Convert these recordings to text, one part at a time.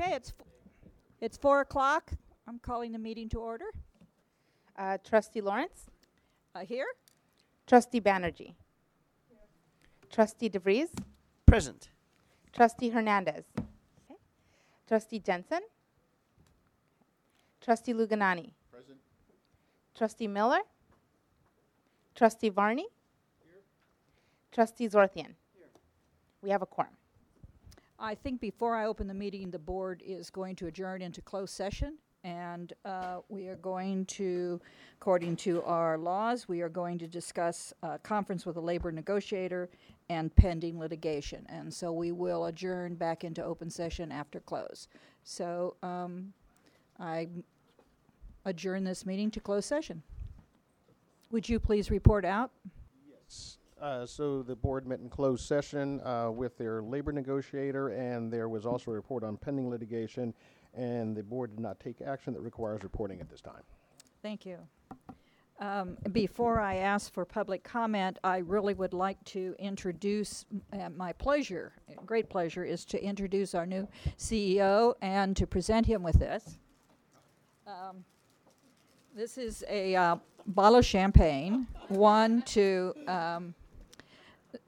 Okay, it's, f- it's four o'clock. I'm calling the meeting to order. Uh, Trustee Lawrence, Uh, here? Trustee Banerjee, Trustee DeVries, Present. Trustee Hernandez, okay. Trustee Jensen, Trustee Luganani, Present. Trustee Miller, Trustee Varney, Here. Trustee Zorthian. Here. We have a quorum. I think before I open the meeting, the board is going to adjourn into closed session. And uh, we are going to, according to our laws, we are going to discuss uh, conference with a labor negotiator and pending litigation. And so we will adjourn back into open session after close. So um, I adjourn this meeting to closed session. Would you please report out? Uh, so the board met in closed session uh, with their labor negotiator, and there was also a report on pending litigation, and the board did not take action that requires reporting at this time. Thank you. Um, Before I ask for public comment, I really would like to introduce, uh, my pleasure, great pleasure, is to introduce our new CEO and to present him with this. Um, This is a uh, bottle of champagne, one to, um,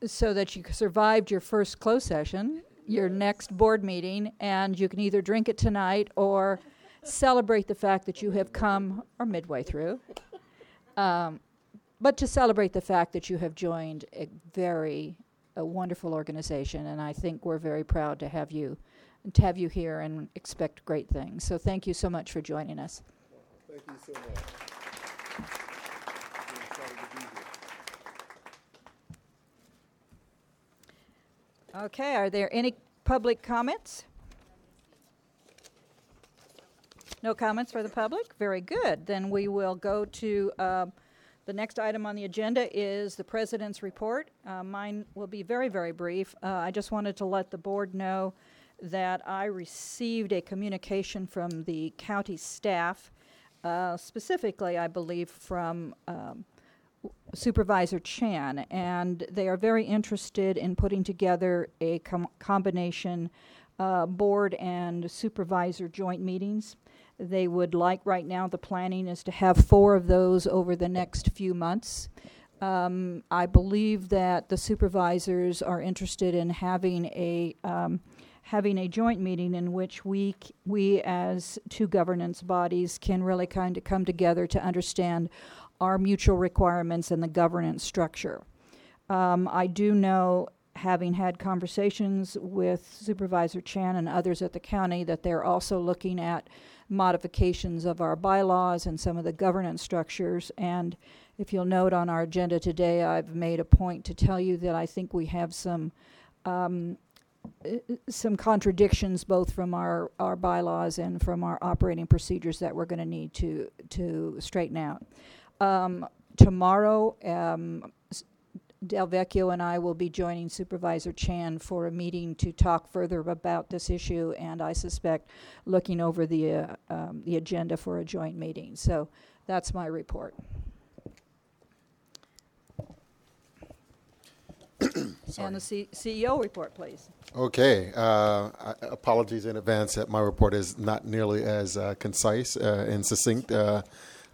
so that you survived your first closed session, your next board meeting, and you can either drink it tonight or celebrate the fact that you have come, or midway through, um, but to celebrate the fact that you have joined a very a wonderful organization, and I think we're very proud to have you to have you here and expect great things. So thank you so much for joining us. Thank you so much. We're excited to be here. Okay, are there any public comments? No comments for the public? Very good. Then we will go to, uh, the next item on the agenda is the president's report. Uh, Mine will be very, very brief. Uh, I just wanted to let the board know that I received a communication from the county staff, uh, specifically, I believe, from um, Supervisor Chan, and they are very interested in putting together a com- combination uh, board and supervisor joint meetings. They would like, right now, the planning is to have four of those over the next few months. Um, I believe that the supervisors are interested in having a um, having a joint meeting in which we c- we as two governance bodies can really kind of come together to understand our mutual requirements and the governance structure. Um, I do know, having had conversations with Supervisor Chan and others at the county, that they're also looking at modifications of our bylaws and some of the governance structures. And if you'll note on our agenda today, I've made a point to tell you that I think we have some um, uh, some contradictions both from our, our bylaws and from our operating procedures that we're going to need to to straighten out. Um, tomorrow, um, S- Delvecchio and I will be joining Supervisor Chan for a meeting to talk further about this issue, and I suspect looking over the uh, um, the agenda for a joint meeting. So that's my report. And the C- CEO report, please. Okay, uh, I- apologies in advance that my report is not nearly as uh, concise uh, and succinct, uh,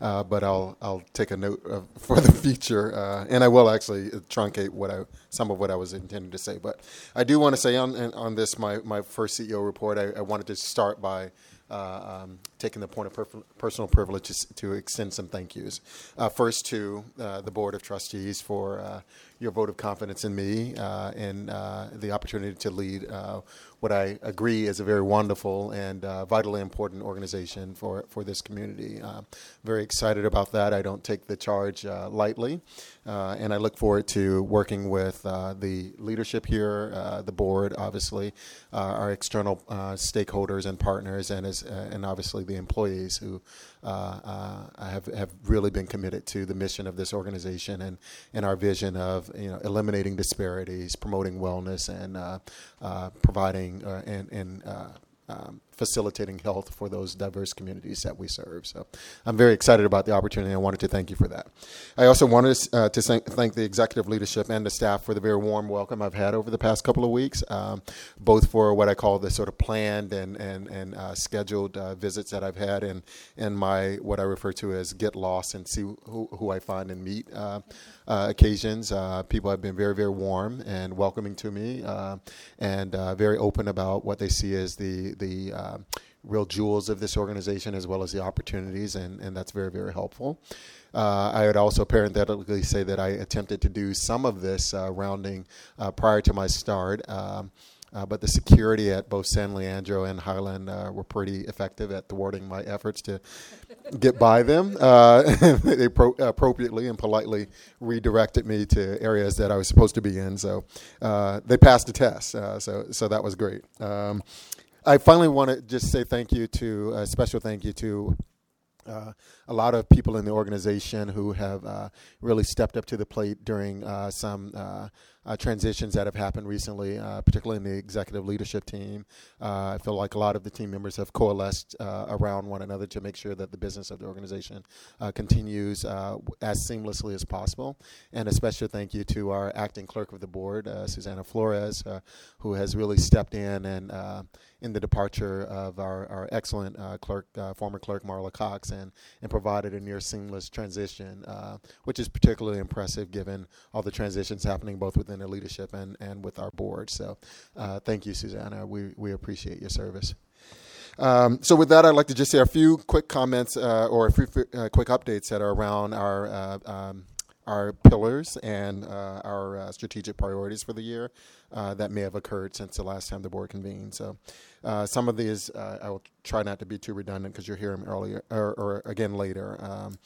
uh, but I'll I'll take a note of, for the future, uh, and I will actually truncate what I some of what I was intending to say. But I do want to say on on this my my first CEO report, I, I wanted to start by. Uh, um, taking the point of per- personal privilege to, extend some thank yous. Uh, first to uh, the Board of Trustees for uh, your vote of confidence in me uh, and uh, the opportunity to lead uh, what I agree is a very wonderful and vitally important organization for, for this community. Very excited about that. I don't take the charge lightly, and I look forward to working with the leadership here, the board, obviously, our external stakeholders and partners, and as and obviously the employees who uh, uh, have have really been committed to the mission of this organization and and our vision of you know eliminating disparities, promoting wellness, and uh, providing and and um, facilitating health for those diverse communities that we serve. So I'm very excited about the opportunity. I wanted to thank you for that. I also wanted uh, to thank, the executive leadership and the staff for the very warm welcome I've had over the past couple of weeks, um, both for what I call the sort of planned and and and uh, scheduled uh, visits that I've had, and and my what I refer to as get lost and see who, who I find and meet uh, uh, occasions. Uh, people have been very very warm and welcoming to me, and very open about what they see as the the real jewels of this organization as well as the opportunities, and, and that's very, very helpful. Uh, I would also parenthetically say that I attempted to do some of this uh, rounding uh, prior to my start. Um, uh, but the security at both San Leandro and Highland uh, were pretty effective at thwarting my efforts to get by them. Uh, they pro- appropriately and politely redirected me to areas that I was supposed to be in. So they passed the test. so so that was great. Um, I finally want to just say thank you to a special thank you to uh, a lot of people in the organization who have uh, really stepped up to the plate during uh, some uh, uh, transitions that have happened recently, uh, particularly in the executive leadership team. I feel like a lot of the team members have coalesced around one another to make sure that the business of the organization continues as seamlessly as possible. And a special thank you to our acting clerk of the board, Susanna Flores, who has really stepped in and in the departure of our, our excellent clerk, former clerk Marla Cox, and, and provided a near seamless transition, uh, which is particularly impressive given all the transitions happening both within the leadership and, and with our board. So uh, thank you, Susanna. We, we appreciate your service. Um, so with that, I'd like to just say a few quick comments uh, or a few uh, quick updates that are around our uh, um, our pillars and uh, our uh, strategic priorities for the year uh, that may have occurred since the last time the board convened. So, uh, some of these uh, I will try not to be too redundant because you'll hear them earlier or, or again later. Um,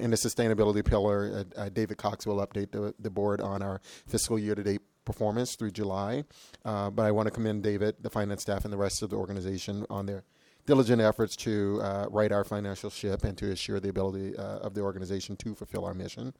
in the sustainability pillar, David Cox will update the, the board on our fiscal year to date performance through July. but I want to commend David, the finance staff, and the rest of the organization on their diligent efforts to uh, right our financial ship and to assure the ability uh, of the organization to fulfill our mission.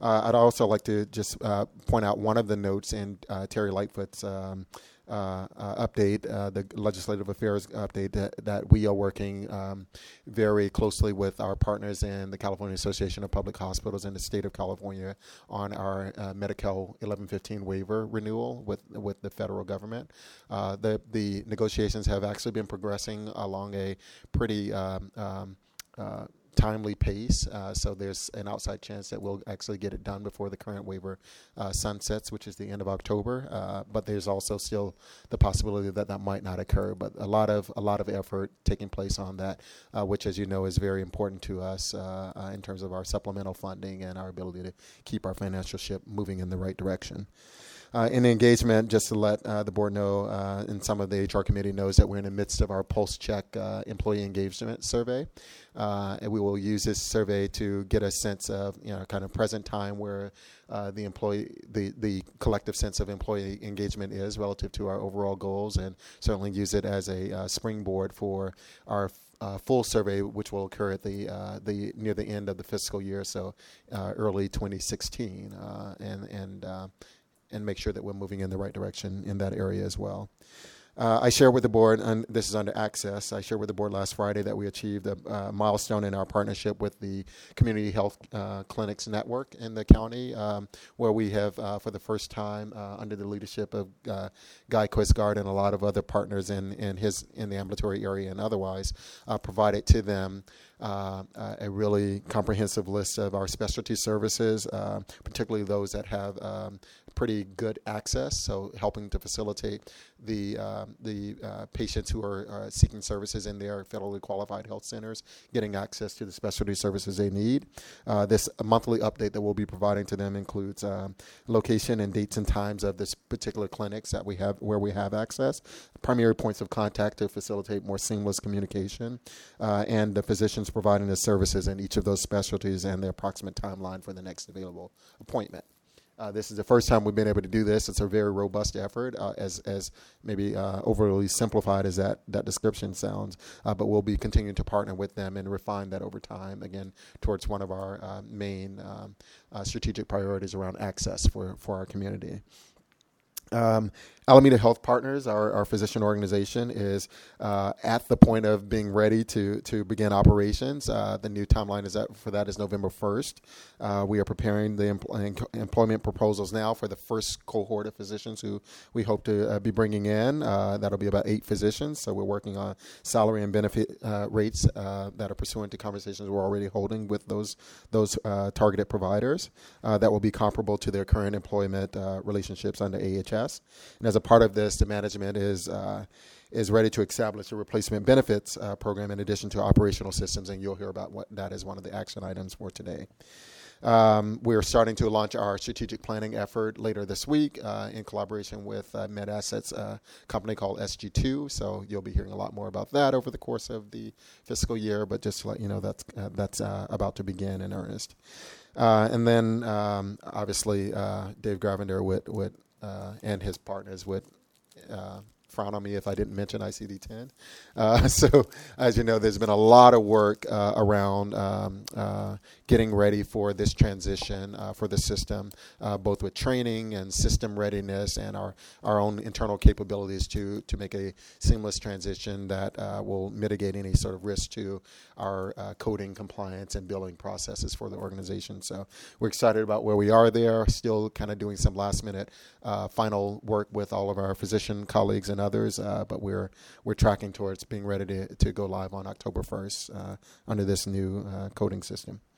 Uh, I'd also like to just uh, point out one of the notes in uh, Terry Lightfoot's um, uh, uh, update, uh, the legislative affairs update, that, that we are working um, very closely with our partners in the California Association of Public Hospitals in the state of California on our uh, Medi-Cal 1115 waiver renewal with with the federal government. Uh, the the negotiations have actually been progressing along a pretty um, um, uh, timely pace. Uh, so there's an outside chance that we'll actually get it done before the current waiver uh, sunsets, which is the end of October. Uh, but there's also still the possibility that that might not occur. But a lot of a lot of effort taking place on that, uh, which, as you know, is very important to us uh, uh, in terms of our supplemental funding and our ability to keep our financial ship moving in the right direction uh, in engagement, just to let uh, the board know, uh, and some of the HR committee knows that we're in the midst of our pulse check uh, employee engagement survey. Uh, and we will use this survey to get a sense of, you know, kind of present time where the employee, the, the collective sense of employee engagement is relative to our overall goals, and certainly use it as a springboard for our uh, full survey, which will occur at the uh, the near the end of the fiscal year, so uh, early 2016, and and and make sure that we're moving in the right direction in that area as well. Uh, I share with the board, and this is under access. I shared with the board last Friday that we achieved a uh, milestone in our partnership with the Community Health uh, Clinics Network in the county, um, where we have, uh, for the first time, uh, under the leadership of uh, Guy Qvistgaard and a lot of other partners in, in his in the ambulatory area and otherwise, provided to them uh, a really comprehensive list of our specialty services, uh, particularly those that have um, pretty good access. So helping to facilitate the uh, the uh, patients who are uh, seeking services in their federally qualified health centers getting access to the specialty services they need. Uh, this monthly update that we'll be providing to them includes um, location and dates and times of this particular clinics that we have where we have access, primary points of contact to facilitate more seamless communication, and the physicians providing the services in each of those specialties and the approximate timeline for the next available appointment. Uh, this is the first time we've been able to do this. It's a very robust effort, uh, as as maybe uh, overly simplified as that that description sounds. Uh, but we'll be continuing to partner with them and refine that over time. Again, towards one of our uh, main um, uh, strategic priorities around access for for our community. Um, Alameda Health Partners, our, our physician organization, is uh, at the point of being ready to to begin operations. Uh, the new timeline is that for that is November first. Uh, we are preparing the empl- employment proposals now for the first cohort of physicians who we hope to uh, be bringing in. Uh, that'll be about eight physicians. So we're working on salary and benefit uh, rates that are pursuant to conversations we're already holding with those those targeted providers. that will be comparable to their current employment relationships under AHS. And as a part of this, the management is uh, is ready to establish a replacement benefits uh, program in addition to operational systems, and you'll hear about what that is one of the action items for today. Um, we're starting to launch our strategic planning effort later this week uh, in collaboration with uh, MedAssets, a company called SG2. So you'll be hearing a lot more about that over the course of the fiscal year. But just to let you know, that's uh, that's uh, about to begin in earnest. Uh, and then um, obviously uh, Dave Gravender with with uh, and his partners would uh, frown on me if I didn't mention ICD 10. Uh, so, as you know, there's been a lot of work uh, around um, uh, getting ready for this transition uh, for the system, uh, both with training and system readiness and our, our own internal capabilities to, to make a seamless transition that uh, will mitigate any sort of risk to our coding compliance and billing processes for the organization. So, we're excited about where we are there, still kind of doing some last minute final work with all of our physician colleagues and others, but we're, we're tracking towards being ready to, to go live on October 1st under this new coding system.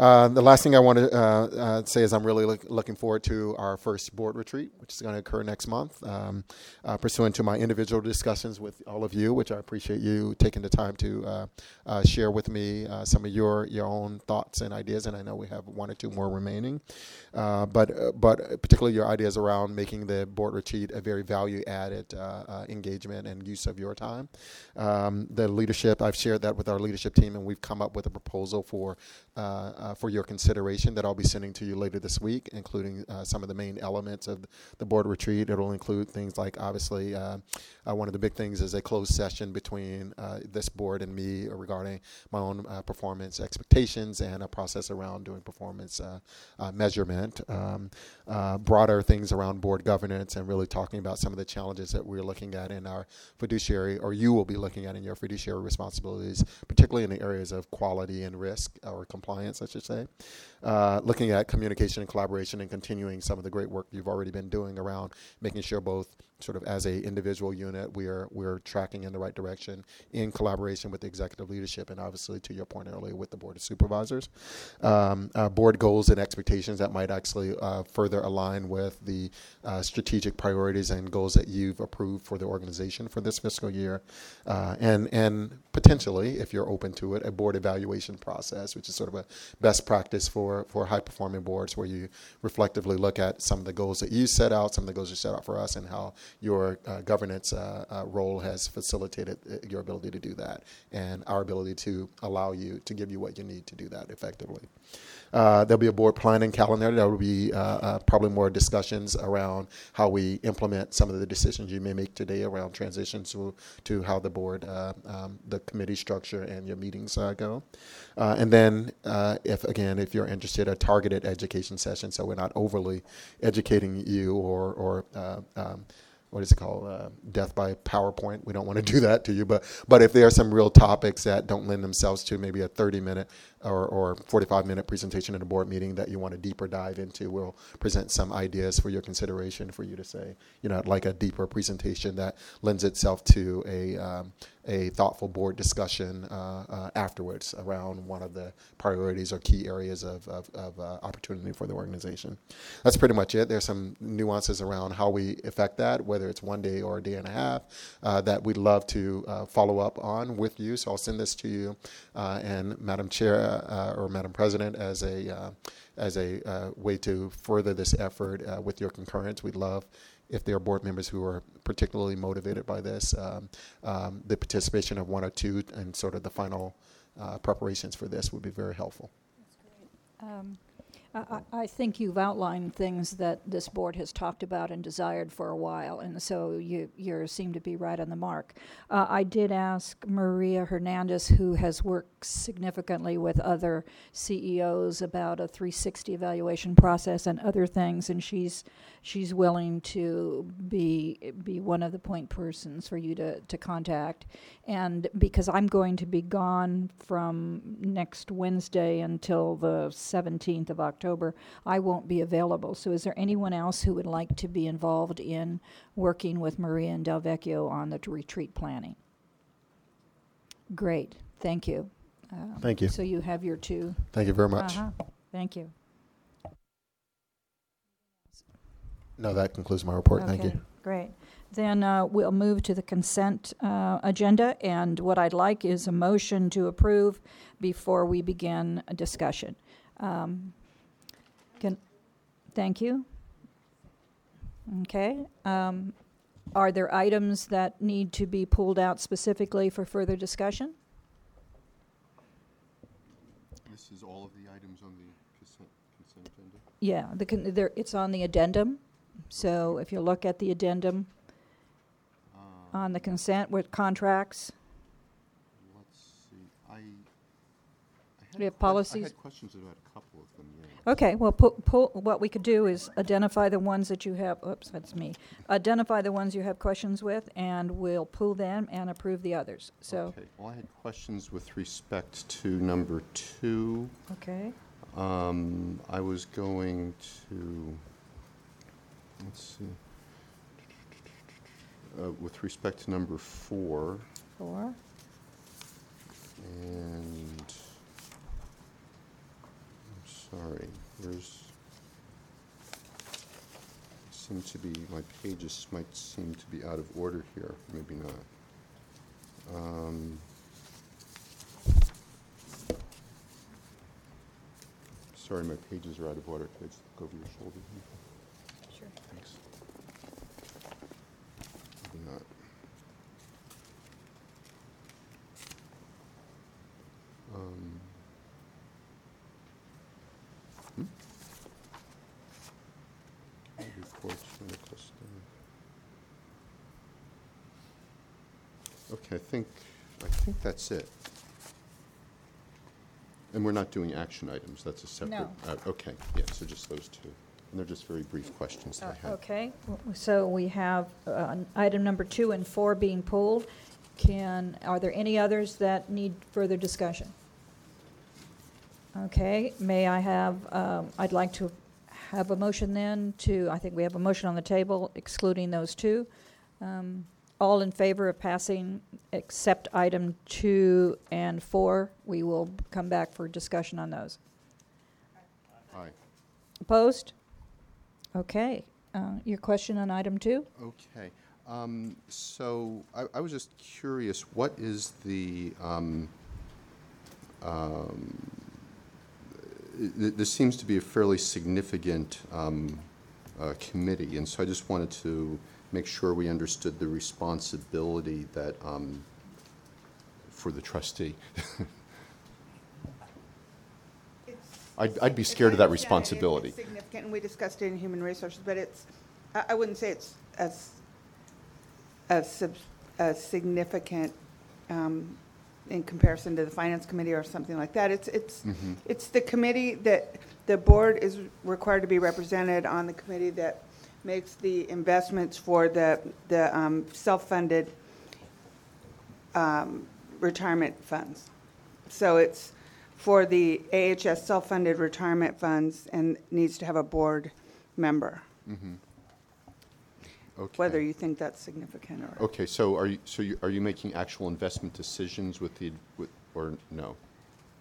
Uh, the last thing I want to uh, uh, say is I'm really look, looking forward to our first board retreat, which is going to occur next month, um, uh, pursuant to my individual discussions with all of you, which I appreciate you taking the time to uh, share with me some of your your own thoughts and ideas. And I know we have one or two more remaining, but but particularly your ideas around making the board retreat a very value added engagement and use of your time. Um, the leadership I've shared that with our leadership team, and we've come up with a proposal for uh, for your consideration that I'll be sending to you later this week, including uh, some of the main elements of the board retreat. It'll include things like, obviously, uh, uh one of the big things is a closed session between uh, this board and me regarding my own uh, performance expectations and a process around doing performance measurement. Um, broader things around board governance and really talking about some of the challenges that we're looking at in our fiduciary, or you will be looking at in your fiduciary responsibilities, particularly in the areas of quality and risk or compliance, I should say. Uh, looking at communication and collaboration and continuing some of the great work you've already been doing around making sure both sort of as a individual unit we are we're tracking in the right direction in collaboration with the executive leadership and obviously to your point earlier with the board of supervisors. Um, uh, board goals and expectations that might actually uh, further align with the uh, strategic priorities and goals that you've approved for the organization for this fiscal year. Uh, and and potentially if you're open to it a board evaluation process which is sort of a best practice for, for high performing boards where you reflectively look at some of the goals that you set out, some of the goals you set out for us, and how your uh, governance uh, uh, role has facilitated uh, your ability to do that and our ability to allow you to give you what you need to do that effectively. Uh, there'll be a board planning calendar. There will be uh, uh, probably more discussions around how we implement some of the decisions you may make today around transitions to, to how the board, uh, um, the committee structure, and your meetings go. And then, if again, if you're interested, a targeted education session, so we're not overly educating you or or um, what is it called uh, death by powerpoint we don't want to do that to you but but if there are some real topics that don't lend themselves to maybe a 30 minute or, or 45 minute presentation at a board meeting that you want to deeper dive into we'll present some ideas for your consideration for you to say you know like a deeper presentation that lends itself to a um, a thoughtful board discussion uh, uh, afterwards around one of the priorities or key areas of, of, of uh, opportunity for the organization. That's pretty much it. There's some nuances around how we affect that, whether it's one day or a day and a half, uh, that we'd love to uh, follow up on with you. So I'll send this to you uh, and Madam Chair or Madam President as a as a way to further this effort with your concurrence. We'd love if there are board members who are particularly motivated by this, um, um, the participation of one or two and sort of the final uh, preparations for this would be very helpful. Um, I, I I think you've outlined things that this board has talked about and desired for a while, and so you you seem to be right on the mark. Uh, I did ask Maria Hernandez, who has worked significantly with other CEOs about a 360 evaluation process and other things, and she's she's willing to be be one of the point persons for you to, to contact. And because I'm going to be gone from next Wednesday until the 17th of October, I won't be available. So is there anyone else who would like to be involved in working with Maria and Delvecchio on the retreat planning? Great, thank you. Um, Thank you. So you have your two. Thank you very much. Uh-huh. Thank you. No, that concludes my report. Thank you. Great. Then uh, we'll move to the consent uh, agenda, and what I'd like is a motion to approve before we begin a discussion. Um, Can, thank you. Okay. um, Are there items that need to be pulled out specifically for further discussion? This is all of the items on the consent, consent agenda? Yeah, the, con- there, it's on the addendum, so if you look at the addendum Uh, on the consent with contracts, Let's see, I. I had We have que- I policies? had questions about a couple of. Okay, well, pull, pull, what we could do is identify the ones that you have, oops, that's me. Identify the ones you have questions with, and we'll pull them and approve the others, so, Okay, well, I had questions with respect to number two. okay. Um, I was going to, let's see. Uh, with respect to number four, Four, and, sorry, there's, seem to be, my pages might seem to be out of order here, maybe not. Um, Sorry, my pages are out of order, could I just look over your shoulder? here? sure. Thanks. Maybe not. Um, hmm? Reports medical staff. Okay, I think, I think that's it. And we're not doing action items, that's a separate. No. uh, Okay, yeah, so just those two. And they're just very brief questions that I had. Okay, w- so we have uh, item number two and four being pulled. Can, are there any others that need further discussion? Okay, may I have, um, I'd like to have a motion then to, I think we have a motion on the table excluding those two. Um, All in favor of passing except item two and four? We will come back for discussion on those. Aye. Opposed? Okay, uh, your question on item two? Okay, um, so I, I was just curious, what is the, um, um, th- this seems to be a fairly significant, um, uh, committee, and so I just wanted to make sure we understood the responsibility that, um, for the trustee. I'd, I'd be scared of that As I understand it, responsibility. It's significant, and we discussed it in human resources, but it's, I, I wouldn't say it's as, as, sub- as significant um, in comparison to the finance committee or something like that. It's, it's, Mhm. it's the committee that, the board is required to be represented on the committee that makes the investments for the, the um, self-funded um, retirement funds. So it's for the AHS self-funded retirement funds and needs to have a board member, Mhm. Okay. whether you think that's significant or. Okay, so are you, so you, are you making actual investment decisions with the, with, or no?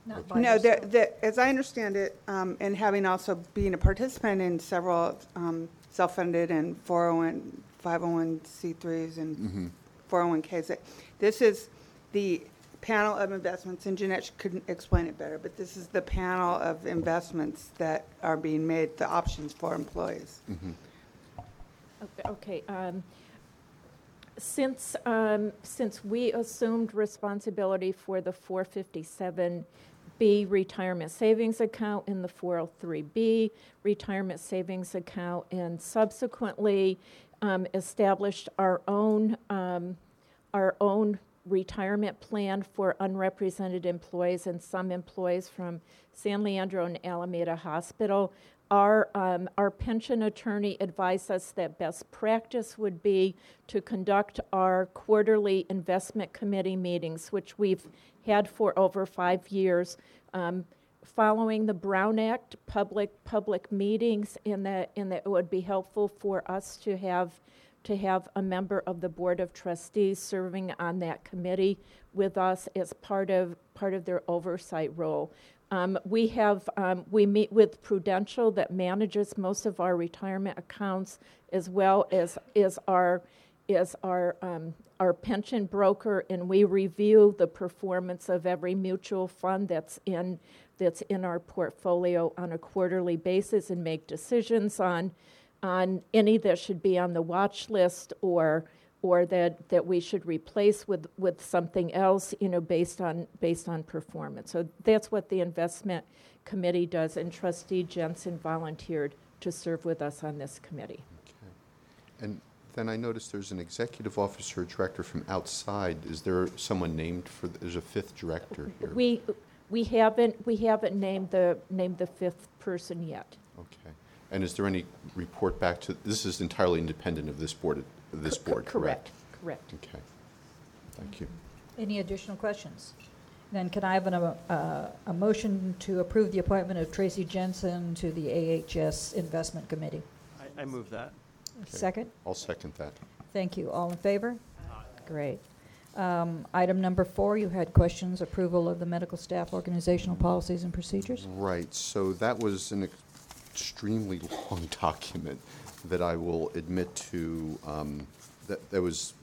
Not by No, the, yourself. the, as I understand it, um, and having also been a participant in several, um, self-funded and 401, 501c3s and Mm-hmm. 401ks, that- this is the panel of investments, and Jeanette couldn't explain it better, but this is the panel of investments that are being made, the options for employees. Mm-hmm. Okay, Okay, um, since, um, since we assumed responsibility for the 457 B, retirement savings account in the 403B, retirement savings account, and subsequently um, established our own, um, our own retirement plan for unrepresented employees and some employees from San Leandro and Alameda Hospital. Our, um, our pension attorney advised us that best practice would be to conduct our quarterly investment committee meetings, which we've had for over five years, um, following the Brown Act, public, public meetings, and that, and that it would be helpful for us to have, to have a member of the Board of Trustees serving on that committee with us as part of, part of their oversight role. Um, we have, um, we meet with Prudential that manages most of our retirement accounts as well as, as our, is our, um, our pension broker, and we review the performance of every mutual fund that's in, that's in our portfolio on a quarterly basis and make decisions on, on any that should be on the watch list or, or that, that we should replace with, with something else, you know, based on, based on performance. So that's what the investment committee does, and trustee Jensen volunteered to serve with us on this committee. And then I noticed there's an executive officer, director from outside. Is there someone named for, there's a fifth director here? We, we haven't, we haven't named the, named the fifth person yet. Okay. And is there any report back to, this is entirely independent of this board, this Co- board, correct? Correct. Okay. Thank you. Any additional questions? Then can I have an, uh, a motion to approve the appointment of Tracy Jensen to the AHS Investment Committee? I, I move that. Second? I'll second that. Thank you. All in favor? Great. Um, Item number four, you had questions, approval of the medical staff organizational policies and procedures? Right, so that was an extremely long document that I will admit to, um, that, that was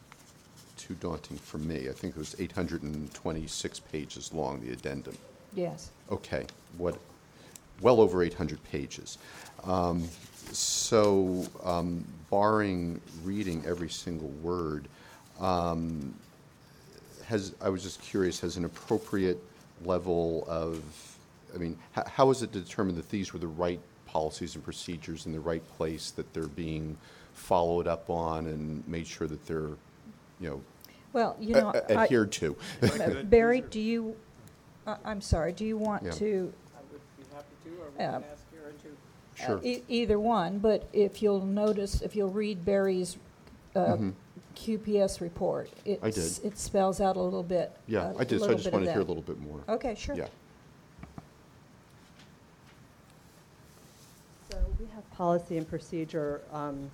too daunting for me. I think it was 826 pages long, the addendum. Yes. Okay, what, well over 800 pages. Um, So um, barring reading every single word, um, has, I was just curious, has an appropriate level of, I mean, h- how is it determined that these were the right policies and procedures in the right place, that they're being followed up on and made sure that they're, you know, Well, you know, a- a- I- adhered to? uh, Barry, do you, I- I'm sorry, do you want Yeah. to? I would be happy to, or we can ask Karen to. uh, Sure. e- Either one, but if you'll notice, if you'll read Barry's uh, Mhm. QPS report. I did. it's- It spells out a little bit. Yeah, a I did, so I little just bit of wanted to hear a that. little bit more. Okay, sure. Yeah. So we have policy and procedure um,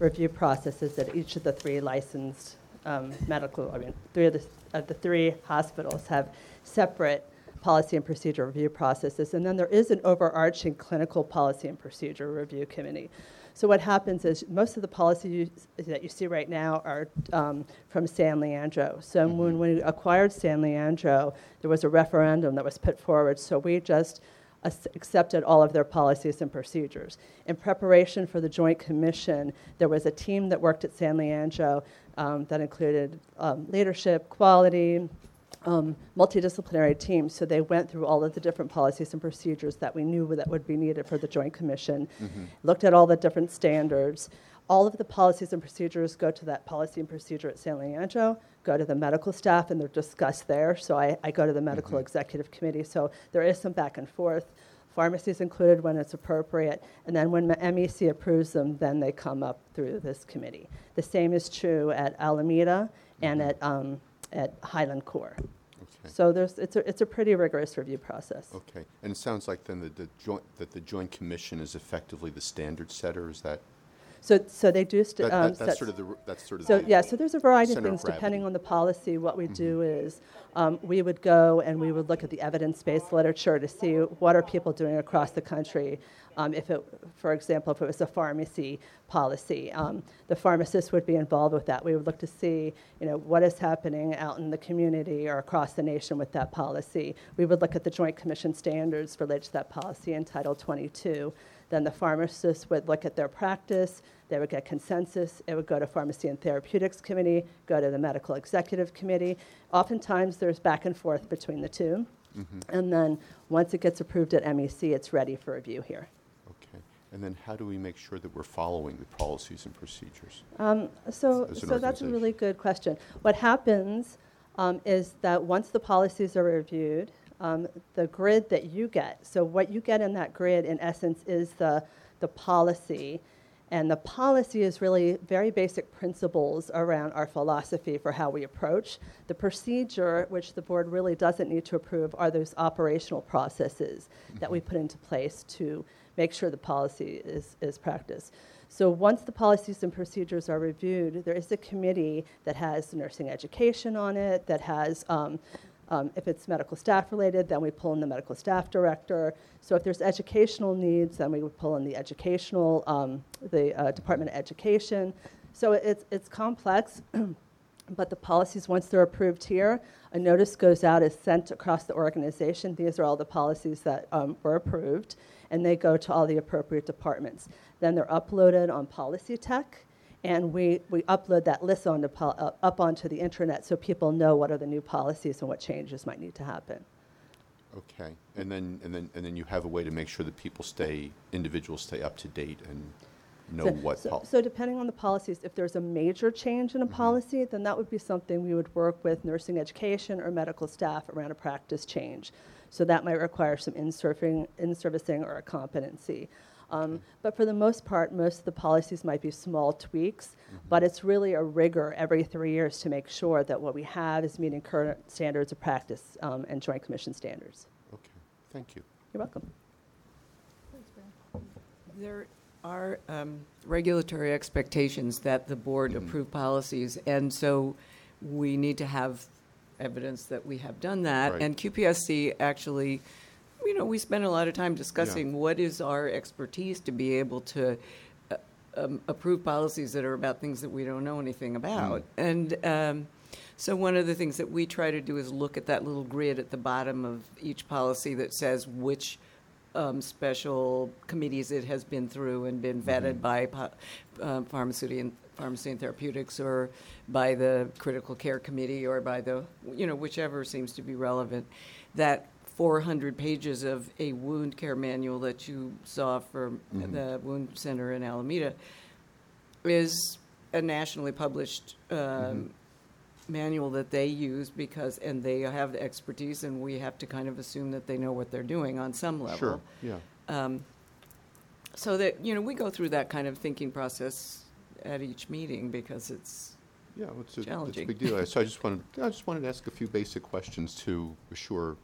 review processes at each of the three licensed um, medical, I mean, three of the, of the three hospitals have separate policy and procedure review processes. And then there is an overarching clinical policy and procedure review committee. So what happens is most of the policies that you see right now are um, from San Leandro. So when we acquired San Leandro, there was a referendum that was put forward. So we just accepted all of their policies and procedures. In preparation for the Joint Commission, there was a team that worked at San Leandro um, that included um, leadership, quality, um, multidisciplinary teams. So they went through all of the different policies and procedures that we knew that would be needed for the Joint Commission, looked at all the different standards. All of the policies and procedures go to that policy and procedure at San Leandro, go to the medical staff, and they're discussed there. So I, I go to the medical executive committee. So there is some back and forth. Pharmacies included when it's appropriate, and then when the MEC approves them, then they come up through this committee. The same is true at Alameda and at, um, at Highland Core. Okay. So there's, it's a, it's a pretty rigorous review process. Okay, and it sounds like then that the joint, that the Joint Commission is effectively the standard setter, is that? So, so they do, st- that- um, that- That's sort of the, that's sort of So, the. yeah, so there's a variety of center of things depending on the policy. What we do is, um, we would go and we would look at the evidence-based literature to see what are people doing across the country. Um, if it, for example, if it was a pharmacy policy, um, the pharmacist would be involved with that. We would look to see, you know, what is happening out in the community or across the nation with that policy. We would look at the Joint Commission standards related to that policy in Title 22. Then the pharmacist would look at their practice, they would get consensus, it would go to Pharmacy and Therapeutics Committee, go to the Medical Executive Committee. Oftentimes, there's back and forth between the two. And then, once it gets approved at MEC, it's ready for review here. Okay. And then how do we make sure that we're following the policies and procedures? Um, So, so that's a really good question. What happens um, is that once the policies are reviewed, um, the grid that you get, so what you get in that grid, in essence, is the, the policy. And the policy is really very basic principles around our philosophy for how we approach. The procedure, which the board really doesn't need to approve, are those operational processes that we put into place to make sure the policy is, is practiced. So once the policies and procedures are reviewed, there is a committee that has nursing education on it, that has, um, um, if it's medical staff related, then we pull in the medical staff director. So if there's educational needs, then we would pull in the educational, um, the uh, Department of Education. So it's, it's complex. But the policies, once they're approved here, a notice goes out, is sent across the organization. These are all the policies that um, were approved, and they go to all the appropriate departments. Then they're uploaded on Policy Tech, and we, we upload that list onto, pol- uh, up onto the internet so people know what are the new policies and what changes might need to happen. Okay. And then, and then, and then you have a way to make sure that people stay, individuals stay up to date and know So- what. so- pol- So depending on the policies, if there's a major change in a Mhm. policy, then that would be something we would work with nursing education or medical staff around a practice change. So that might require some in-serving, in-servicing or a competency. Um, But for the most part, most of the policies might be small tweaks, but it's really a rigor every three years to make sure that what we have is meeting current standards of practice um, and Joint Commission standards. Okay, thank you. You're welcome. There are um, regulatory expectations that the board Mhm. approve policies, and so we need to have evidence that we have done that. Right. And QPSC actually, you know, we spend a lot of time discussing what is our expertise to be able to uh, um, approve policies that are about things that we don't know anything about. And um, so one of the things that we try to do is look at that little grid at the bottom of each policy that says which um, special committees it has been through and been vetted Mhm. by po- um, pharmacy and pharmacy and therapeutics or by the critical care committee or by the you know whichever seems to be relevant that 400 pages of a wound care manual that you saw for Mhm. the wound center in Alameda is a nationally published um, Mhm. manual that they use because, and they have the expertise, and we have to kind of assume that they know what they're doing on some level. Sure, yeah. Um, So that, you know, we go through that kind of thinking process at each meeting because it's, Yeah, well, it's a, it's a big deal. So I just wanted, I just wanted to ask a few basic questions to assure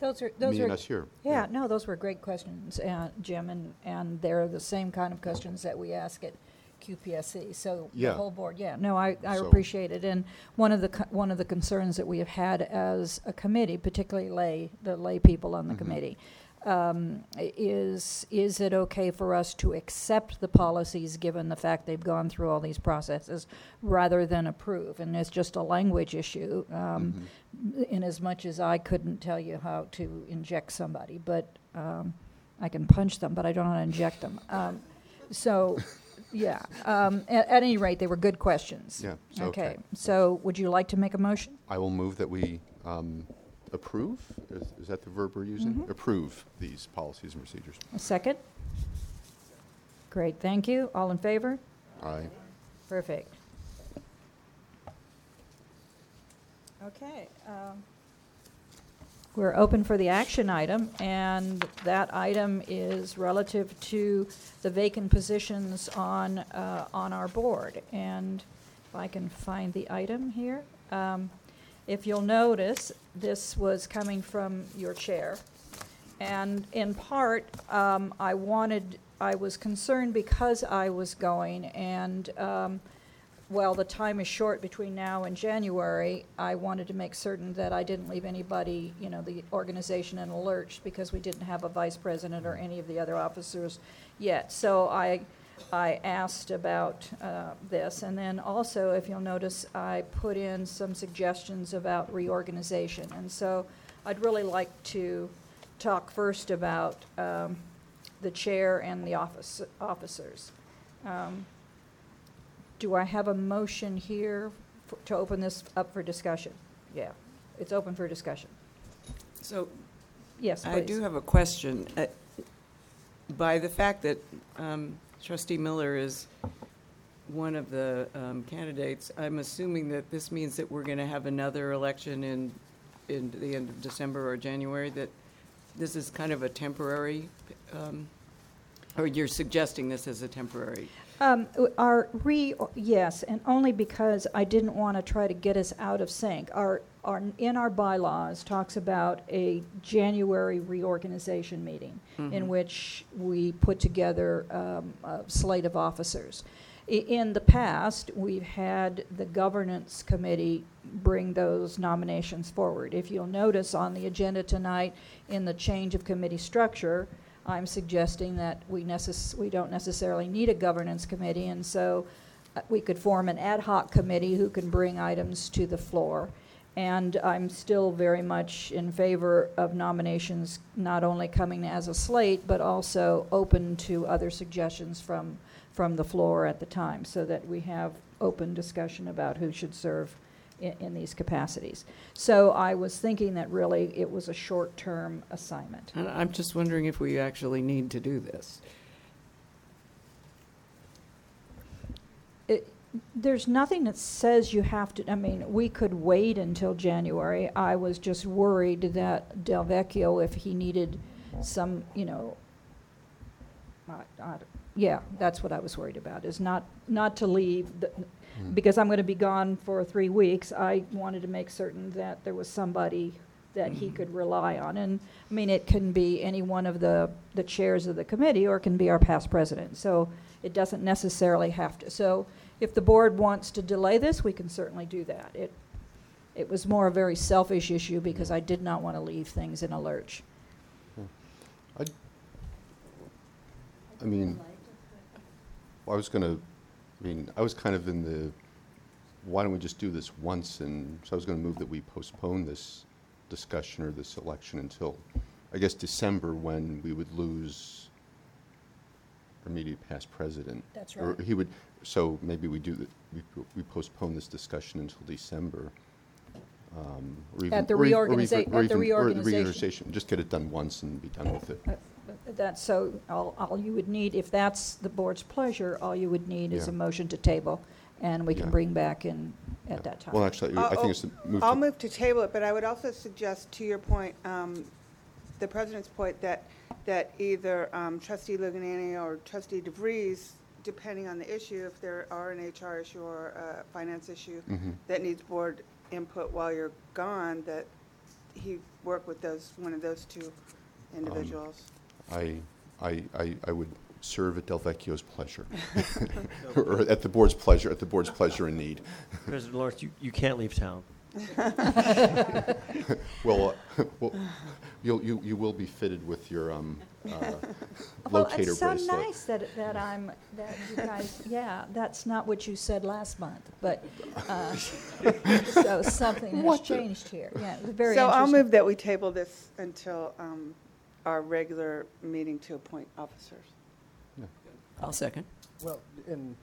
Those are, those me are. us here. Yeah, no, those were great questions, uh, Jim, and, and they're the same kind of questions that we ask at QPSC, so the Yeah. whole board, yeah, no, I, I So- appreciate it. And one of the, co- one of the concerns that we have had as a committee, particularly lay, the lay people on the Mhm. committee, um, is, is it okay for us to accept the policies, given the fact they've gone through all these processes, rather than approve? And it's just a language issue. Um, Mhm. in as much as I couldn't tell you how to inject somebody, but um, I can punch them, but I don't know how to inject them. Um, so, yeah. Um, at, at any rate, they were good questions. Yeah, so, okay. So, would you like to make a motion? I will move that we um, approve, is is that the verb we're using? Mhm. Approve these policies and procedures. A second. Great. Thank you. All in favor? Aye. Perfect. Okay. um, We're open for the action item, and that item is relative to the vacant positions on, uh, on our board. And if I can find the item here. um, If you'll notice, this was coming from your chair. And in part, um, I wanted, I was concerned because I was going, and, um, well, the time is short between now and January, I wanted to make certain that I didn't leave anybody, you know, the organization in a lurch, because we didn't have a vice president or any of the other officers yet. So I, I asked about uh, this, and then also, if you'll notice, I put in some suggestions about reorganization. And so I'd really like to talk first about um, the chair and the office, officers. Um, Do I have a motion here f- to open this up for discussion? Yeah, it's open for discussion. So Yes, please. I do have a question. Uh, By the fact that um, trustee Miller is one of the um, candidates, I'm assuming that this means that we're going to have another election in, in the end of December or January, that this is kind of a temporary, um, or you're suggesting this as a temporary? Um, Our re, yes, and only because I didn't want to try to get us out of sync. Our, our, in our bylaws talks about a January reorganization meeting in which we put together um, a slate of officers. I- In the past, we've had the governance committee bring those nominations forward. If you'll notice on the agenda tonight, in the change of committee structure, I'm suggesting that we necess, we don't necessarily need a governance committee, and so uh, we could form an ad hoc committee who can bring items to the floor. And I'm still very much in favor of nominations not only coming as a slate, but also open to other suggestions from, from the floor at the time, so that we have open discussion about who should serve in, in these capacities. So I was thinking that really it was a short-term assignment. And I'm just wondering if we actually need to do this. it, there's nothing that says you have to, I mean, we could wait until January. I was just worried that Delvecchio, if he needed some, you know, I- I- yeah, that's what I was worried about, is not, not to leave, the- hmm. because I'm going to be gone for three weeks. I wanted to make certain that there was somebody that he hmm. could rely on. And, I mean, it can be any one of the, the chairs of the committee, or it can be our past president. So it doesn't necessarily have to. So if the board wants to delay this, we can certainly do that. It, it was more a very selfish issue because I did not want to leave things in a lurch. Hmm. I, I mean, I was gonna, I mean, I was kind of in the, why don't we just do this once? And so I was gonna move that we postpone this discussion or this election until, I guess, December, when we would lose our immediate past president. That's Or right. he would, so maybe we do, the- we we postpone this discussion until December. um, or even- At the or e- or reorganiza- even- or at the even- or reorganization. reorganization. Just get it done once and be done with it. Uh, That's, so all, all you would need, if that's the board's pleasure, all you would need is a Yeah. motion to table, and we can Yeah. bring back in, at that time. Well, actually, I I'll- think it's to move I'll to, move to table it, but I would also suggest, to your point, um, the president's point, that, that either um, trustee Luganani or trustee DeVries, depending on the issue, if there are an HR issue or a finance issue Mhm. that needs board input while you're gone, that he work with those, one of those two individuals. I, I, I, I would serve at Delvecchio's pleasure. Or at the board's pleasure, at the board's pleasure and need. President Lawrence, you, you can't leave town. Well, uh, well, you'll, you, you will be fitted with your, um, uh, locator Well, bracelet. it's so nice that, that I'm, that you guys, yeah, that's not what you said last month, but, uh, so something has What the- changed here. Yeah, it was very So I'll interesting. move that we table this until um, our regular meeting to appoint officers. I'll second. Well, and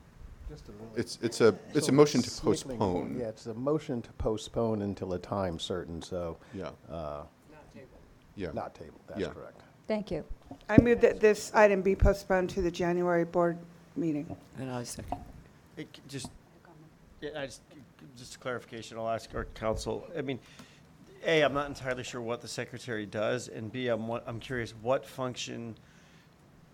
just a really. It's, it's a, it's a So motion to snickling point, postpone. Yeah, it's a motion to postpone until a time certain, so, Yeah, uh, yeah. not table, that's Yeah. correct. Thank you. I move that this item be postponed to the January board meeting. And I second. It c- Just, yeah, I just, just a clarification, I'll ask our counsel. I mean, A, I'm not entirely sure what the secretary does, and B, I'm, wa- I'm curious, what function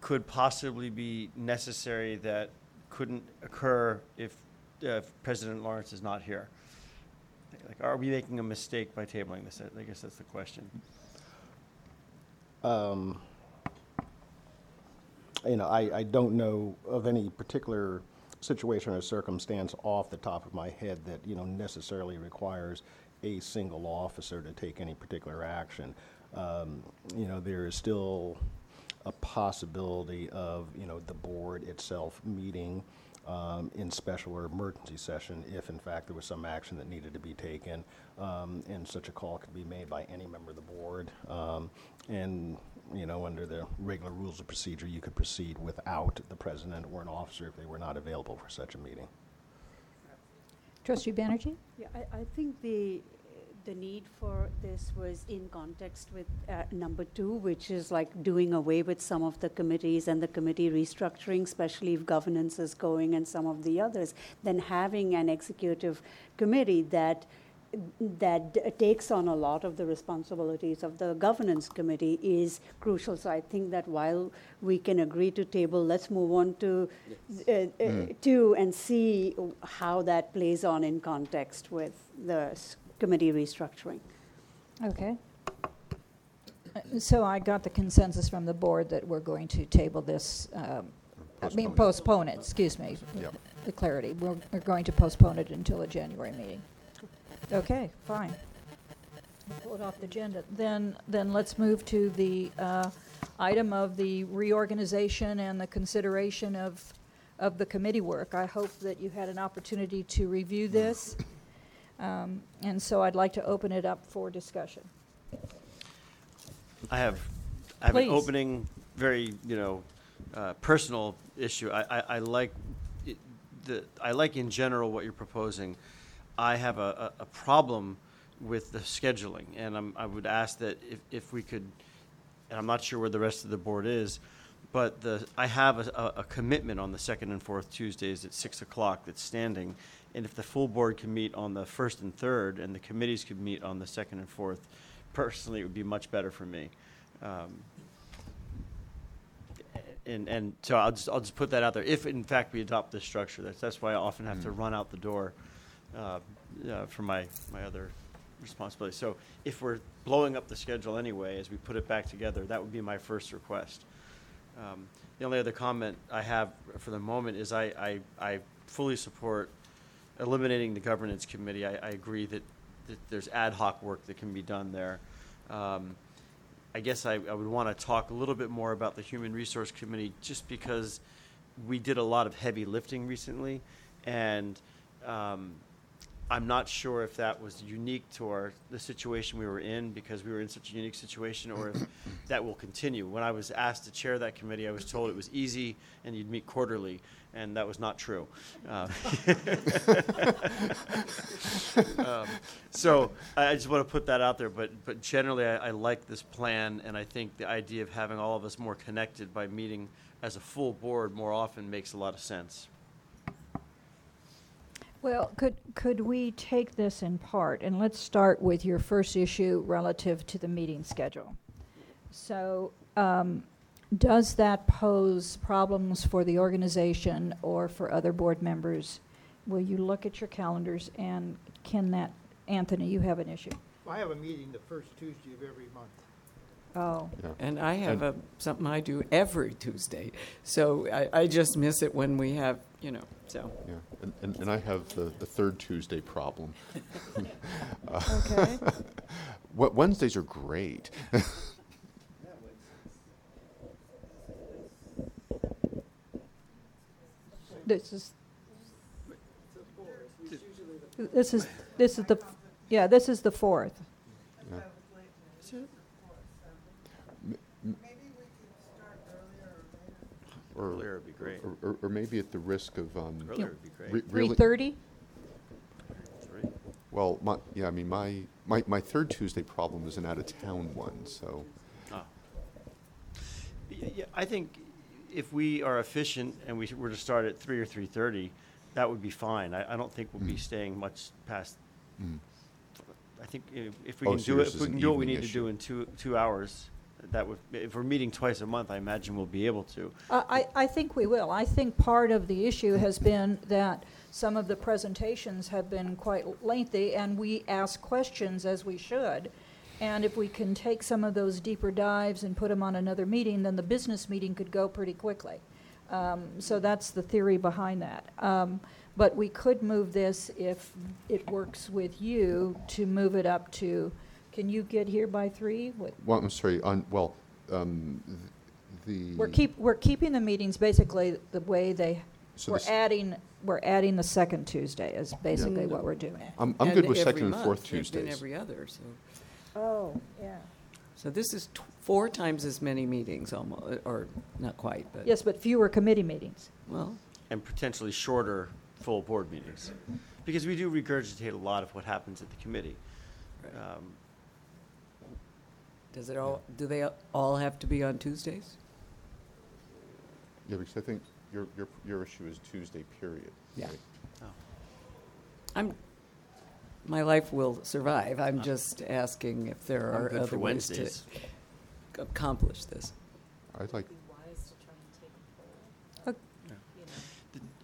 could possibly be necessary that couldn't occur if, uh, if President Lawrence is not here? Like, are we making a mistake by tabling this? I guess that's the question. Um, You know, I, I don't know of any particular situation or circumstance off the top of my head that, you know, necessarily requires a single officer to take any particular action. Um, You know, there is still a possibility of, you know, the board itself meeting um, in special or emergency session if in fact there was some action that needed to be taken. Um, And such a call could be made by any member of the board. Um, And, you know, under the regular rules of procedure, you could proceed without the president or an officer if they were not available for such a meeting. Trustee Banerjee? Yeah, I, I think the, the need for this was in context with uh, number two, which is like doing away with some of the committees and the committee restructuring, especially if governance is going and some of the others, then having an executive committee that that takes on a lot of the responsibilities of the governance committee is crucial. So I think that while we can agree to table, let's move on to uh, uh, two and see how that plays on in context with the s- committee restructuring. Okay. So I got the consensus from the board that we're going to table this, um, I mean, Postpone it. postpone it, excuse me. Yep. The clarity. We're, we're going to postpone it until a January meeting. Okay, fine. Pull it off the agenda. Then, then let's move to the uh, item of the reorganization and the consideration of, of the committee work. I hope that you had an opportunity to review this. Um, And so I'd like to open it up for discussion. I have, I have an Please. opening, very, you know, uh, personal issue. I, I, I like, it- the, I like in general what you're proposing. I have a, a, a problem with the scheduling, and I'm, I would ask that if, if we could, and I'm not sure where the rest of the board is, but the, I have a, a, a commitment on the second and fourth Tuesdays at six o'clock that's standing. And if the full board can meet on the first and third, and the committees could meet on the second and fourth, personally, it would be much better for me. Um, And, and so I'll just, I'll just put that out there, if in fact we adopt this structure, that's, that's why I often have to run out the door, uh, uh, for my, my other responsibilities. So if we're blowing up the schedule anyway, as we put it back together, that would be my first request. Um, The only other comment I have for the moment is I, I, I fully support eliminating the governance committee. I, I agree that, that there's ad hoc work that can be done there. Um, I guess I, I would want to talk a little bit more about the Human Resource Committee, just because we did a lot of heavy lifting recently, and um, I'm not sure if that was unique to our, the situation we were in, because we were in such a unique situation, or if that will continue. When I was asked to chair that committee, I was told it was easy and you'd meet quarterly, and that was not true. Uh, um, So I I just want to put that out there, but, but generally, I, I like this plan, and I think the idea of having all of us more connected by meeting as a full board more often makes a lot of sense. Well, could, could we take this in part, and let's start with your first issue relative to the meeting schedule. So, um, does that pose problems for the organization or for other board members? Will you look at your calendars, and can that, Anthony, you have an issue? I have a meeting the first Tuesday of every month. Oh, Yeah. And I have a, something I do every Tuesday. So I, I just miss it when we have, you know, so. Yeah, and, and, and I have the, the third Tuesday problem. okay. What, Wednesdays are great. This is, this is, this is the, yeah, this is the fourth. Or, Earlier would be great. or, or- or maybe at the risk of, um, Earlier would be re- great. really, 3:30? Three. well, my, yeah, I mean, my, my, my third Tuesday problem is an out-of-town one, so. Ah. Y- Yeah, I think if we are efficient and we were to start at three or three-thirty, that would be fine. I, I don't think we'll be Mm. staying much past, mm. I think if, if we Oh, can so do it, yours if is we an can do what we evening need to do in two, two hours, that would, if we're meeting twice a month, I imagine we'll be able to. Uh, I, I think we will. I think part of the issue has been that some of the presentations have been quite lengthy, and we ask questions as we should. And if we can take some of those deeper dives and put them on another meeting, then the business meeting could go pretty quickly. Um, So that's the theory behind that. Um, But we could move this, if it works with you, to move it up to, can you get here by three? What- Well, I'm sorry, on, well, um, th- the. We're keep, we're keeping the meetings basically the way they, So we're this- adding, we're adding the second Tuesday is basically what we're doing. I'm, I'm and good with every second and month, fourth they've been Tuesdays. every other, so. Oh, yeah. So this is tw- four times as many meetings almost, or not quite, but. Yes, but fewer committee meetings. Well, and potentially shorter full board meetings. Because we do regurgitate a lot of what happens at the committee. Um, Does it all, do they all have to be on Tuesdays? Yeah, because I think your, your, your issue is Tuesday, period. Yeah. right? I'm, my life will survive. I'm just asking if there I'm are good for other ways to Wednesdays. accomplish this. I'd like,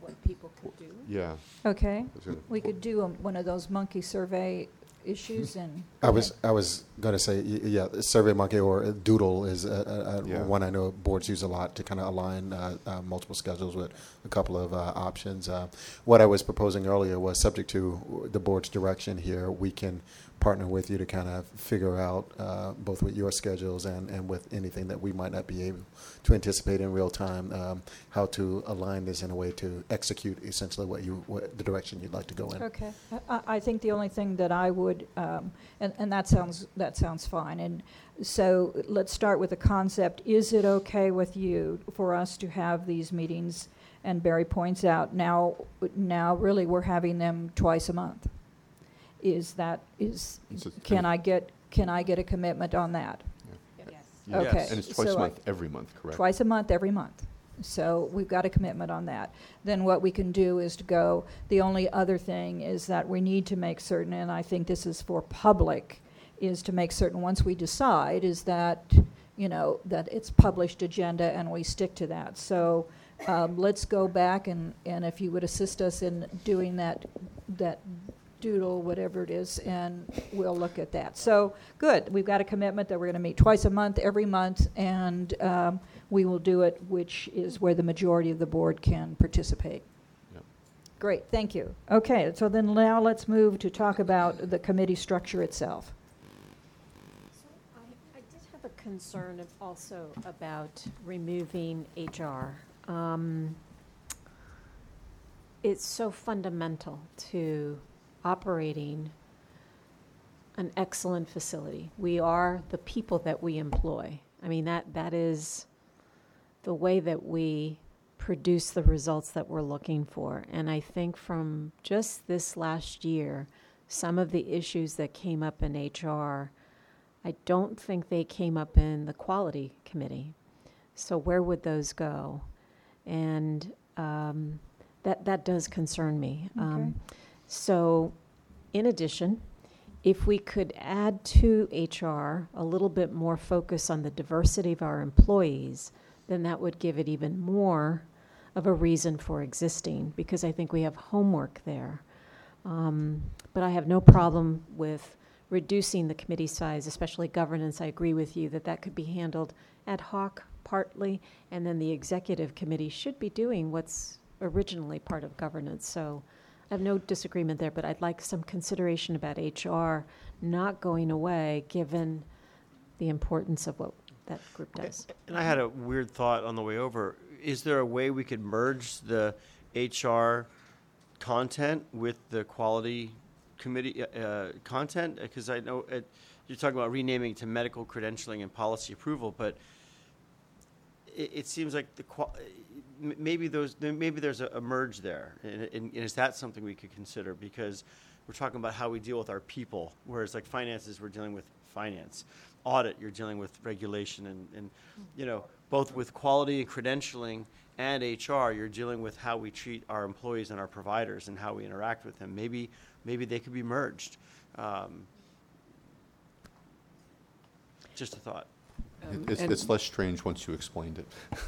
What people could do. yeah. Okay, I was gonna- we could do um, one of those monkey survey issues and. I was I was going to say y- yeah, SurveyMonkey or Doodle is a, a, a Yeah. one I know boards use a lot to kind of align uh, uh, multiple schedules with a couple of uh, options. Uh, what I was proposing earlier was subject to the board's direction here. We can partner with you to kind of figure out uh, both with your schedules and, and with anything that we might not be able to anticipate in real time um, how to align this in a way to execute essentially what you what the direction you'd like to go in. Okay. I- I, think the only thing that I would, um, and, and that sounds, that sounds fine. And so let's start with the concept. Is it okay with you for us to have these meetings? And Barry points out, now, now really we're having them twice a month. Is that, is, It's a- can I get, can I get a commitment on that? Yeah. Okay, And it's twice a so I- month, every month, correct? Twice a month, every month. So we've got a commitment on that. Then what we can do is to go, the only other thing is that we need to make certain, and I think this is for public, is to make certain, once we decide, is that, you know, that it's published agenda and we stick to that. So um, let's go back and, and if you would assist us in doing that, that doodle, whatever it is, and we'll look at that. So, good, we've got a commitment that we're going to meet twice a month, every month, and um, we will do it, which is where the majority of the board can participate. Yep. Great, thank you. Okay, so then now let's move to talk about the committee structure itself. So I, I did have a concern of also about removing HR. Um, It's so fundamental to operating an excellent facility. We are the people that we employ. I mean, that, that is the way that we produce the results that we're looking for. And I think from just this last year, some of the issues that came up in HR, I don't think they came up in the quality committee. So where would those go? And um, that, that does concern me. Um, So, in addition, if we could add to HR a little bit more focus on the diversity of our employees, then that would give it even more of a reason for existing, because I think we have homework there. Um, But I have no problem with reducing the committee size, especially governance. I agree with you that that could be handled ad hoc partly, and then the executive committee should be doing what's originally part of governance. So I have no disagreement there, but I'd like some consideration about HR not going away, given the importance of what that group does. And I had a weird thought on the way over. Is there a way we could merge the HR content with the quality committee uh, uh, content? Because I know it, you're talking about renaming to medical credentialing and policy approval, but it, it seems like the qua- m- maybe those maybe there's a, a merge there, and, and, and is that something we could consider? Because we're talking about how we deal with our people, whereas like finances, we're dealing with finance. Audit, you're dealing with regulation, and, and you know both with quality and credentialing and HR, you're dealing with how we treat our employees and our providers and how we interact with them. Maybe maybe they could be merged. Um, just a thought. Um, It's, and- it's less strange once you explained it.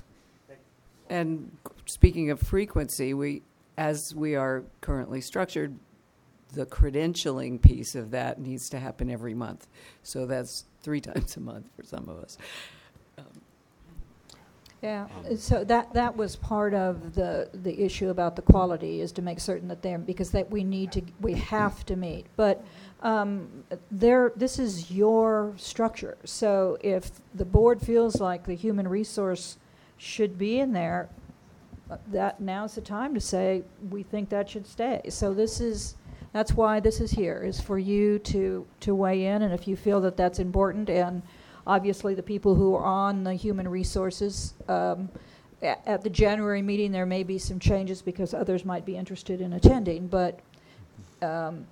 And speaking of frequency, we, as we are currently structured, the credentialing piece of that needs to happen every month. So that's three times a month for some of us. Yeah, so that, that was part of the, the issue about the quality, is to make certain that they're, because that we need to, we have to meet. But um, there, this is your structure. So if the board feels like the human resource should be in there, uh, that, now's the time to say, we think that should stay. So this is, that's why this is here, is for you to, to weigh in, and if you feel that that's important, and obviously the people who are on the human resources, um, at, at the January meeting, there may be some changes because others might be interested in attending, but, um,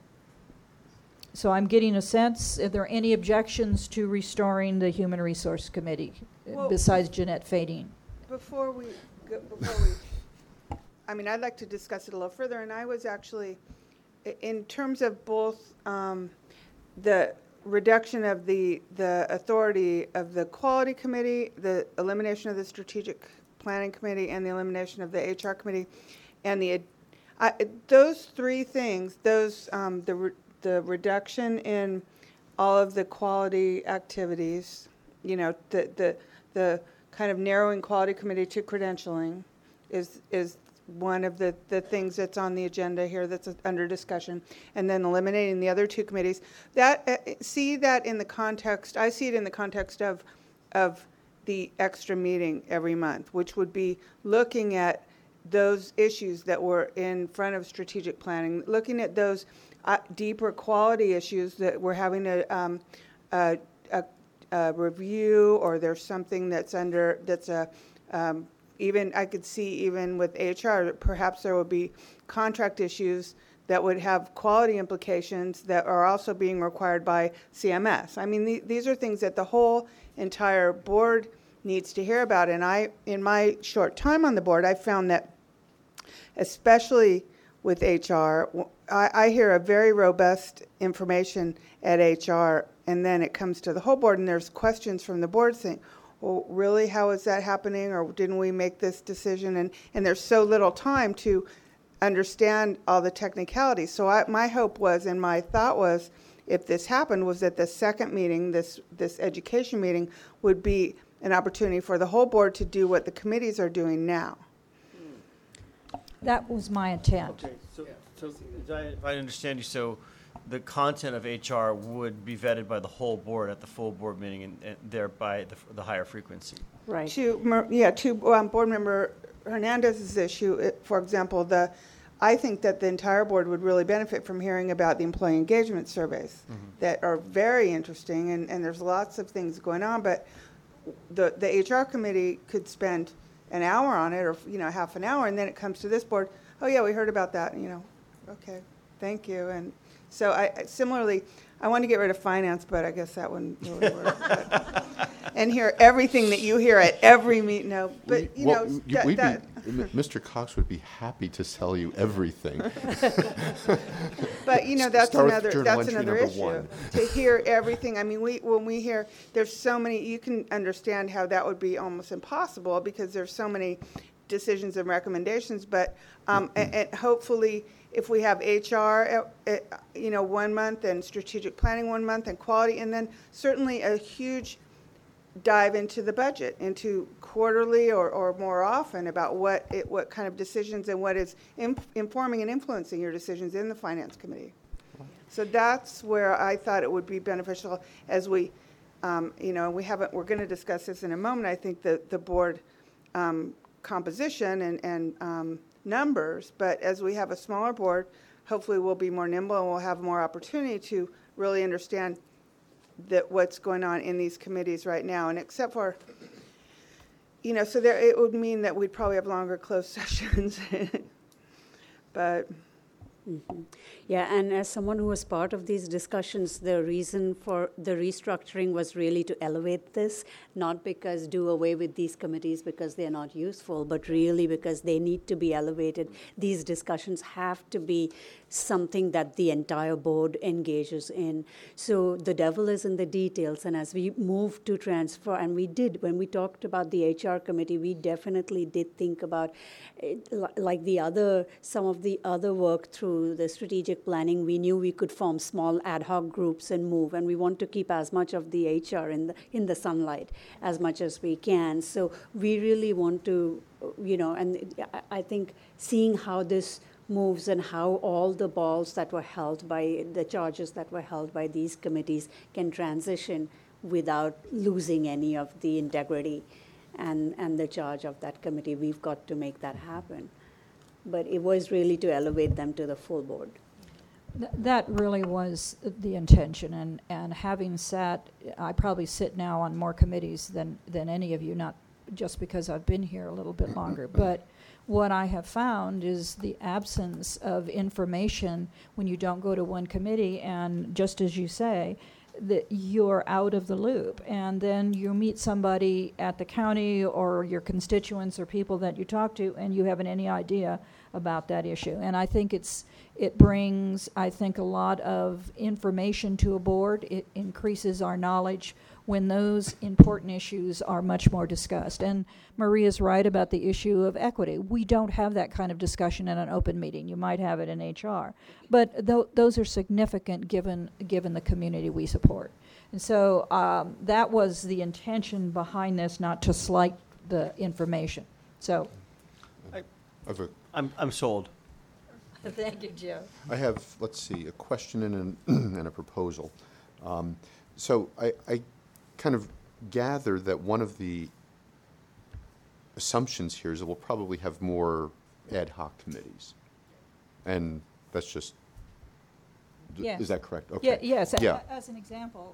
So I'm getting a sense, are there any objections to restoring the Human Resource Committee uh, Well- besides Jeanette Fading? Before we, go- before we, I mean, I'd like to discuss it a little further, and I was actually, in terms of both um, the reduction of the, the authority of the Quality Committee, the elimination of the Strategic Planning Committee, and the elimination of the HR Committee, and the, I, those three things, those, um, the, the reduction in all of the quality activities, you know, the, the, the kind of narrowing quality committee to credentialing is, is one of the, the things that's on the agenda here that's under discussion. And then eliminating the other two committees. That, uh, see that in the context, I see it in the context of, of the extra meeting every month, which would be looking at those issues that were in front of strategic planning, looking at those uh, deeper quality issues that we're having a, um, a, review, or there's something that's under, that's a, um, even, I could see even with HR, perhaps there would be contract issues that would have quality implications that are also being required by CMS. I mean, the- these are things that the whole entire board needs to hear about. And I, in my short time on the board, I found that especially with HR, I hear a very robust information at HR, and then it comes to the whole board, and there's questions from the board saying, well, really, how is that happening, or didn't we make this decision? And, and there's so little time to understand all the technicalities. So I, my hope was, and my thought was, if this happened, was that the second meeting, this, this education meeting, would be an opportunity for the whole board to do what the committees are doing now. That was my intent. Okay, so, so if I- if I understand you, so the content of HR would be vetted by the whole board at the full board meeting and- and thereby the, the higher frequency? Right. To, Mer- yeah, to um, Board Member Hernandez's issue, it- for example, the, I think that the entire board would really benefit from hearing about the employee engagement surveys that are very interesting, and, and there's lots of things going on, but the, the HR committee could spend an hour on it, or, you know, half an hour, and then it comes to this board, oh, yeah, we heard about that, you know, okay, thank you, and so I, I- similarly, I want to get rid of finance, but I guess that wouldn't really work. but- And hear everything that you hear at every meet, no, but, you know, Well, that, we'd be- that, M- Mr. Cox would be happy to sell you everything. But, you know, that's start with another, journal that's entry another number issue. one. To hear everything, I mean, we, when we hear, there's so many, you can understand how that would be almost impossible because there's so many decisions and recommendations, but, um, Mm-hmm. and, and hopefully, if we have HR, uh, uh, you know, one month and strategic planning one month and quality, and then certainly a huge dive into the budget, into quarterly or, or more often about what it, what kind of decisions and what is in- informing and influencing your decisions in the finance committee. So that's where I thought it would be beneficial as we, um, you know, we haven't, we're going to discuss this in a moment. I think the, the board um, composition and, and um, numbers, but as we have a smaller board, hopefully we'll be more nimble and we'll have more opportunity to really understand that what's going on in these committees right now. And except for, you know, so there, it would mean that we'd probably have longer closed sessions. But, mm-hmm. Yeah, and as someone who was part of these discussions, the reason for the restructuring was really to elevate this, not because do away with these committees because they're not useful, but really because they need to be elevated. These discussions have to be something that the entire board engages in. So the devil is in the details, and as we move to transfer, and we did, when we talked about the HR committee, we definitely did think about, it, like the other, some of the other work through the strategic planning, we knew we could form small ad hoc groups and move, and we want to keep as much of the HR in the, in the sunlight as much as we can. So we really want to, you know, and I, I think seeing how this moves and how all the balls that were held by the charges that were held by these committees can transition without losing any of the integrity and, and the charge of that committee. We've got to make that happen. But it was really to elevate them to the full board. Th- That really was the intention, and, and having sat, I probably sit now on more committees than, than any of you, not just because I've been here a little bit longer. But what I have found is the absence of information when you don't go to one committee, and just as you say, that you're out of the loop. And then you meet somebody at the county or your constituents or people that you talk to, and you haven't any idea about that issue. And I think it's, it brings, I think, a lot of information to a board. It increases our knowledge when those important issues are much more discussed. And Maria's right about the issue of equity. We don't have that kind of discussion in an open meeting. You might have it in HR. But tho- those are significant given, given the community we support. And so um, that was the intention behind this, not to slight the information. So, a- I'm, I'm sold. thank you, Joe. I have, let's see, a question and, an and a proposal. Um, So I, I kind of gather that one of the assumptions here is that we'll probably have more ad hoc committees. And that's just, Yes. is that correct? Yeah, Okay. yes, a- Yeah. as an example,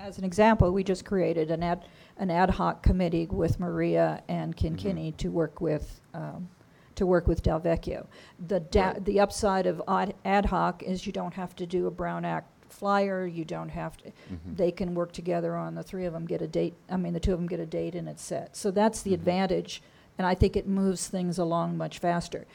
as an example, we just created an ad, an ad hoc committee with Maria and Mm-hmm. Kinkinney to work with, um, to work with Delvecchio. The da, Right. the upside of ad, ad hoc is you don't have to do a Brown Act flyer, you don't have to, Mhm. they can work together on, the three of them get a date, I mean, the two of them get a date and it's set. So that's the Mhm. advantage, and I think it moves things along much faster.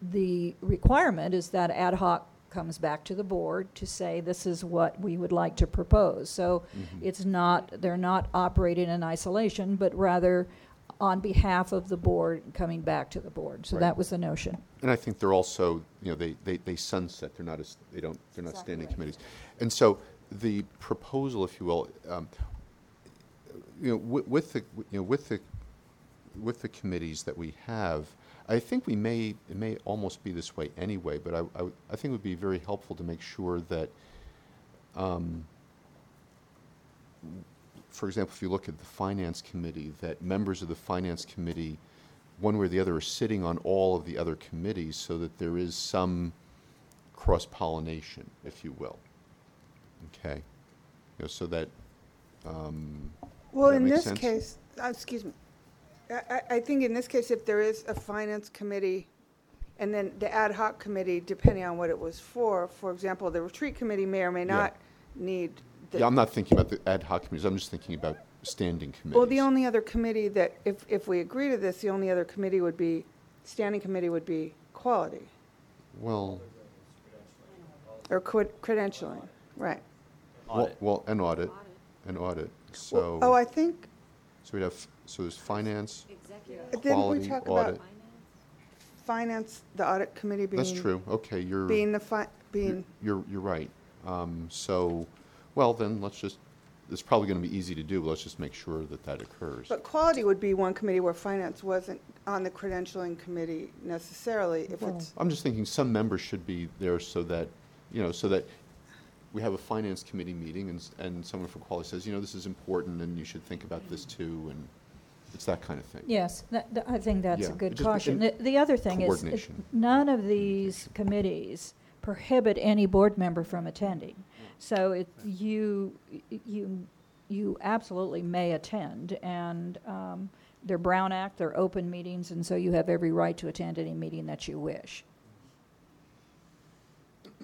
The requirement is that ad hoc comes back to the board to say, this is what we would like to propose. So Mhm. it's not, they're not operating in isolation, but rather on behalf of the board, coming back to the board. So Right. that was the notion. And I think they're also, you know, they, they, they sunset, they're not, as they don't, they're not Exactly standing right. committees. And so the proposal, if you will, um, you know, wi- with the, you know, with the, with the committees that we have, I think we may, it may almost be this way anyway, but I, I, would- I think it would be very helpful to make sure that, um, for example, if you look at the finance committee, that members of the finance committee, one way or the other, are sitting on all of the other committees so that there is some cross-pollination, if you will. Okay? You know, so that, um, Well, that in make this sense? case, uh, excuse me, I, I- I think in this case, if there is a finance committee, and then the ad hoc committee, depending on what it was for, for example, the retreat committee may or may Yeah. not need. The- yeah, I'm not thinking about the ad hoc committees, I'm just thinking about standing committees. Well, the only other committee that, if, if we agree to this, the only other committee would be, standing committee would be quality, Well, or cred- credentialing, right. well, Audit. well, an audit, an audit, so. Oh, I think, So we have, so there's finance, Executive. didn't we Quality, talk about audit. finance, the audit committee being? that's true, okay, you're. Being the fi, You're- being, You're, you're right. Um, So, well, then, let's just, it's probably going to be easy to do, but let's just make sure that that occurs. but quality would be one committee where finance wasn't on the credentialing committee necessarily, if it's, I'm just thinking some members should be there so that, you know, so that we have a finance committee meeting and, s- and someone from quality says, you know, this is important and you should think about this too, and it's that kind of thing. Yes, that, that- I think that's a Yeah, good just- caution. and The, the other thing is, it- coordination. none of these committees prohibit any board member from attending. So it, you, you, you absolutely may attend, and, um, they're Brown Act, they're open meetings, and so you have every right to attend any meeting that you wish.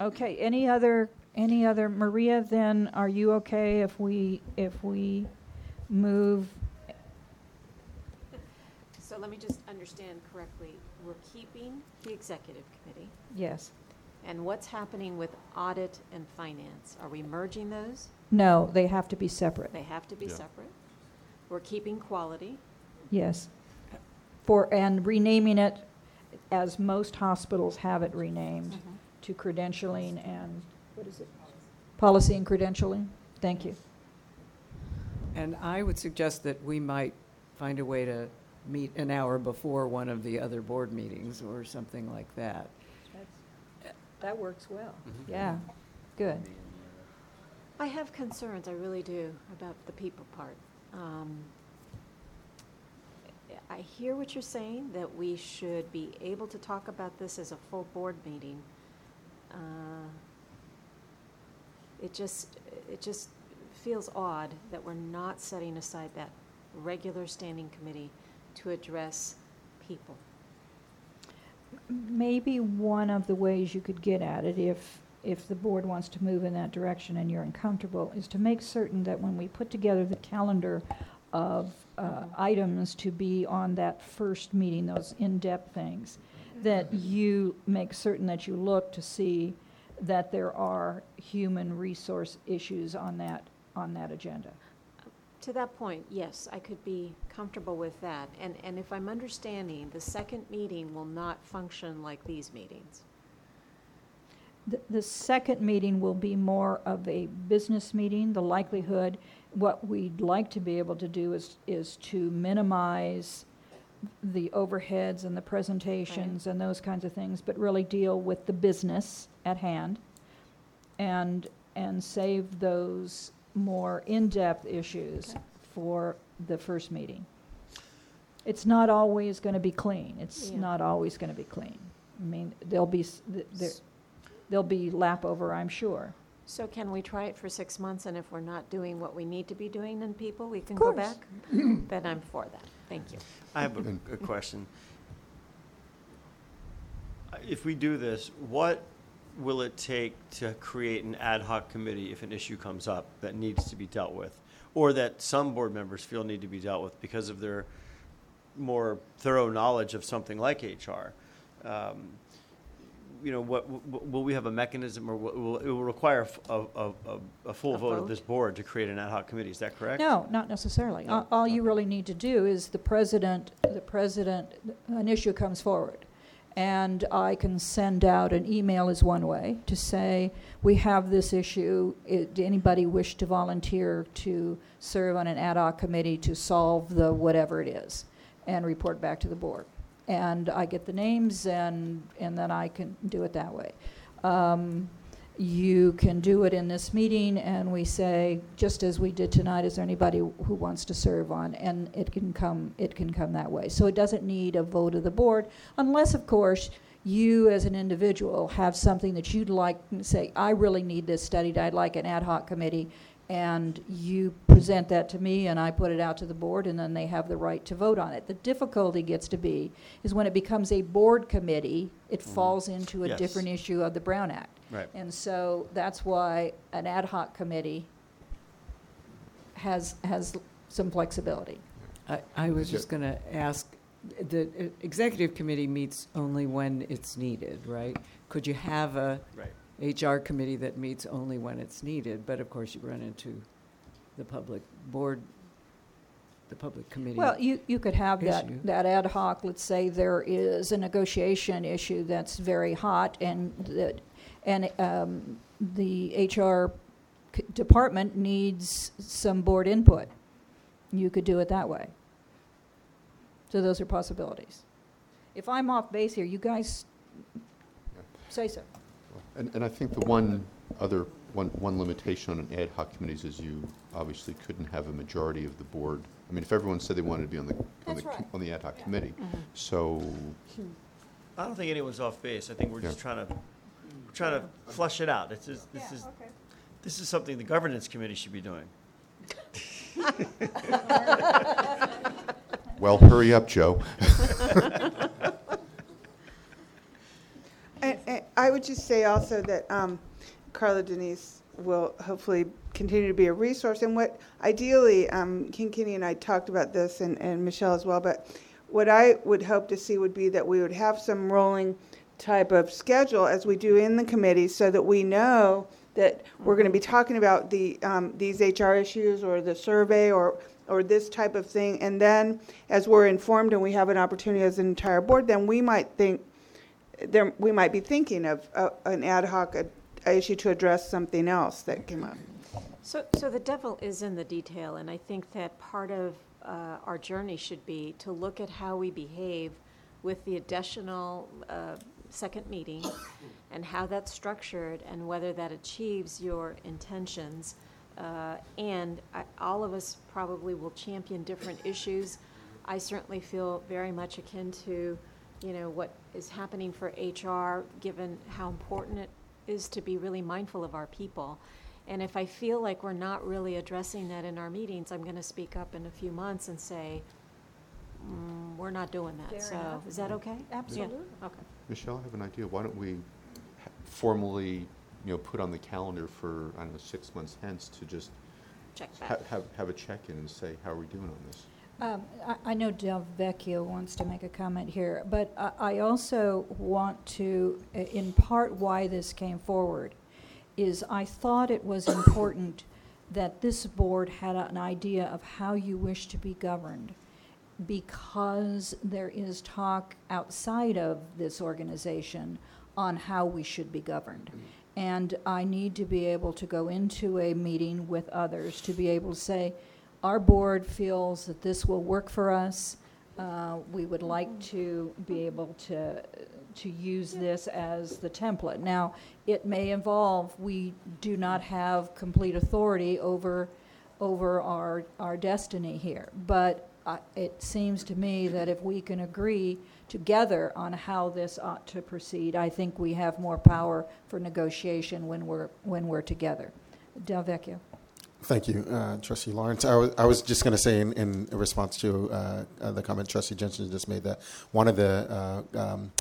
Okay, any other, any other, Maria, then, are you okay if we, if we move So let me just understand correctly. We're keeping the executive committee, Yes. And what's happening with audit and finance? Are we merging those? No, they have to be separate. They have to be Yeah. separate. We're keeping quality. Yes. For, and renaming it, as most hospitals have it renamed, mm-hmm. to credentialing and, what is it? Policy and credentialing? Thank you. And I would suggest that we might find a way to meet an hour before one of the other board meetings or something like that. That works well. Yeah, good. I have concerns, I really do, about the people part. Um, I hear what you're saying, that we should be able to talk about this as a full board meeting. Uh, It just, it just feels odd that we're not setting aside that regular standing committee to address people? Maybe one of the ways you could get at it, if, if the board wants to move in that direction and you're uncomfortable, is to make certain that when we put together the calendar of uh, items to be on that first meeting, those in-depth things, that you make certain that you look to see that there are human resource issues on that, on that agenda. To that point, yes, I could be comfortable with that. And, and if I'm understanding, the second meeting will not function like these meetings. The, the second meeting will be more of a business meeting, the likelihood, what we'd like to be able to do is, is to minimize the overheads and the presentations and those kinds of things, but really deal with the business at hand and, and save those more in-depth issues Okay. for the first meeting. It's not always going to be clean. It's Yeah. not always going to be clean. I mean, there'll be, s- th- there, there'll be lap over, I'm sure. So can we try it for six months, and if we're not doing what we need to be doing, then people, we can go course. back? Then I'm for that. Thank you. I have a, a question. Uh, If we do this, what will it take to create an ad hoc committee if an issue comes up that needs to be dealt with? Or that some board members feel need to be dealt with because of their more thorough knowledge of something like HR? Um, You know, what, w- will we have a mechanism, or will, will- it will require a full A vote of this board to create an ad hoc committee, is that correct? No, not necessarily. All, all you really need to do is the president, the president, an issue comes forward. And I can send out an email is one way to say, we have this issue. I- Do anybody wish to volunteer to serve on an ad hoc committee to solve the whatever it is? And report back to the board. And I get the names and, and then I can do it that way. Um, you can do it in this meeting, and we say, just as we did tonight, is there anybody who wants to serve on? And it can come, it can come that way. So it doesn't need a vote of the board, unless, of course, you as an individual have something that you'd like, to say, I really need this studied, I'd like an ad hoc committee, and you present that to me, and I put it out to the board, and then they have the right to vote on it. The difficulty gets to be, is when it becomes a board committee, it mm-hmm. falls into a Yes. different issue of the Brown Act. Right. And so that's why an ad hoc committee has, has some flexibility. I, I was just going to ask, the uh, executive committee meets only when it's needed, right? Could you have a Right. HR committee that meets only when it's needed? But of course, you run into the public board, the public committee. Well, you, you could have that, that ad hoc, let's say there is a negotiation issue that's very hot and that, and um, the HR c- department needs some board input. You could do it that way. So those are possibilities. If I'm off base here, you guys say so. And, and I think the one other, one, one limitation on an ad hoc committees is you obviously couldn't have a majority of the board. I mean, if everyone said they wanted to be on the, on That's the, right. on the ad hoc committee, so, I don't think anyone's off base. I think we're just trying to, we're trying to flush it out. This is, this is, this is something the governance committee should be doing. well, hurry up, Joe. And, and I would just say also that um, Carla Denise will hopefully continue to be a resource. And what ideally, um, King Kitty and I talked about this, and, and Michelle as well, but what I would hope to see would be that we would have some rolling type of schedule as we do in the committee so that we know that we're going to be talking about the, um, these HR issues or the survey or, or this type of thing. And then as we're informed and we have an opportunity as an entire board, then we might think, there, we might be thinking of uh, an ad hoc uh, issue to address something else that came up. So, so the devil is in the detail, and I think that part of uh, our journey should be to look at how we behave with the additional uh, second meeting and how that's structured and whether that achieves your intentions. Uh, And I- all of us probably will champion different issues. I certainly feel very much akin to, you know, what is happening for HR, given how important it is to be really mindful of our people. And if I feel like we're not really addressing that in our meetings, I'm going to speak up in a few months and say, mm, we're not doing that. Fair So, enough. is that okay? Yeah. Absolutely. Okay. Michelle, I have an idea. Why don't we ha- formally, you know, put on the calendar for, I don't know, six months hence to just Check ha- back. have, have a check-in and say, how are we doing on this? Um, I, I know Del Vecchio wants to make a comment here, but I, I also want to, in part why this came forward, is I thought it was important that this board had an idea of how you wish to be governed, because there is talk outside of this organization on how we should be governed. And I need to be able to go into a meeting with others to be able to say, our board feels that this will work for us. Uh, We would like to be able to, to use this as the template. Now, it may involve, we do not have complete authority over, over our, our destiny here. But it seems to me that if we can agree together on how this ought to proceed, I think we have more power for negotiation when we're, when we're together. Delvecchio. Thank you, uh, Trustee Lawrence. I was, I was just going to say, in, in response to uh, uh, the comment Trustee Jensen just made, that one of the uh, um,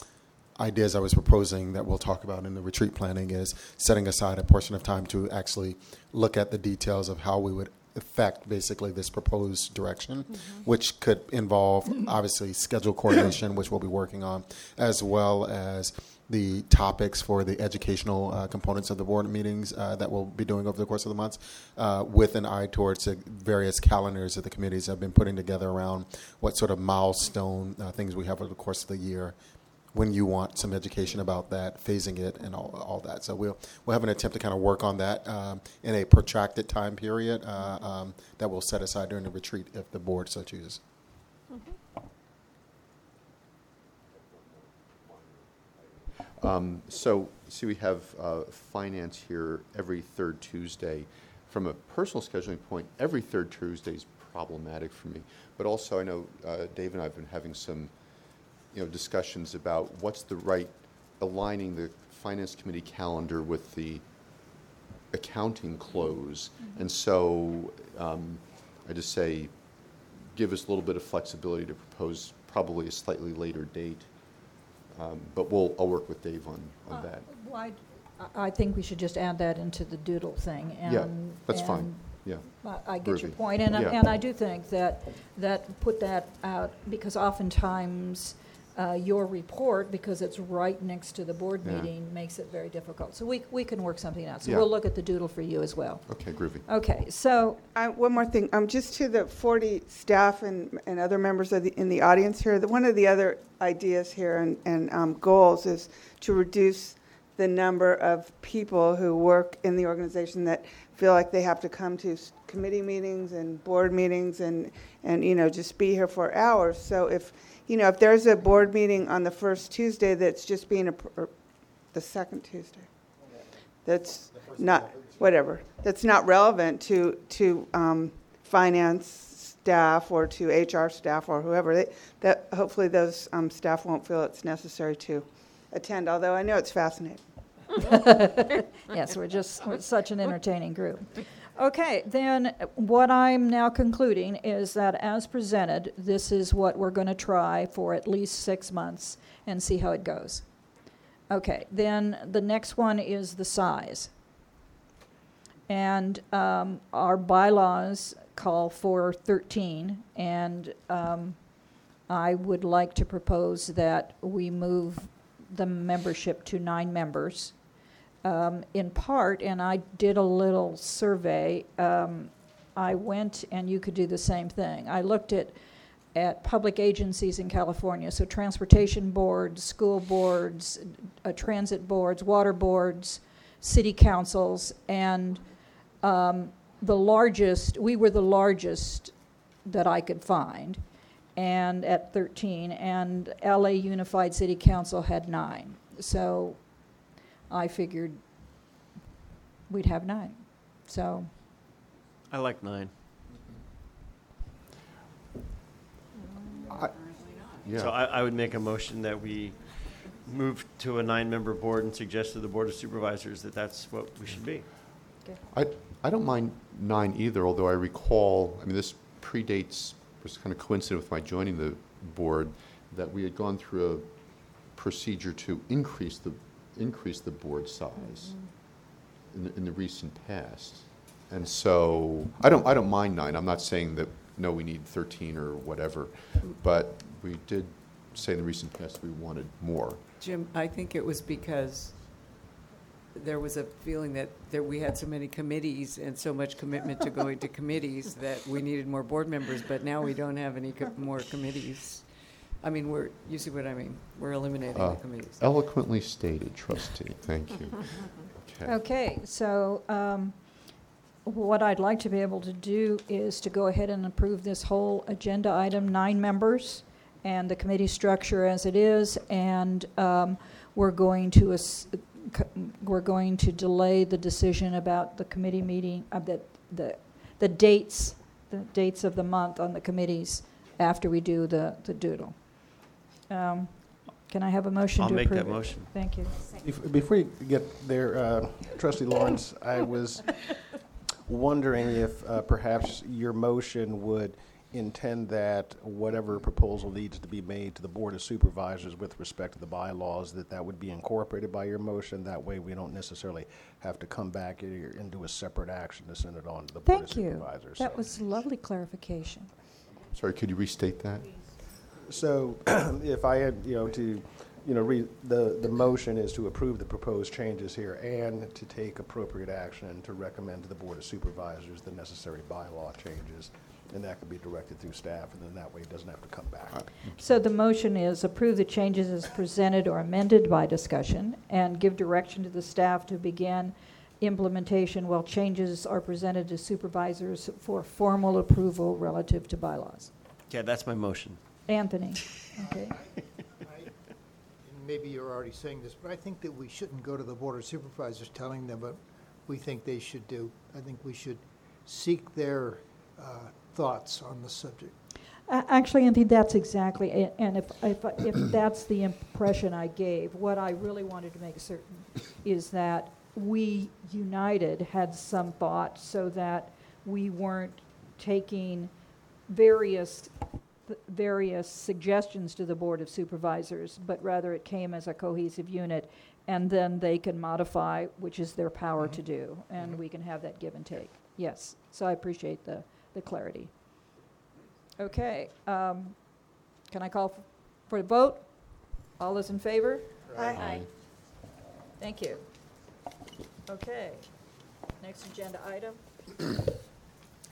ideas I was proposing that we'll talk about in the retreat planning is setting aside a portion of time to actually look at the details of how we would affect basically this proposed direction, which could involve obviously schedule coordination, which we'll be working on, as well as the topics for the educational uh, components of the board meetings uh, that we'll be doing over the course of the months, uh, with an eye towards the various calendars that the committees have been putting together around what sort of milestone uh, things we have over the course of the year. When you want some education about that, phasing it, and all, all that. So we'll we'll have an attempt to kind of work on that um, in a protracted time period uh, um, that we'll set aside during the retreat if the board so chooses. Um, So, see, we have uh, finance here every third Tuesday. From a personal scheduling point, every third Tuesday is problematic for me. But also, I know uh, Dave and I have been having some, you know, discussions about what's the right, aligning the finance committee calendar with the accounting close. And so um, I just say, give us a little bit of flexibility to propose probably a slightly later date. Um, But we'll, I'll work with Dave on, on that. Why, I I think we should just add that into the doodle thing, and. Yeah, that's fine, yeah. I- I get your Groovy. point, and, I- and I do think that, that put that out, because oftentimes, uh, your report, because it's right next to the board Yeah. meeting, makes it very difficult. So we, we can work something out. So Yeah. we'll look at the doodle for you as well. Okay, groovy. Okay, so, I- One more thing, um, just to the 40 staff and, and other members of the, in the audience here, the- one of the other ideas here and, and um, goals is to reduce the number of people who work in the organization that feel like they have to come to s- committee meetings and board meetings and, and, you know, just be here for hours. So if, you know, if there's a board meeting on the first Tuesday that's just being, a or the second Tuesday, that's not, whatever, that's not relevant to, to um, finance staff or to HR staff or whoever, they- that, hopefully those um, staff won't feel it's necessary to attend, although I know it's fascinating. yes, we're just, we're such an entertaining group. Okay, then what I'm now concluding is that as presented, this is what we're going to try for at least six months and see how it goes. Okay, then the next one is the size. And um, our bylaws call for 13, and um, I would like to propose that we move the membership to nine members. Um, in part, and I did a little survey, um, I went, and you could do the same thing. I looked at, at public agencies in California, so transportation boards, school boards, uh, transit boards, water boards, city councils, and um, the largest, we were the largest that I could find, and at 13, and LA Unified City Council had nine. So I figured we'd have nine. So, I like nine. I- So Yeah, I, I would make a motion that we move to a nine-member board and suggest to the Board of Supervisors that that's what we should be. I, I don't mind nine either, although I recall, I mean, this predates, was kind of coincident with my joining the board, that we had gone through a procedure to increase the, increase the board size in, the- in the recent past. And so, I don't, I don't mind nine. I'm not saying that, no, we need 13 or whatever, but we did say in the recent past we wanted more. Jim, I think it was because there was a feeling that there, we had so many committees and so much commitment to going to committees that we needed more board members, but now we don't have any co- more committees. I mean, we're, you see what I mean? We're eliminating Uh, the committees. Eloquently stated, trustee. Thank you. Okay. Okay, so um, what I'd like to be able to do is to go ahead and approve this whole agenda item, nine members, and the committee structure as it is, and um, we're going to, ass- c- we're going to delay the decision about the committee meeting, uh, the, the, the dates, the dates of the month on the committees after we do the, the doodle. Um, Can I have a motion I'll to make approve that it? motion. Thank you. Bef- Before you get there, uh, trustee Lawrence, I was wondering if uh, perhaps your motion would intend that whatever proposal needs to be made to the Board of Supervisors with respect to the bylaws, that that would be incorporated by your motion. That way, we don't necessarily have to come back here and do a separate action to send it on to the Board of Thank you. Supervisors. That So- was lovely clarification. Sorry, could you restate that? So if I had, you know, to, you know, read, the, the motion is to approve the proposed changes here and to take appropriate action to recommend to the Board of Supervisors the necessary bylaw changes. And that could be directed through staff, and then that way it doesn't have to come back. So the motion is approve the changes as presented or amended by discussion and give direction to the staff to begin implementation while changes are presented to supervisors for formal approval relative to bylaws. Yeah, that's my motion. Anthony, okay. Maybe you're already saying this, but I think that we shouldn't go to the Board of Supervisors telling them what we think they should do. I think we should seek their uh, thoughts on the subject. A- Actually, Anthony, that's exactly, and if, if, if that's the impression I gave, what I really wanted to make certain is that we united had some thought so that we weren't taking various, various suggestions to the Board of Supervisors, but rather it came as a cohesive unit, and then they can modify, which is their power to do, and we can have that give and take. Yes, so I appreciate the, the clarity. Okay, um, can I call f- for the vote? All those in favor? Aye. Thank you. Okay, next agenda item.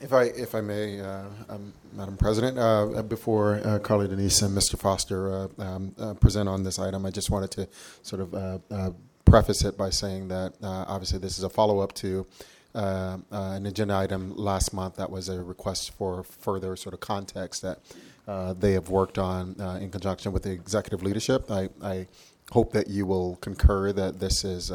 If I, if I may, uh, um, Madam President, uh, before uh, Carly Denise and Mr. Foster uh, um, uh, present on this item, I just wanted to sort of uh, preface it by saying that obviously this is a follow-up to uh, uh, an agenda item last month that was a request for further sort of context that they have worked on in conjunction with the executive leadership. I, I hope that you will concur that this is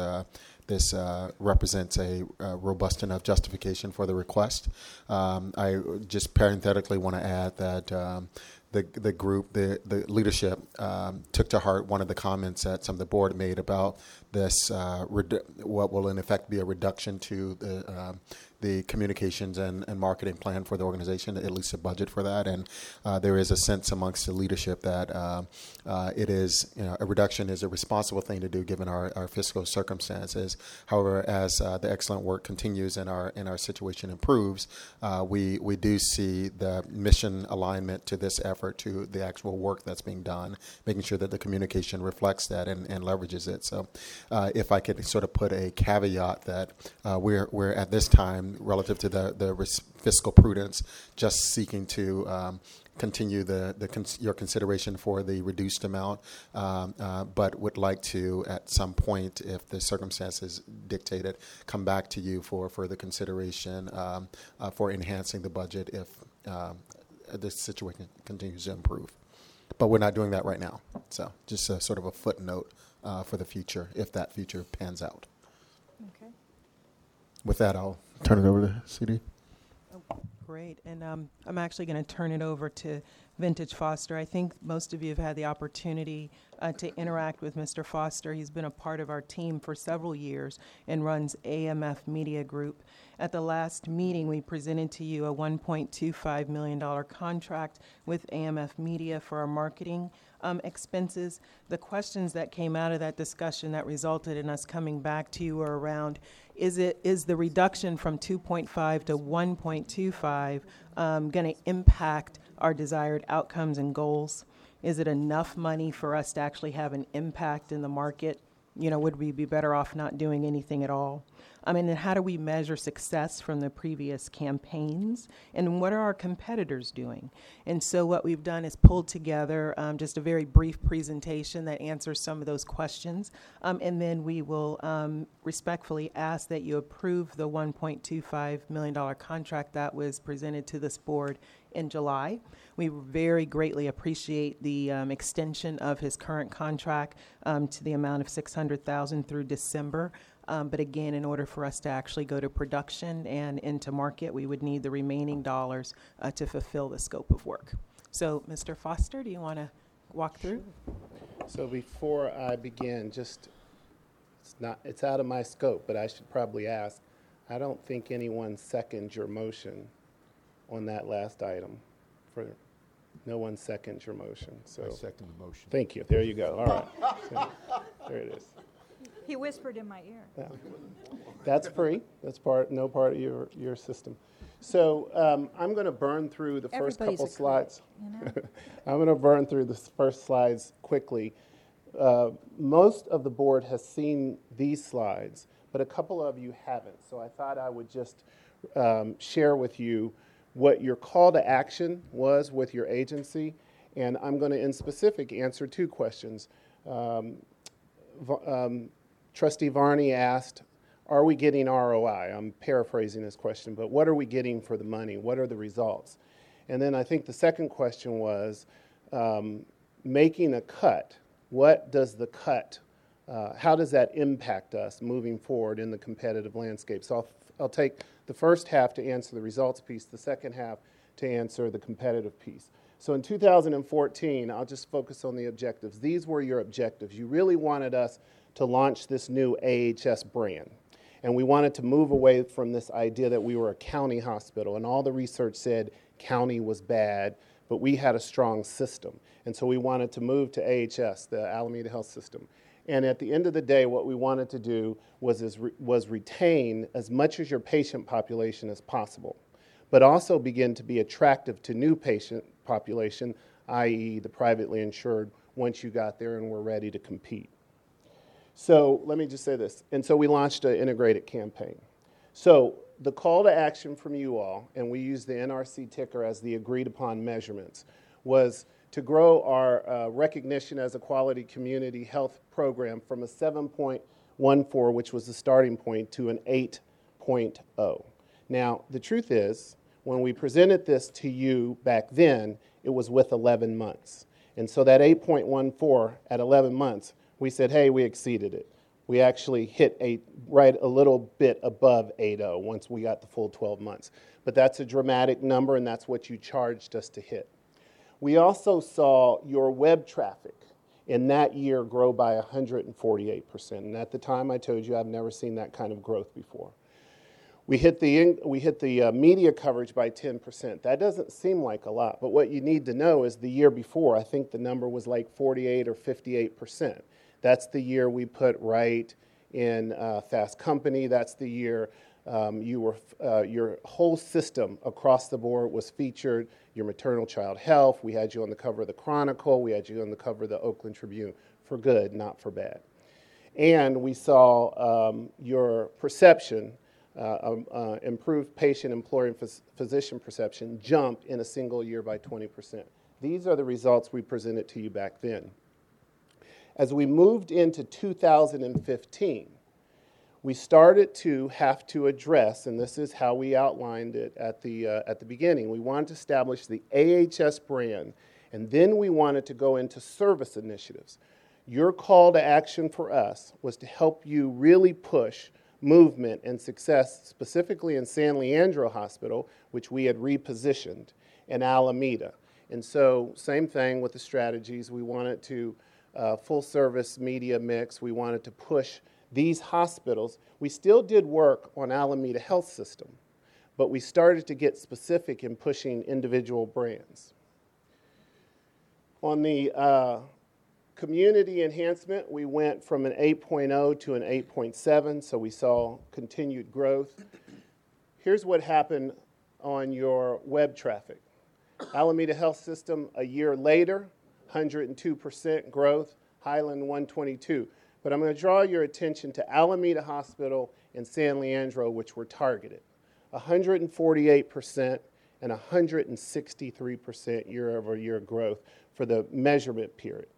this uh, represents a uh, robust enough justification for the request. Um, I just parenthetically want to add that um, the the group, the the leadership, um, took to heart one of the comments that some of the board made about this, uh, redu- what will in effect be a reduction to the um, the communications and, and marketing plan for the organization, at least a budget for that. And uh, there is a sense amongst the leadership that uh, uh, it is, you know, a reduction is a responsible thing to do given our, our fiscal circumstances. However, as uh, the excellent work continues and our and our situation improves, uh, we we do see the mission alignment to this effort to the actual work that's being done, making sure that the communication reflects that and, and leverages it. So, uh, if I could sort of put a caveat that we're we're at this time relative to the the fiscal prudence, just seeking to um, continue the, the cons- your consideration for the reduced amount, um, uh, but would like to, at some point, if the circumstances dictate it, come back to you for further consideration um, uh, for enhancing the budget if um, the situation continues to improve. But we're not doing that right now. So just a, sort of a footnote uh, for the future if that future pans out. Okay. With that, I'll turn it over to CD. Great, and um, I'm actually going to turn it over to Vintage Foster. I think most of you have had the opportunity uh, to interact with Mr. Foster. He's been a part of our team for several years and runs AMF Media Group. At the last meeting, we presented to you a $1.25 million contract with AMF Media for our marketing um, expenses. The questions that came out of that discussion that resulted in us coming back to you were around is it is the reduction from 2.5 to 1.25 um, going to impact our desired outcomes and goals? Is it enough money for us to actually have an impact in the market? You know, would we be better off not doing anything at all? I mean, and how do we measure success from the previous campaigns? And what are our competitors doing? And so, what we've done is pulled together um, just a very brief presentation that answers some of those questions. Um, and then we will um, respectfully ask that you approve the $1.25 million contract that was presented to this board in July. We very greatly appreciate the um, extension of his current contract um, to the amount of 600000 through December. Um, but again, in order for us to actually go to production and into market, we would need the remaining dollars uh, to fulfill the scope of work. So, Mr. Foster, do you want to walk through? So before I begin, just, it's not, it's out of my scope, but I should probably ask, I don't think anyone seconded your motion on that last item. For, no one seconded your motion, so. I second the motion. Thank you, there you go, all right. So, There it is. He whispered in my ear. Yeah. That's free. That's part, no part of your, your system. So um, I'm going to burn through the first Everybody's couple a critic, slides. you know? I'm going to burn through the first slides quickly. Uh, most of the board has seen these slides, but a couple of you haven't. So I thought I would just um, share with you what your call to action was with your agency. And I'm going to, in specific, answer two questions. Um, um, Trustee Varney asked, are we getting ROI? I'm paraphrasing his question, but what are we getting for the money? What are the results? And then I think the second question was um, making a cut. What does the cut, uh, how does that impact us moving forward in the competitive landscape? So I'll, I'll take the first half to answer the results piece, the second half to answer the competitive piece. So in 2014, I'll just focus on the objectives. These were your objectives. You really wanted us to launch this new AHS brand. And we wanted to move away from this idea that we were a county hospital. And all the research said county was bad, but we had a strong system. And so we wanted to move to AHS, the Alameda Health System. And at the end of the day, what we wanted to do was, is re- was retain as much as your patient population as possible, but also begin to be attractive to new patient population, i.e., the privately insured, once you got there and were ready to compete. So let me just say this. And so we launched an integrated campaign. So the call to action from you all, and we use the NRC ticker as the agreed upon measurements, was to grow our uh, recognition as a quality community health program from a 7.14, which was the starting point, to an 8.0. Now, the truth is, when we presented this to you back then, it was with 11 months. And so that 8.14 at 11 months, we said, hey, we exceeded it. We actually hit a, right a little bit above 8.0 once we got the full 12 months. But that's a dramatic number, and that's what you charged us to hit. We also saw your web traffic in that year grow by 148%. And at the time, I told you I've never seen that kind of growth before. We hit the, we hit the uh, media coverage by 10%. That doesn't seem like a lot, but what you need to know is the year before, I think the number was like 48 or 58%. That's the year we put right in uh, Fast Company. That's the year um, you were, uh, your whole system across the board was featured. Your maternal child health, we had you on the cover of the Chronicle, we had you on the cover of the Oakland Tribune for good, not for bad. And we saw um, your perception, uh, um, uh, improved patient, employer, and phys- physician perception jump in a single year by 20%. These are the results we presented to you back then. As we moved into 2015, we started to have to address, and this is how we outlined it at the, uh, at the beginning. We wanted to establish the AHS brand, and then we wanted to go into service initiatives. Your call to action for us was to help you really push movement and success, specifically in San Leandro Hospital, which we had repositioned, and Alameda. And so, same thing with the strategies. We wanted to uh, full service media mix. We wanted to push these hospitals. We still did work on Alameda Health System, but we started to get specific in pushing individual brands. On the uh, community enhancement, we went from an 8.0 to an 8.7, so we saw continued growth. Here's what happened on your web traffic. Alameda Health System, a year later, 102% growth, Highland 122. But I'm going to draw your attention to Alameda Hospital and San Leandro, which were targeted. 148% and 163% year over year growth for the measurement period.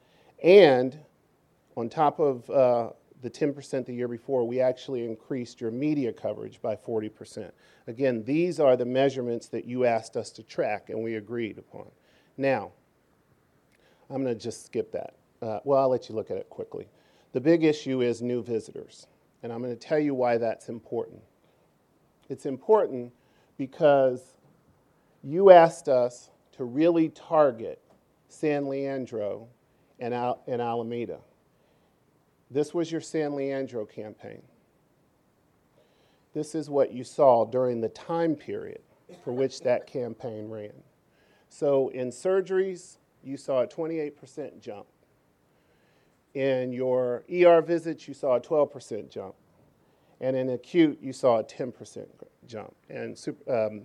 And on top of uh, the 10% the year before, we actually increased your media coverage by 40%. Again, these are the measurements that you asked us to track and we agreed upon. Now, I'm going to just skip that. Uh, well, I'll let you look at it quickly. The big issue is new visitors, and I'm going to tell you why that's important. It's important because you asked us to really target San Leandro and, Al- and Alameda. This was your San Leandro campaign. This is what you saw during the time period for which that campaign ran. So, in surgeries, you saw a 28% jump. In your ER visits, you saw a 12% jump. And in acute, you saw a 10% jump. And um,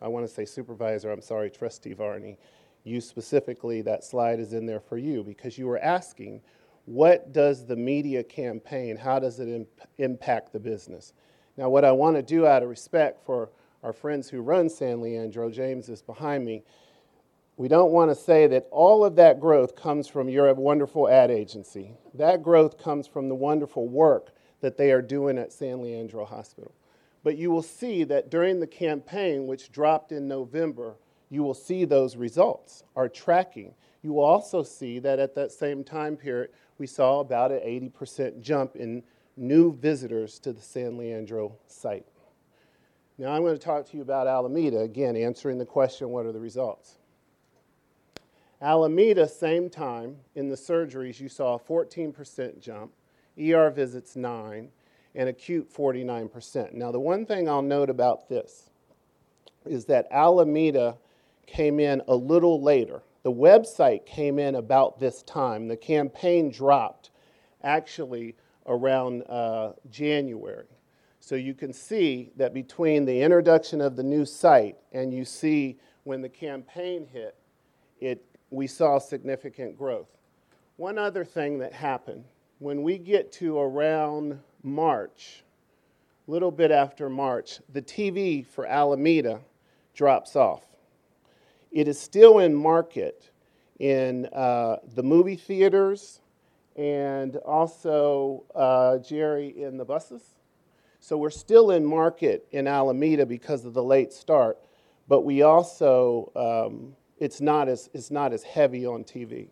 I want to say supervisor, I'm sorry, Trustee Varney, you specifically, that slide is in there for you because you were asking, what does the media campaign, how does it imp- impact the business? Now, what I want to do out of respect for our friends who run San Leandro, James is behind me, we don't want to say that all of that growth comes from your wonderful ad agency. That growth comes from the wonderful work that they are doing at San Leandro Hospital. But you will see that during the campaign, which dropped in November, you will see those results are tracking. You will also see that at that same time period, we saw about an 80% jump in new visitors to the San Leandro site. Now, I'm going to talk to you about Alameda, again, answering the question what are the results? Alameda, same time, in the surgeries, you saw a 14% jump, ER visits 9, and acute 49%. Now, the one thing I'll note about this is that Alameda came in a little later. The website came in about this time. The campaign dropped actually around uh, January. So you can see that between the introduction of the new site and you see when the campaign hit, it, we saw significant growth. One other thing that happened when we get to around March, a little bit after March, the TV for Alameda drops off. It is still in market in uh, the movie theaters and also, uh, Jerry, in the buses. So we're still in market in Alameda because of the late start, but we also, um, it's, not as, it's not as heavy on TV.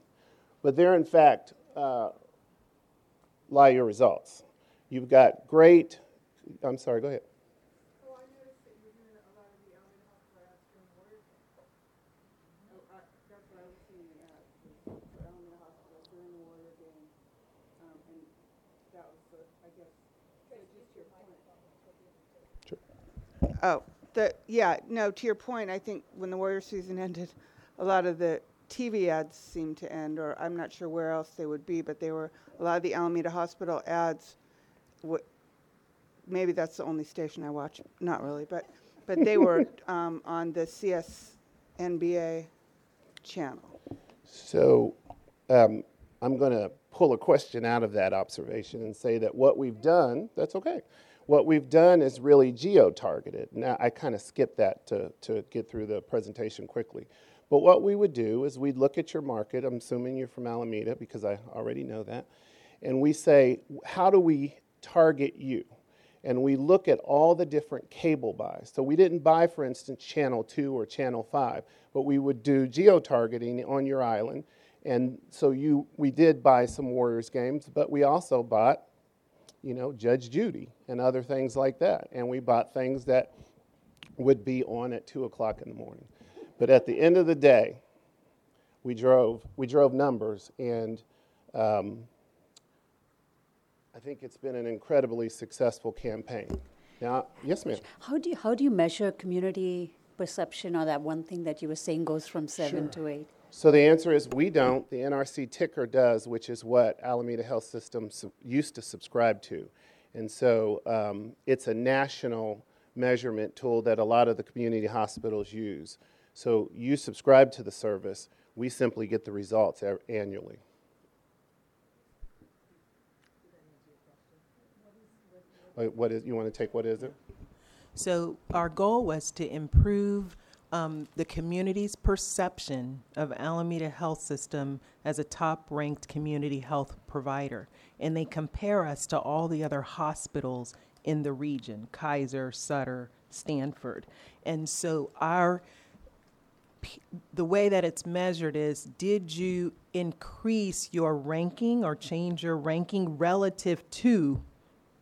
But there, in fact, uh, lie your results. You've got great, I'm sorry, go ahead. Oh, the, yeah, no, to your point, I think when the Warrior season ended, a lot of the TV ads seemed to end, or I'm not sure where else they would be, but they were, a lot of the Alameda Hospital ads, what, maybe that's the only station I watch, not really, but, but they were um, on the CSNBA channel. So um, I'm going to pull a question out of that observation and say that what we've done, that's okay. What we've done is really geo-targeted. Now, I kind of skipped that to, to get through the presentation quickly. But what we would do is we'd look at your market. I'm assuming you're from Alameda because I already know that. And we say, how do we target you? And we look at all the different cable buys. So we didn't buy, for instance, Channel 2 or Channel 5, but we would do geo-targeting on your island. And so you, we did buy some Warriors games, but we also bought you know, Judge Judy and other things like that. And we bought things that would be on at two o'clock in the morning. But at the end of the day, we drove we drove numbers, and um, I think it's been an incredibly successful campaign. Now, yes, ma'am. How do you, how do you measure community perception or that one thing that you were saying goes from seven to eight? So the answer is we don't. The NRC ticker does, which is what Alameda Health System used to subscribe to. And so um, it's a national measurement tool that a lot of the community hospitals use. So you subscribe to the service, we simply get the results annually. What is, you want to take, what is it? So our goal was to improve um, the community's perception of Alameda Health System as a top-ranked community health provider, and they compare us to all the other hospitals in the region: Kaiser, Sutter, Stanford. And so our the way that it's measured is did you increase your ranking or change your ranking relative to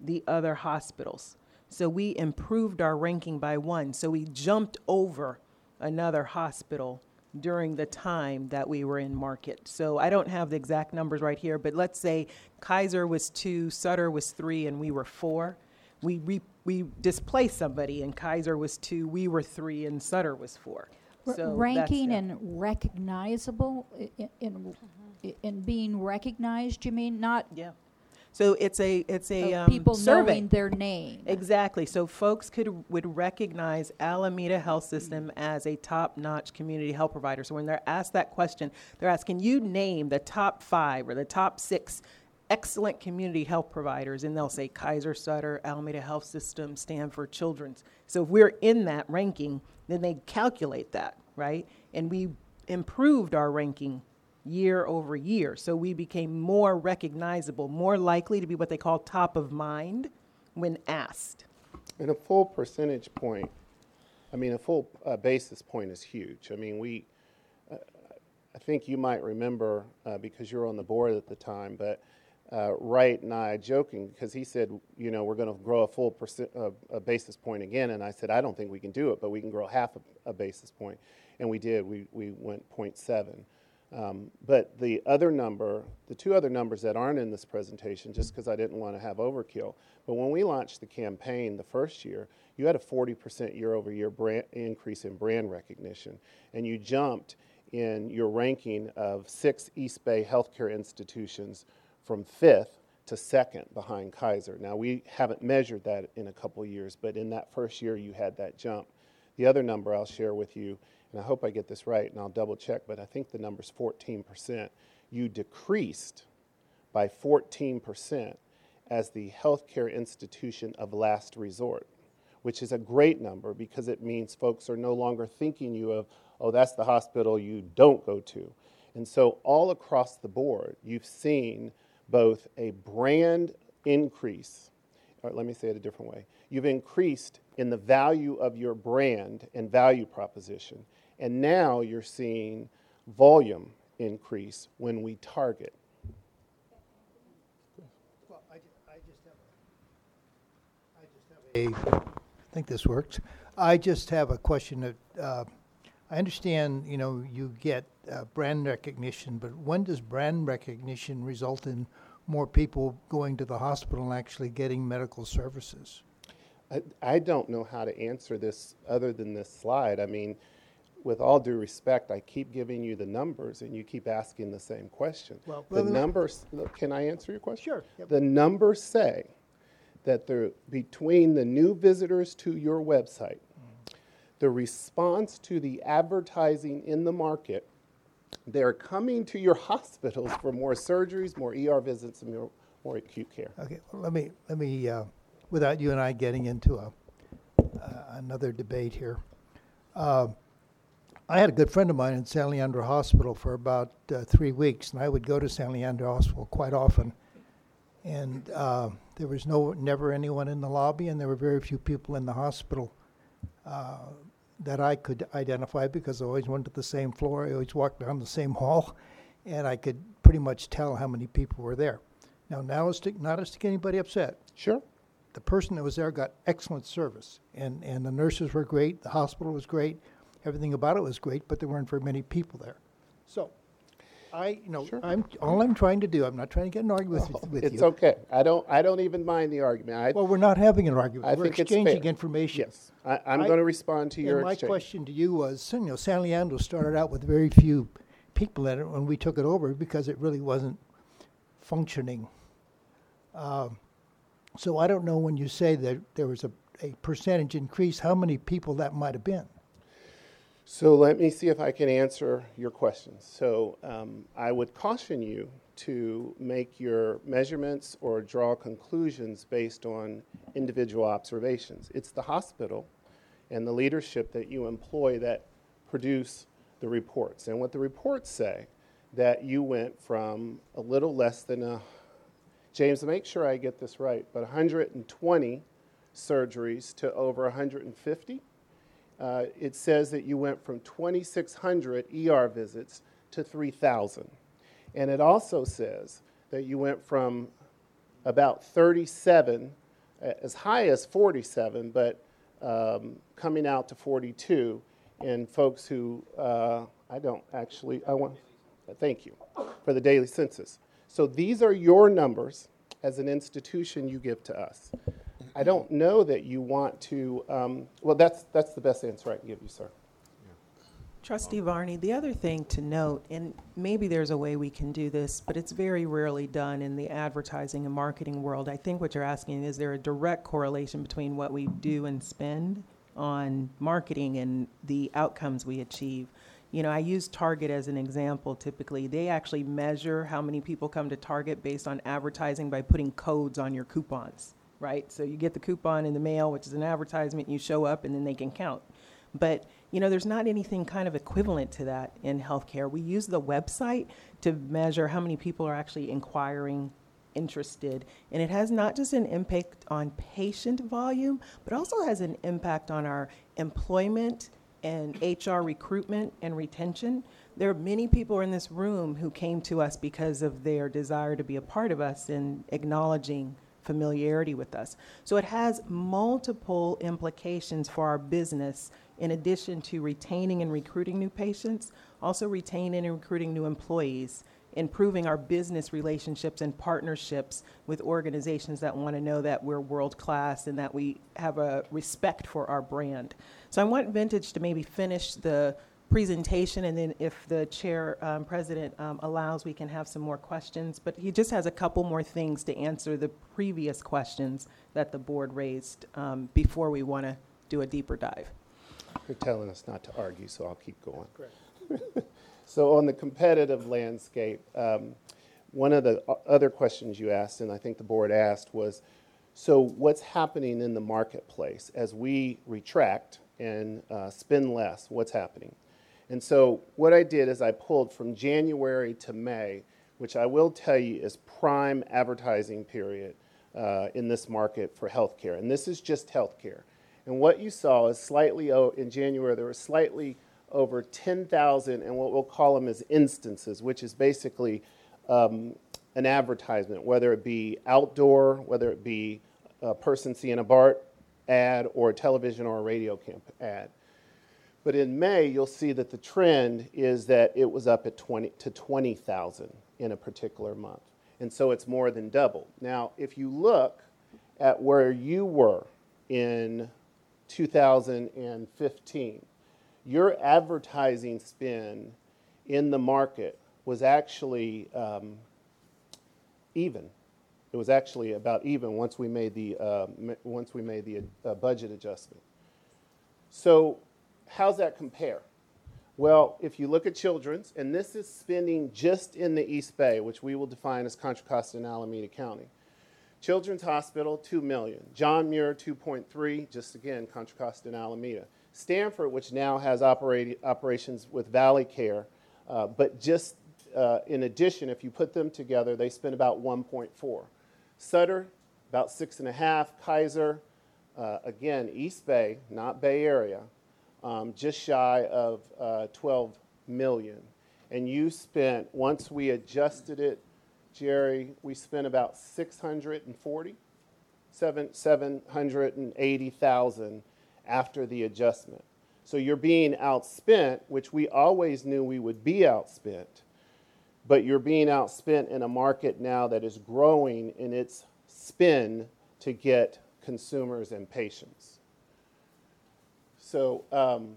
the other hospitals? So we improved our ranking by one. So we jumped over another hospital during the time that we were in market. So I don't have the exact numbers right here, but let's say Kaiser was two, Sutter was three, and we were four. We, re- we displaced somebody, and Kaiser was two, we were three, and Sutter was four. R- So ranking the- and recognizable i- i- in, i- in being recognized, you mean, not Yeah. So it's a it's a of um, people survey. knowing their name. Exactly. So folks could would recognize Alameda Health System as a top-notch community health provider. So when they're asked that question, they're asking you name the top five or the top six excellent community health providers, and they'll say Kaiser Sutter, Alameda Health System, Stanford Children's. So if we're in that ranking, then they calculate that, right? And we improved our ranking year over year. So we became more recognizable, more likely to be what they call top of mind when asked. And a full percentage point, I mean, a full uh, basis point is huge. I mean, we, uh, I think you might remember uh, because you were on the board at the time, but uh, Wright and I joking because he said, you know, we're going to grow a full percent, uh, a basis point again, and I said, I don't think we can do it, but we can grow half a, a basis point, and we did. We we went 0.7. Um, but the other number, the two other numbers that aren't in this presentation, just because I didn't want to have overkill, but when we launched the campaign the first year, you had a 40% year over year brand increase in brand recognition, and you jumped in your ranking of six East Bay healthcare institutions from fifth to second behind Kaiser. Now, we haven't measured that in a couple years, but in that first year, you had that jump. The other number I'll share with you, and I hope I get this right, and I'll double check, but I think the number's 14%. You decreased by 14% as the healthcare institution of last resort, which is a great number because it means folks are no longer thinking you of, oh, that's the hospital you don't go to. And so, all across the board, you've seen both a brand increase, or let me say it a different way. You've increased in the value of your brand and value proposition. And now you're seeing volume increase when we target. Well, I, I just have a, I just have a, I think this works. I just have a question that, uh, I understand, you know, you get uh, brand recognition, but when does brand recognition result in more people going to the hospital and actually getting medical services? I, I don't know how to answer this other than this slide. I mean, with all due respect, I keep giving you the numbers and you keep asking the same question. Well, the well, numbers, look, can I answer your question? Sure, yep. The numbers say that the, between the new visitors to your website, the response to the advertising in the market, they're coming to your hospitals for more surgeries, more ER visits, and more, more acute care. Okay, well, let me, let me, uh, without you and I getting into a, uh, another debate here. Uh, I had a good friend of mine in San Leandro Hospital for about uh, three weeks, and I would go to San Leandro Hospital quite often. And uh, there was no, never anyone in the lobby, and there were very few people in the hospital uh, that I could identify because I always went to the same floor. I always walked down the same hall, and I could pretty much tell how many people were there. Now, now let's stick, not to get anybody upset. Sure. The person that was there got excellent service, and, and the nurses were great, the hospital was great, everything about it was great, but there weren't very many people there. So, I, you know, I'm, all I'm trying to do, I'm not trying to get an argument with, with you. It's okay. I don't, I don't even mind the argument. I, Well, we're not having an argument. I We're think it's exchanging fair. information. Yes. I, I'm I- going to respond to your And my exchange. question to you was, you know, San Leandro started out with very few people in it when we took it over because it really wasn't functioning. Um, So I don't know when you say that there was a, a percentage increase, how many people that might have been? So let me see if I can answer your questions. So um, I would caution you to make your measurements or draw conclusions based on individual observations. It's the hospital and the leadership that you employ that produce the reports. And what the reports say that you went from a little less than a James, make sure I get this right, but 120 surgeries to over 150 uh, it says that you went from 2,600 ER visits to 3,000. And it also says that you went from about 37, as high as 47, but um, coming out to 42 in folks who, uh, I don't actually, I want, thank you, for the daily census. So these are your numbers as an institution you give to us. I don't know that you want to, um, well, that's, that's the best answer I can give you, sir. Trustee Varney, the other thing to note, and maybe there's a way we can do this, but it's very rarely done in the advertising and marketing world. I think what you're asking is there a direct correlation between what we do and spend on marketing and the outcomes we achieve? You know, I use Target as an example typically. They actually measure how many people come to Target based on advertising by putting codes on your coupons, right? So you get the coupon in the mail, which is an advertisement, you show up, and then they can count. But you know, there's not anything kind of equivalent to that in healthcare. We use the website to measure how many people are actually inquiring, interested, and it has not just an impact on patient volume, but also has an impact on our employment and HR recruitment and retention. There are many people in this room who came to us because of their desire to be a part of us and acknowledging familiarity with us. So it has multiple implications for our business in addition to retaining and recruiting new patients, also retaining and recruiting new employees, improving our business relationships and partnerships with organizations that want to know that we're world class and that we have a respect for our brand. So I want Vintage to maybe finish the presentation, and then if the chair um, president um, allows, we can have some more questions. But he just has a couple more things to answer the previous questions that the board raised um, before we want to do a deeper dive. You're telling us not to argue, so I'll keep going. so, on the competitive landscape, um, one of the other questions you asked, and I think the board asked, was so what's happening in the marketplace as we retract and uh, spend less? What's happening? And so, what I did is I pulled from January to May, which I will tell you is prime advertising period uh, in this market for healthcare. And this is just healthcare. And what you saw is slightly, in January, there were slightly over 10,000, and what we'll call them as instances, which is basically um, an advertisement, whether it be outdoor, whether it be a person seeing a BART ad, or a television or a radio camp ad. But in May, you'll see that the trend is that it was up at 20 to 20,000 in a particular month. And so it's more than double. Now, if you look at where you were in 2015, your advertising spend in the market was actually um, even. It was actually about even once we made the uh, once we made the uh, budget adjustment. So, how's that compare? Well, if you look at children's, and this is spending just in the East Bay, which we will define as Contra Costa and Alameda County. Children's Hospital, 2 million. John Muir, 2.3, just again, Contra Costa and Alameda. Stanford, which now has operati- operations with Valley Care, uh, but just uh, in addition, if you put them together, they spend about 1.4. Sutter, about six and a half. Kaiser, uh, again, East Bay, not Bay Area, um, just shy of uh, 12 million. And you spent, once we adjusted it Jerry, we spent about 640, seven, 780,000 after the adjustment. So you're being outspent, which we always knew we would be outspent, but you're being outspent in a market now that is growing in its spin to get consumers and patients. So um,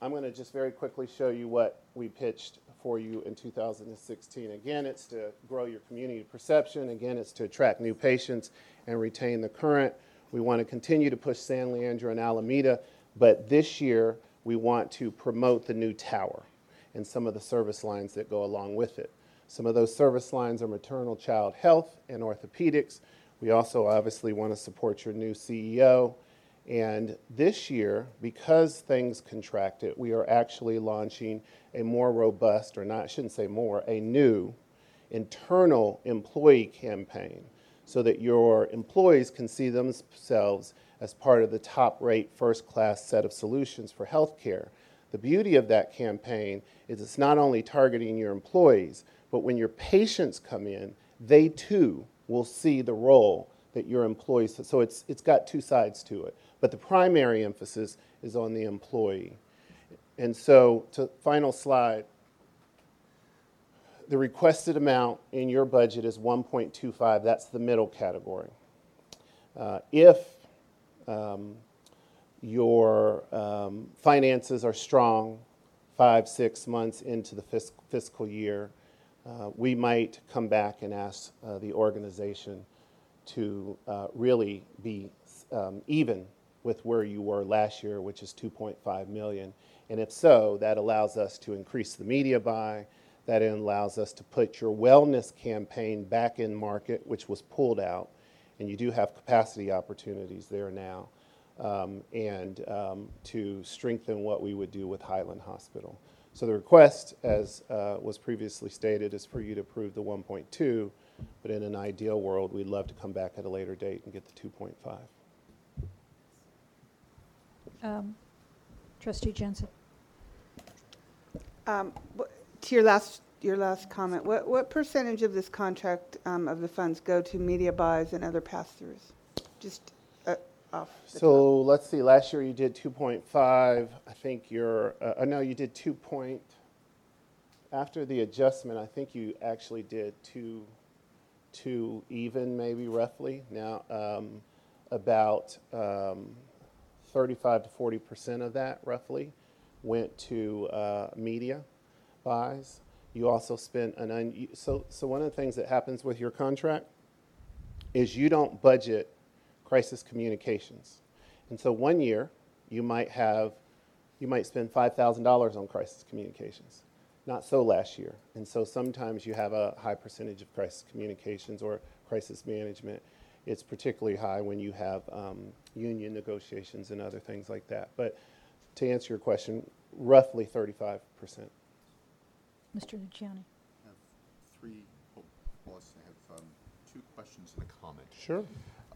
I'm going to just very quickly show you what we pitched for you in 2016. Again, it's to grow your community perception. Again, it's to attract new patients and retain the current. We want to continue to push San Leandro and Alameda, but this year we want to promote the new tower and some of the service lines that go along with it. Some of those service lines are maternal child health and orthopedics. We also obviously want to support your new CEO. And this year, because things contracted, we are actually launching a more robust, or not, I shouldn't say more, a new internal employee campaign so that your employees can see themselves as part of the top rate, first class set of solutions for healthcare. The beauty of that campaign is it's not only targeting your employees, but when your patients come in, they too will see the role that your employees. So it's, it's got two sides to it. But the primary emphasis is on the employee. And so, to final slide, the requested amount in your budget is 1.25. That's the middle category. Uh, if um, your um, finances are strong, five, six months into the fisc- fiscal year, uh, we might come back and ask uh, the organization to uh, really be um, even with where you were last year, which is 2.5 million. And if so, that allows us to increase the media buy. That allows us to put your wellness campaign back in market, which was pulled out. And you do have capacity opportunities there now. Um, and um, to strengthen what we would do with Highland Hospital. So the request, as uh, was previously stated, is for you to approve the 1.2, but in an ideal world, we'd love to come back at a later date and get the 2.5. Um, Trustee Jensen. Um, wh- To your last, your last comment, what, what percentage of this contract um, of the funds go to media buys and other pass-throughs? Just uh, off. the So let's see, last year you did 2.5. I think you're, uh, uh, no, you did 2 point, after the adjustment, I think you actually did 2, 2 even maybe roughly. Now, um, about um, 35 to 40% of that roughly went to uh, media buys. You also spent an, un- so, so one of the things that happens with your contract is you don't budget crisis communications. And so one year, you might have, you might spend $5,000 on crisis communications. Not so last year. And so sometimes you have a high percentage of crisis communications or crisis management. It's particularly high when you have um, union negotiations and other things like that. But to answer your question, roughly 35%. Mr. Luciani. I have three, oh, well, I have um, two questions and a comment. Sure.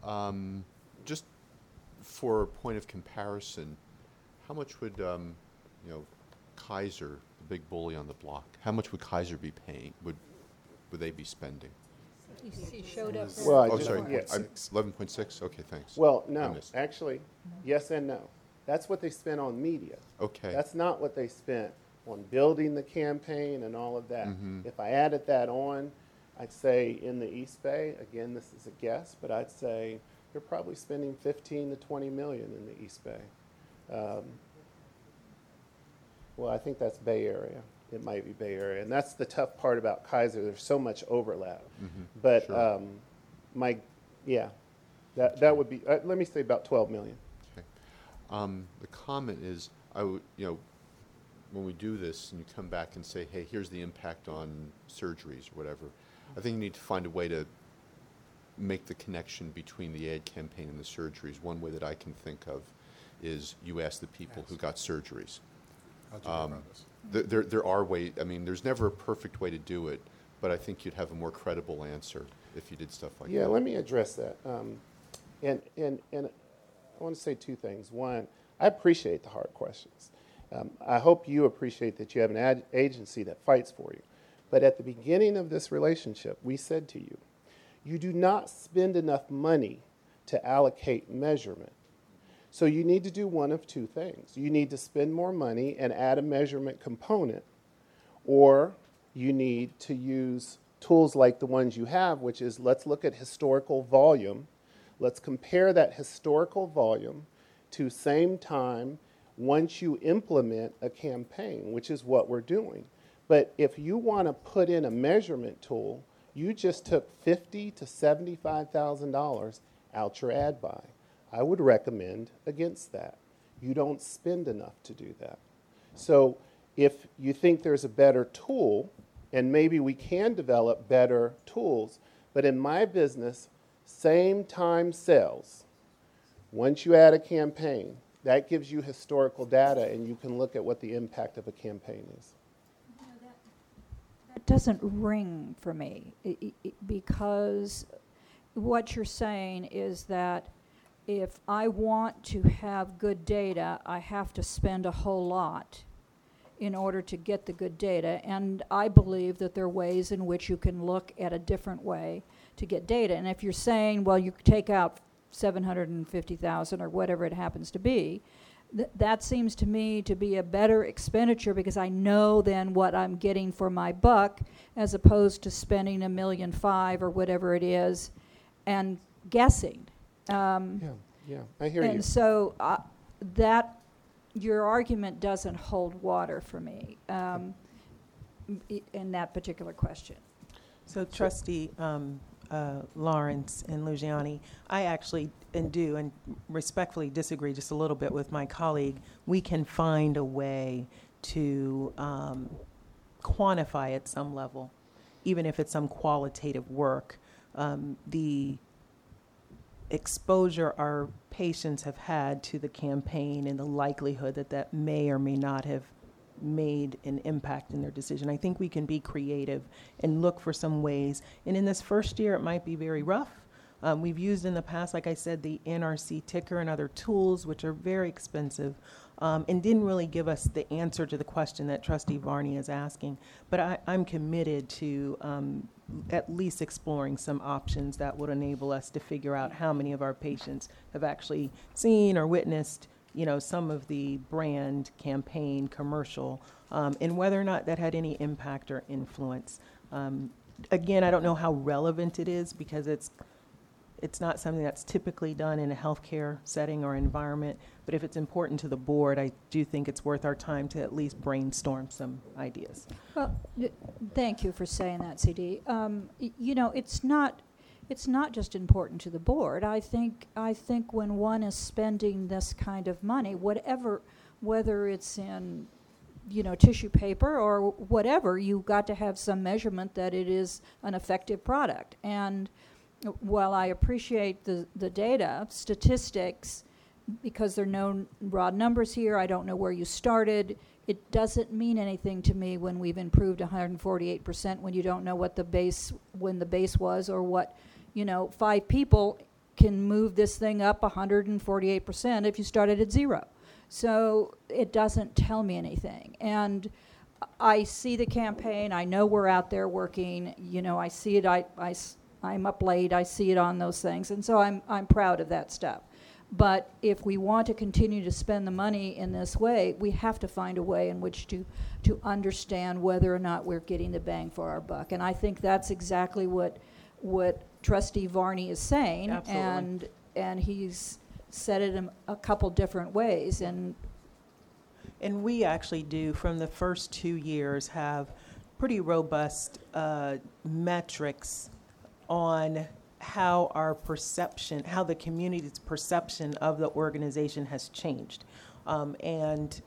Um, Just for a point of comparison, how much would, um, you know, Kaiser, the big bully on the block, how much would Kaiser be paying, would, would they be spending? He showed up. Well, I Oh, just- sorry, yeah. eleven point six, okay, thanks. Well, I no, missed. actually, yes and no. That's what they spent on media. Okay. That's not what they spent on building the campaign and all of that. Mhm. If I added that on, I'd say in the East Bay, again, this is a guess, but I'd say they're probably spending 15 to 20 million in the East Bay. Um, well, I think that's Bay Area. It might be Bay Area. And that's the tough part about Kaiser. There's so much overlap. Mhm, But sure. um, my, yeah, that, that would be, uh, let me say about 12 million. Okay. Um, the comment is, I would, you know, when we do this and you come back and say, hey, here's the impact on surgeries or whatever, I think you need to find a way to make the connection between the ad campaign and the surgeries. One way that I can think of is you ask the people who got surgeries. How'd you Um, about this? There, there, there are ways, I mean, there's never a perfect way to do it, but I think you'd have a more credible answer if you did stuff like that. Yeah, let me address that. Um, and, and, and I want to say two things. One, I appreciate the hard questions. Um, I hope you appreciate that you have an ad- agency that fights for you. But at the beginning of this relationship, we said to you, you do not spend enough money to allocate measurement. So you need to do one of two things. You need to spend more money and add a measurement component, or you need to use tools like the ones you have, which is let's look at historical volume. Let's compare that historical volume to same time once you implement a campaign, which is what we're doing. But if you want to put in a measurement tool, you just took fifty to seventy-five thousand dollars out your ad buy. I would recommend against that. You don't spend enough to do that. So if you think there's a better tool, and maybe we can develop better tools, but in my business, same time sales, once you add a campaign, that gives you historical data and you can look at what the impact of a campaign is. That doesn't ring for me i- i- i- because what you're saying is that if I want to have good data, I have to spend a whole lot in order to get the good data. And I believe that there are ways in which you can look at a different way to get data. And if you're saying, well, you take out 750,000 or whatever it happens to be, th- that seems to me to be a better expenditure because I know then what I'm getting for my buck as opposed to spending a million five or whatever it is and guessing. Um, Yeah, yeah, I hear you. and so uh, that, your argument doesn't hold water for me um, i- in that particular question. So trustee um, uh, Lawrence and Luciani, I actually and do and respectfully disagree just a little bit with my colleague. We can find a way to um, quantify at some level, even if it's some qualitative work, um, the exposure our patients have had to the campaign and the likelihood that that may or may not have made an impact in their decision. I think we can be creative and look for some ways. And in this first year, it might be very rough. Um, we've used in the past, like I said, the NRC Picker and other tools, which are very expensive, um, and didn't really give us the answer to the question that Trustee Varney is asking. But I, I'm committed to um, at least exploring some options that would enable us to figure out how many of our patients have actually seen or witnessed you know, some of the brand campaign commercial, um, and whether or not that had any impact or influence. Um, again, I don't know how relevant it is because it's it's not something that's typically done in a healthcare setting or environment. But if it's important to the board, I do think it's worth our time to at least brainstorm some ideas. Well, thank you for saying that, CD. Um, you know, it's not, it's not just important to the board. I think, I think when one is spending this kind of money, whatever, whether it's in, you know, tissue paper or whatever, you've got to have some measurement that it is an effective product. And while I appreciate the, the data, statistics, because there are no raw numbers here, I don't know where you started. It doesn't mean anything to me when we've improved 148% when you don't know what the base, when the base was or what, you know, five people can move this thing up 148% if you started at zero. So it doesn't tell me anything. And I see the campaign, I know we're out there working, you know, I see it, I, I I'm up late, I see it on those things, and so I'm, I'm proud of that stuff. But if we want to continue to spend the money in this way, we have to find a way in which to, to understand whether or not we're getting the bang for our buck. And I think that's exactly what, what trustee Varney is saying. Absolutely. And, and he's said it in a couple different ways, and And we actually do, from the first two years, have pretty robust uh, metrics on how our perception, how the community's perception of the organization has changed. Um, and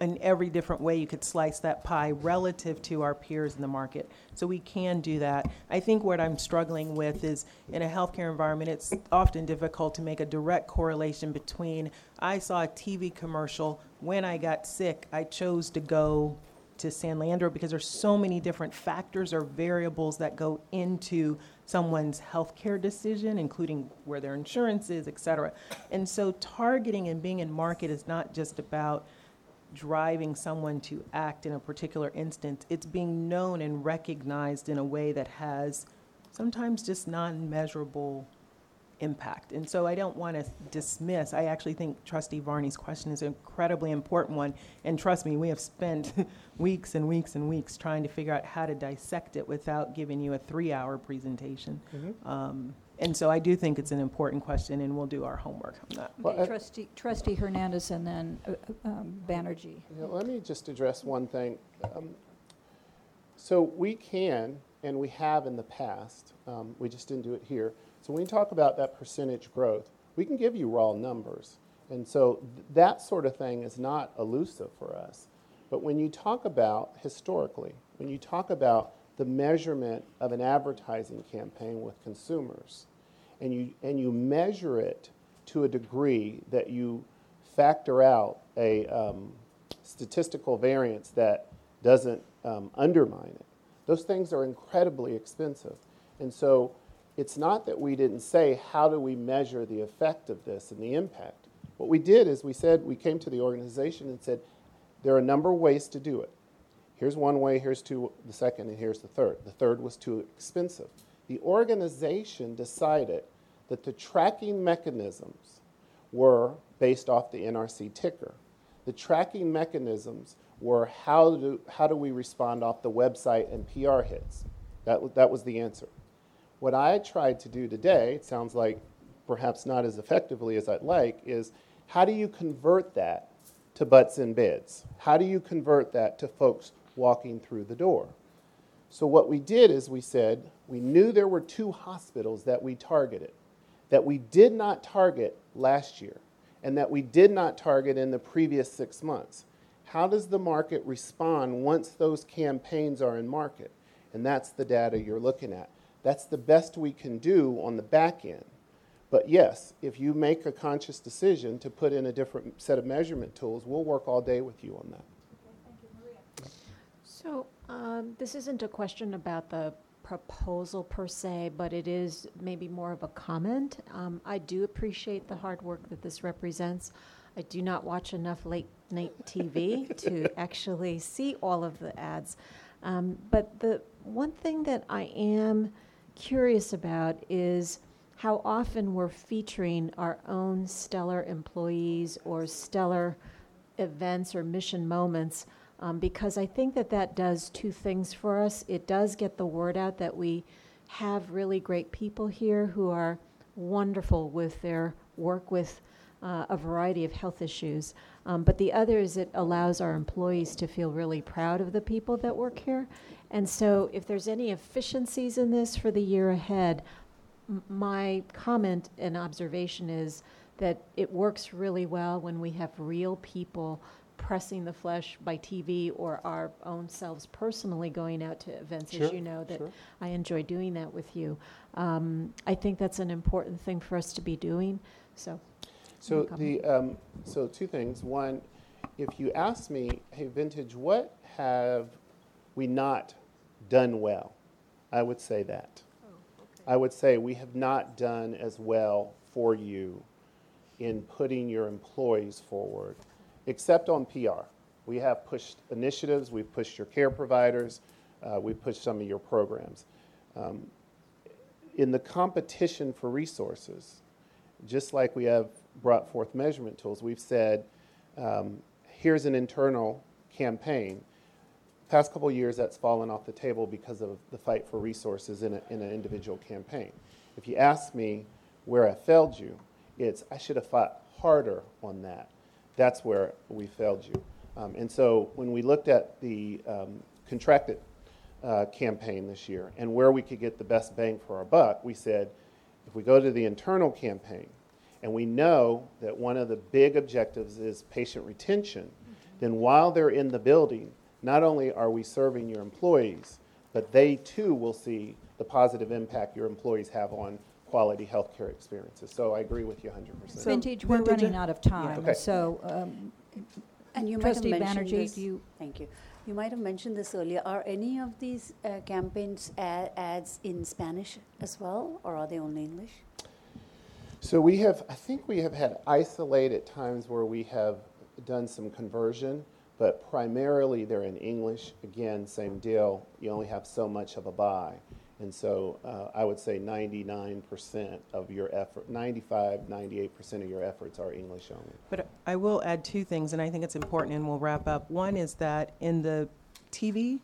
in every different way you could slice that pie relative to our peers in the market. So we can do that. I think what I'm struggling with is in a healthcare environment, it's often difficult to make a direct correlation between I saw a TV commercial when I got sick, I chose to go to San Leandro because there's so many different factors or variables that go into someone's healthcare decision, including where their insurance is, et cetera. And so targeting and being in market is not just about driving someone to act in a particular instance. It's being known and recognized in a way that has sometimes just non measurable impact. And so I don't want to dismiss. I actually think Trustee Varney's question is an incredibly important one. And trust me, we have spent weeks and weeks and weeks trying to figure out how to dissect it without giving you a three hour presentation. Mhm. Um, and so I do think it's an important question, and we'll do our homework on that. Well, Okay, I- Trustee, Trustee Hernandez and then uh, uh, um, Banerjee. Yeah, let me just address one thing. Um, So we can, and we have in the past, um, we just didn't do it here. So when we talk about that percentage growth, we can give you raw numbers. And so th- that sort of thing is not elusive for us. But when you talk about historically, when you talk about the measurement of an advertising campaign with consumers, and you, and you measure it to a degree that you factor out a um, statistical variance that doesn't um, undermine it, those things are incredibly expensive. And so it's not that we didn't say, how do we measure the effect of this and the impact? What we did is we said, we came to the organization and said, there are a number of ways to do it. Here's one way, here's two, the second, and here's the third. The third was too expensive. The organization decided that the tracking mechanisms were based off the NRC Picker. The tracking mechanisms were how do, how do we respond off the website and PR hits? That, that was the answer. What I tried to do today, it sounds like perhaps not as effectively as I'd like, is how do you convert that to butts in beds? How do you convert that to folks walking through the door? So what we did is we said we knew there were two hospitals that we targeted, that we did not target last year, and that we did not target in the previous six months. How does the market respond once those campaigns are in market? And that's the data you're looking at. That's the best we can do on the back end. But yes, if you make a conscious decision to put in a different set of measurement tools, we'll work all day with you on that. So um, this isn't a question about the proposal per se, but it is maybe more of a comment. Um, I do appreciate the hard work that this represents. I do not watch enough late night TV to actually see all of the ads. Um, but the one thing that I am curious about is how often we're featuring our own stellar employees or stellar events or mission moments um, because I think that that does two things for us. It does get the word out that we have really great people here who are wonderful with their work with uh, a variety of health issues. Um, but the other is it allows our employees to feel really proud of the people that work here. And so, if there's any efficiencies in this for the year ahead, m- my comment and observation is that it works really well when we have real people pressing the flesh by TV or our own selves personally going out to events, Sure, as you know, that sure. I enjoy doing that with you. Um, I think that's an important thing for us to be doing. So, So the um, so two things. One, if you ask me, hey, vintage, what have we not done well? I would say that. I would say we have not done as well for you in putting your employees forward, except on PR. We have pushed initiatives, we've pushed your care providers, uh, we've pushed some of your programs. Um, in the competition for resources, just like we have brought forth measurement tools, we've said, um, here's an internal campaign. Past couple years, that's fallen off the table because of the fight for resources in, a, in an individual campaign. If you ask me where I failed you, it's I should have fought harder on that. That's where we failed you. Um, and so when we looked at the um, contracted uh, campaign this year and where we could get the best bang for our buck, we said, if we go to the internal campaign and we know that one of the big objectives is patient retention, then while they're in the building, not only are we serving your employees, but they too will see the positive impact your employees have on quality healthcare experiences. So I agree with you 100%. Vintage, we're Vintage, running out of time, Okay. so um, And you might have Trustee mentioned Banerjee, this. you? Thank you. You might have mentioned this earlier. Are any of these uh, campaigns a- ads in Spanish as well, or are they only English? So we have, I think we have had isolated times where we have done some conversion, but primarily they're in English. Again, same deal. You only have so much of a buy. And so uh, I would say 99% of your effort, 95, 98% of your efforts are English only. But I will add two things, and I think it's important, and we'll wrap up. One is that in the TV,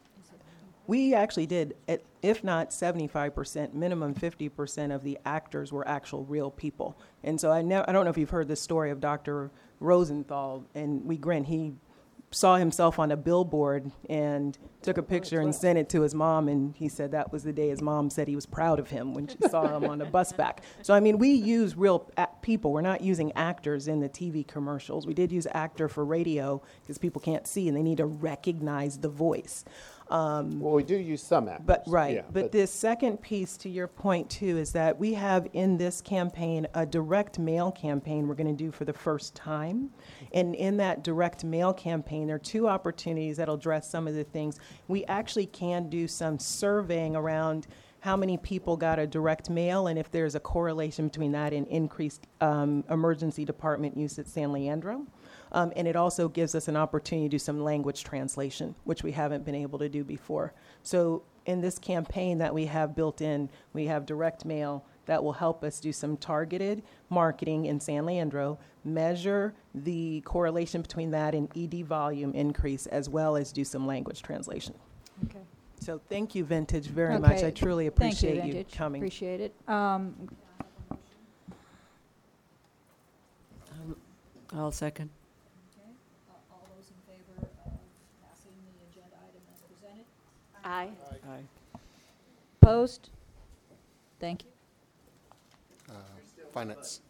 we actually did, at- if not 75%, minimum 50% of the actors were actual real people. And so I I don't know if you've heard the story of Dr. Rosenthal, and we grin, he saw himself on a billboard and took a picture and sent it to his mom and he said that was the day his mom said he was proud of him when she saw him on the bus back. So i mean we use real people. We're not using actors in the tv commercials. We did use actor for radio because people can't see and they need to recognize the voice Well, we do use some actors. but right, yeah, but, this second piece to your point too is that we have in this campaign a direct mail campaign we're going to do for the first time, and in that direct mail campaign, there are two opportunities that'll address some of the things. We actually can do some surveying around how many people got a direct mail and if there's a correlation between that and increased um, emergency department use at San Leandro. Um, and it also gives us an opportunity to do some language translation, which we haven't been able to do before. So, in this campaign that we have built in, we have direct mail that will help us do some targeted marketing in San Leandro, measure the correlation between that and ED volume increase, as well as do some language translation. Okay. So, thank you, Vintage, very much. I truly Thank you, appreciate you Vintage. coming. Appreciate it. Um, I'll second. All those in favor of passing the agenda item as presented? Aye. Aye. Opposed? Thank you. Uh, Finance.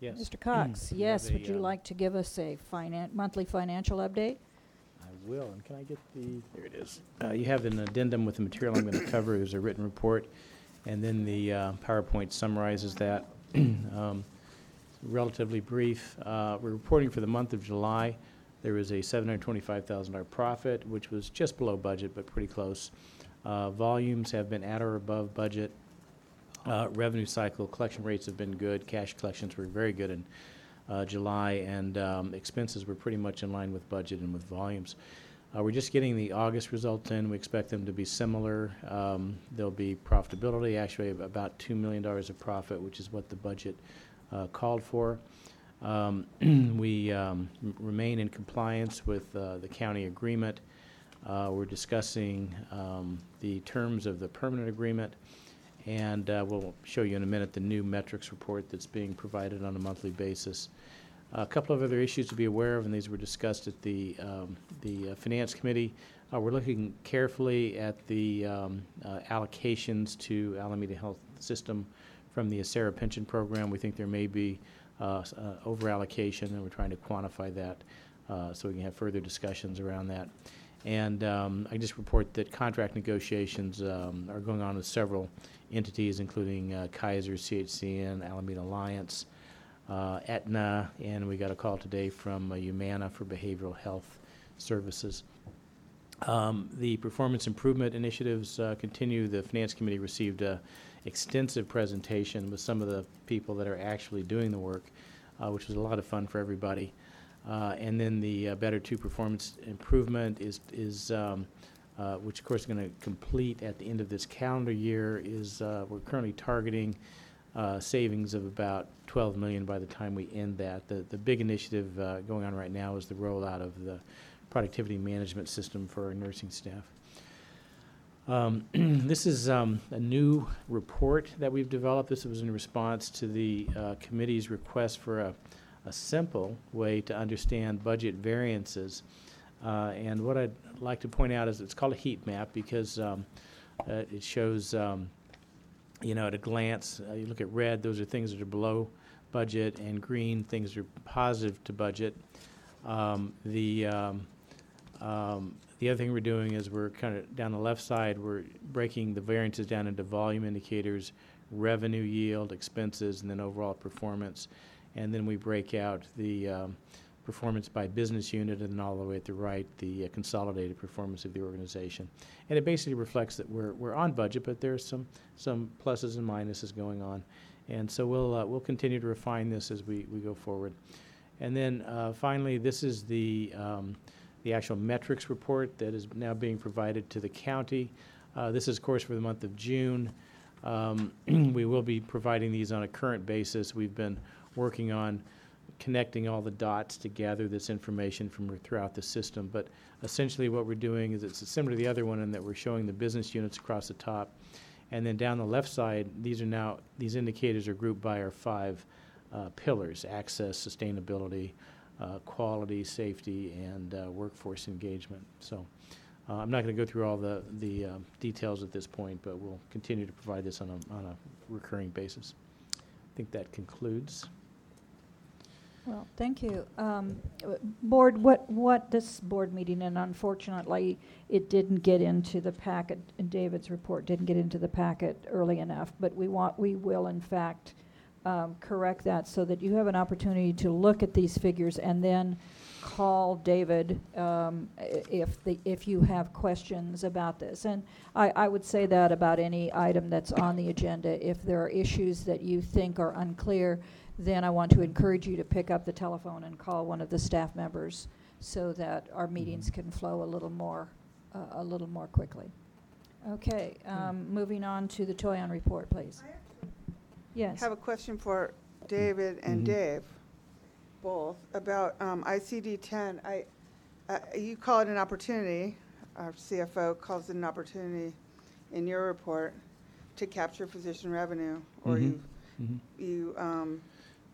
Yes. Mr. Cox, yes, would you um, like to give us a finan, monthly financial update? I will, and can I get the, there it is. Uh, You have an addendum with the material I'm going to cover, there's a written report, and then the uh, PowerPoint summarizes that. Um, Relatively brief, uh, we're reporting for the month of July, there was a $725,000 profit, which was just below budget, but pretty close. Uh, Volumes have been at or above budget. Uh, Revenue cycle, collection rates have been good, cash collections were very good in uh, July, and um, expenses were pretty much in line with budget and with volumes. Uh, We're just getting the August results in. We expect them to be similar. Um, There'll be profitability, actually about $2 million of profit, which is what the budget uh, called for. Um, We um, remain in compliance with uh, the county agreement. Uh, We're discussing um, the terms of the permanent agreement, and uh, we'll show you in a minute the new metrics report that's being provided on a monthly basis. A couple of other issues to be aware of, and these were discussed at the, um, the uh, Finance Committee. Uh, We're looking carefully at the um, uh, allocations to Alameda Health System from the ACERA pension program. We think there may be uh, uh, over-allocation, and we're trying to quantify that uh, so we can have further discussions around that. And um, I just report that contract negotiations um, are going on with several entities, including uh, Kaiser, CHCN, Alameda Alliance, uh, Aetna, and we got a call today from uh, Humana for behavioral health services. Um, The performance improvement initiatives uh, continue. The Finance Committee received a extensive presentation with some of the people that are actually doing the work, uh, which was a lot of fun for everybody. Uh, And then the uh, Better Two Performance Improvement is, is, um, uh, which of course is going to complete at the end of this calendar year, is, uh, we're currently targeting uh, savings of about 12 million by the time we end that. The, the big initiative going on right now is the rollout of the productivity management system for our nursing staff. Um, This is um, a new report that we've developed. This was in response to the uh, committee's request for a, a simple way to understand budget variances. Uh, And what I'd like to point out is it's called a heat map because um, uh, it shows, um, you know, at a glance, uh, you look at red, those are things that are below budget, and green, things that are positive to budget. Um, The, um, um, The other thing we're doing is we're kind of, down the left side, we're breaking the variances down into volume indicators, revenue yield, expenses, and then overall performance. And then we break out the, um, performance by business unit, and then all the way at the right, the uh, consolidated performance of the organization. And it basically reflects that we're, we're on budget, but there's some, some pluses and minuses going on. And so we'll, uh, we'll continue to refine this as we, we go forward. And then uh, finally, this is the, um, the actual metrics report that is now being provided to the county. Uh, This is, of course, for the month of June. Um, We will be providing these on a current basis. We've been working on connecting all the dots to gather this information from throughout the system. But essentially, what we're doing is it's similar to the other one in that we're showing the business units across the top. And then down the left side, these are now, these indicators are grouped by our five uh, pillars, access, sustainability, uh, quality, safety, and uh, workforce engagement. So uh, I'm not going to go through all the, the um, details at this point, but we'll continue to provide this on a, on a recurring basis. I think that concludes. Well, thank you. Um, uh, Board, what, what, this board meeting, and unfortunately, it didn't get into the packet, and David's report didn't get into the packet early enough, but we want, we will in fact um, correct that so that you have an opportunity to look at these figures and then call David um, i- if the, if you have questions about this. And I, I would say that about any item that's on the agenda. If there are issues that you think are unclear, then I want to encourage you to pick up the telephone and call one of the staff members so that our meetings can flow a little more, uh, a little more quickly. Okay, um, moving on to the Toyon report, please. Yes. I have a question for David and Mhm. Dave, both, about um, ICD-10. I, uh, you call it an opportunity, our CFO calls it an opportunity in your report to capture physician revenue, or Mhm. you, Mhm. you, um,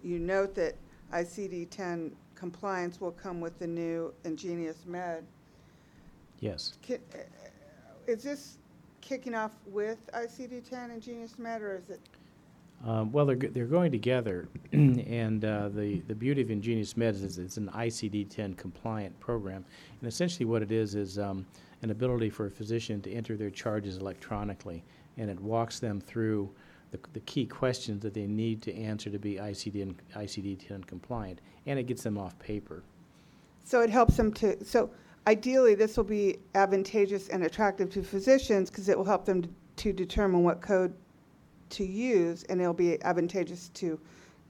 you note that ICD-10 compliance will come with the new Ingenious Med. Yes. Ki- uh, Is this kicking off with ICD-10 and Ingenious Med, or is it Um, Well, they're, they're going together, and uh, the, the beauty of Ingenious Med is it's an ICD-10 compliant program. And essentially what it is, is um, an ability for a physician to enter their charges electronically, and it walks them through the, the key questions that they need to answer to be ICD and ICD-10 compliant, and it gets them off paper. So it helps them to, so ideally, this will be advantageous and attractive to physicians because it will help them to- to determine what code to use, and it'll be advantageous to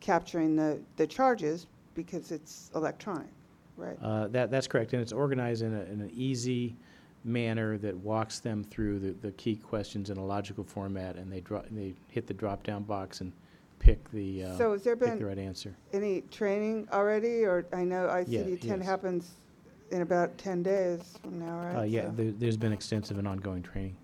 capturing the, the charges because it's electronic, right? Uh, That, that's correct, and it's organized in, a, in an easy manner that walks them through the, the key questions in a logical format, and they draw, they hit the drop-down box and pick the, uh, So has there pick been the right answer. Any training already, or I know Yeah, ICD-10 yes. happens in about 10 days from now, right? Uh, Yeah, So there, there's been extensive and ongoing training.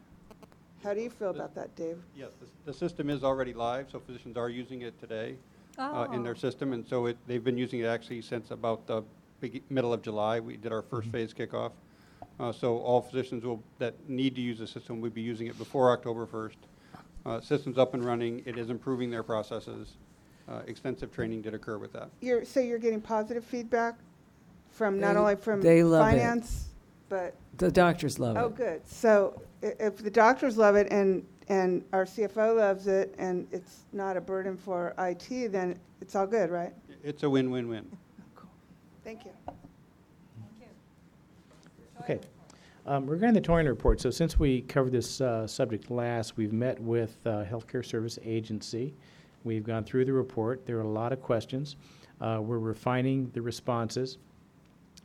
How do you feel about that, Dave? Yes, the- the system is already live, so physicians are using it today uh, in Oh. their system, and so it, they've been using it actually since about the begi- middle of July. We did our first phase kickoff. Uh, So all physicians will, that need to use the system will be using it before October 1st. Uh, System's up and running, it is improving their processes. Uh, Extensive training did occur with that. You're, so you're getting positive feedback from, not They- only from they love it. finance, but The doctors love it. Oh, good. So i- if the doctors love it and, and our CFO loves it and it's not a burden for IT, then it's all good, right? It's a win-win-win. Thank you. Okay. Um, Regarding the Toyon report, so since we covered this uh, subject last, we've met with uh, Healthcare Service Agency. We've gone through the report. There are a lot of questions. Uh, We're refining the responses.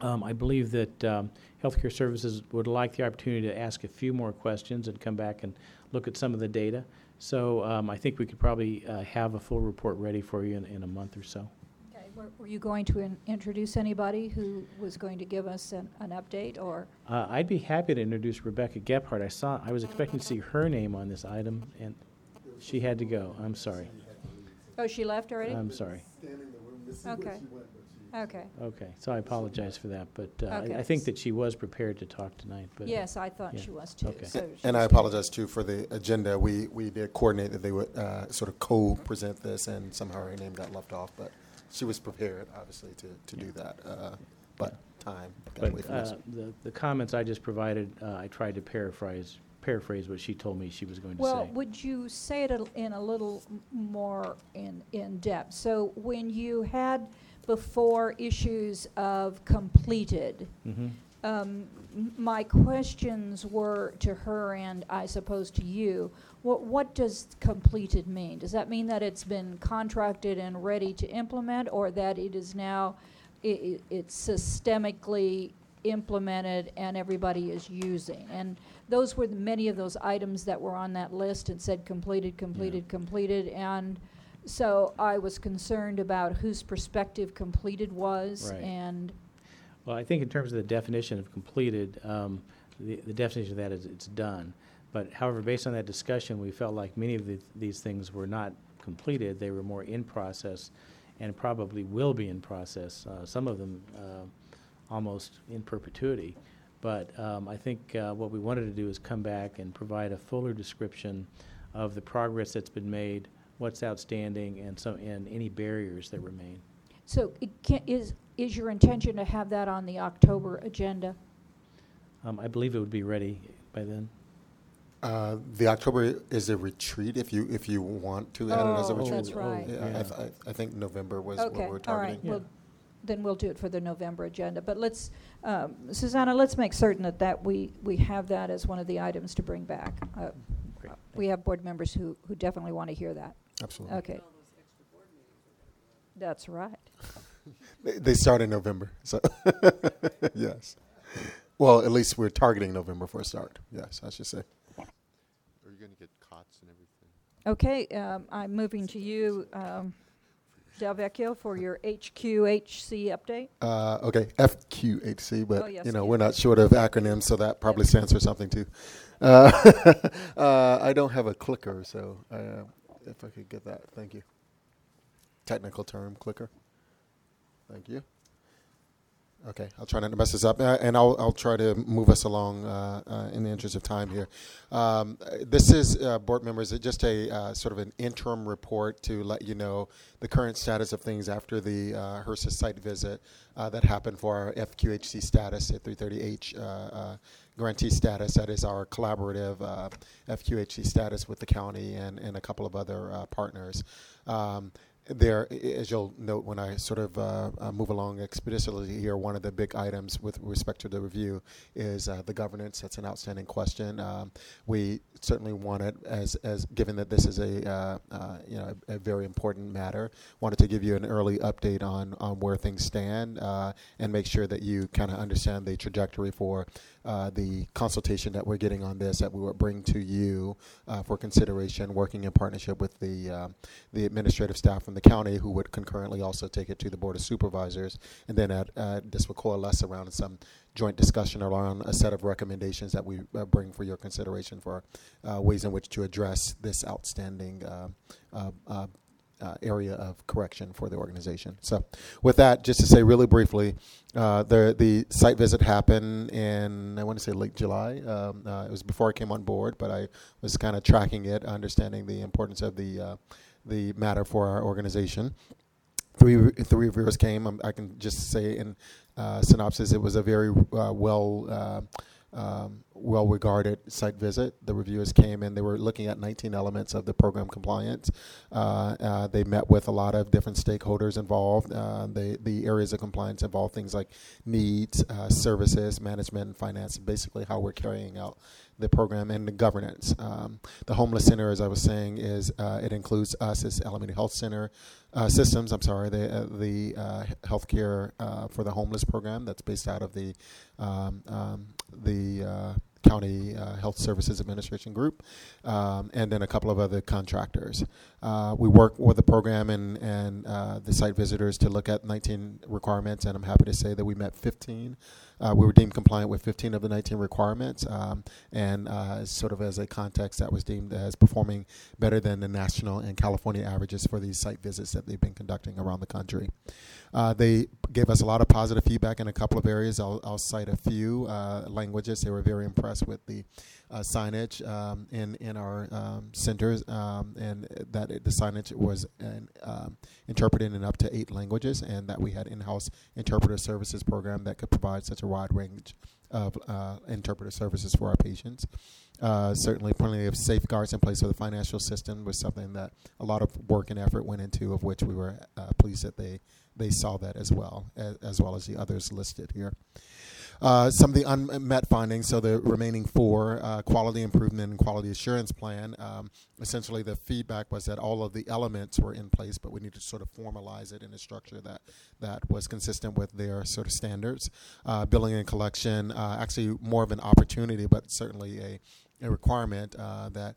Um, I believe that um, Healthcare Services would like the opportunity to ask a few more questions and come back and look at some of the data. So um, I think we could probably uh, have a full report ready for you in, in a month or so. Okay, were- Were you going to in- introduce anybody who was going to give us an, an update, or? Uh, I'd be happy to introduce Rebecca Gebhart. I saw, I was expecting to see her name on this item, and she had to go. I'm sorry. Oh, she left already? I'm sorry. Okay. Okay. Okay, so I apologize for that, but uh, I- I think that she was prepared to talk tonight, but. Yes, I thought yeah. she was too, Okay. so And I apologize too for the agenda. We, we did coordinate that they would uh, sort of co-present this, and somehow her name got left off, but she was prepared, obviously, to, to do that. uh, But time got away But from us. uh, the, the comments I just provided, uh, I tried to paraphrase, paraphrase what she told me she was going to say. Well, say. would you say it a- in a little m- more in, in depth? So when you had before issues of completed. Mhm. Um, m- my questions were to her and I suppose to you. What, what does completed mean? Does that mean that it's been contracted and ready to implement, or that it is now, i- i- it's systemically implemented and everybody is using? And those were the- many of those items that were on that list and said completed, completed, completed. And so I was concerned about whose perspective completed was Right. and Well, I think in terms of the definition of completed, um, the, the definition of that is it's done. But however, based on that discussion, we felt like many of the, these things were not completed. They were more in process and probably will be in process. Uh, some of them uh, almost in perpetuity. But um, I think uh, what we wanted to do is come back and provide a fuller description of the progress that's been made, what's outstanding, and some and any barriers that remain. So it can, is, is your intention to have that on the October agenda? Um, I believe it would be ready by then. Uh, The October is a retreat if you, if you want to add it as a Oh, retreat. that's right. Yeah, I th- I, I think November was what Okay, we're all right, targeting. well, then we'll do it for the November agenda. But let's, um, Susanna, let's make certain that that, we, we have that as one of the items to bring back. Uh, Great, We have board members who, who definitely want to hear that. Absolutely. Okay. That's right. They, they start in November, so, yes. Well, at least we're targeting November for a start, yes, I should say. Are you going to get cots and everything? Okay, um, I'm moving to you, um, Delvecchio, for your HQHC update. Uh, okay, FQHC, Oh, but yes, you know yeah. we're not short of acronyms, so that probably stands for something too. Uh, uh, I don't have a clicker, so uh, if I could get that, thank you. Technical term, clicker. Thank you. Okay, I'll try not to mess this up, uh, and I'll I'll try to move us along uh, uh, in the interest of time here. Um, this is uh, board members, just a uh, sort of an interim report to let you know the current status of things after the uh, HRSA site visit uh, that happened for our FQHC status at 330H. Grantee status that is our collaborative uh, FQHC status with the county and, and a couple of other uh, partners. Um, there, as you'll note when I sort of uh, uh, move along expeditiously here, one of the big items with respect to the review is uh, the governance. That's an outstanding question. Um, we certainly want it as, as given that this is a uh, uh, you know a, a very important matter. Wanted to give you an early update on on where things stand uh, and make sure that you kind of understand the trajectory for uh, the consultation that we're getting on this that we will bring to you uh, for consideration, working in partnership with the um, the administrative staff from the county, who would concurrently also take it to the board of supervisors, and then at, uh, this will coalesce around some joint discussion around a set of recommendations that we uh, bring for your consideration for uh, ways in which to address this outstanding uh, uh, area of correction for the organization. So, with that, just to say really briefly, uh, the the site visit happened in I want to say late July. Um, uh, it was before I came on board, but I was kind of tracking it, understanding the importance of the uh, the matter for our organization. Three three reviewers came. Um, I can just say in uh, synopsis, it was a very uh, well. Um, well regarded site visit. The reviewers came and they were looking at 19 elements of the program compliance. Uh, uh, they met with a lot of different stakeholders involved. Uh, the, the areas of compliance involve things like needs, uh, services, management, and finance, basically how we're carrying out the program and the governance. Um, the homeless center, as I was saying, is uh, it includes us as Alameda Health Center uh, Systems. I'm sorry, the the healthcare for the homeless program that's based out of the um, um, County uh, Health Services Administration Group, um, and then a couple of other contractors. Uh, we work with the program and, and uh, the site visitors to look at 19 requirements, and I'm happy to say that we met 15. Uh, we were deemed compliant with 15 of the 19 requirements, um, and uh, sort of as a context, that was deemed as performing better than the national and California averages for these site visits that they've been conducting around the country. Uh, they gave us a lot of positive feedback in a couple of areas. I'll, I'll cite a few uh, languages. They were very impressed with the uh, signage um, in in our um, centers, um, and that it, the signage was an, um, interpreted in up to eight languages, and that we had in-house interpreter services program that could provide such a wide range of uh, interpreter services for our patients. Uh, certainly, plenty of safeguards in place for the financial system was something that a lot of work and effort went into, of which we were uh, pleased that they they saw that as well, as, as well as the others listed here. Uh, some of the unmet findings, so the remaining four, uh, quality improvement and quality assurance plan, um, essentially the feedback was that all of the elements were in place, but we needed to sort of formalize it in a structure that, that was consistent with their sort of standards. Uh, billing and collection, uh, actually more of an opportunity, but certainly a, a requirement uh, that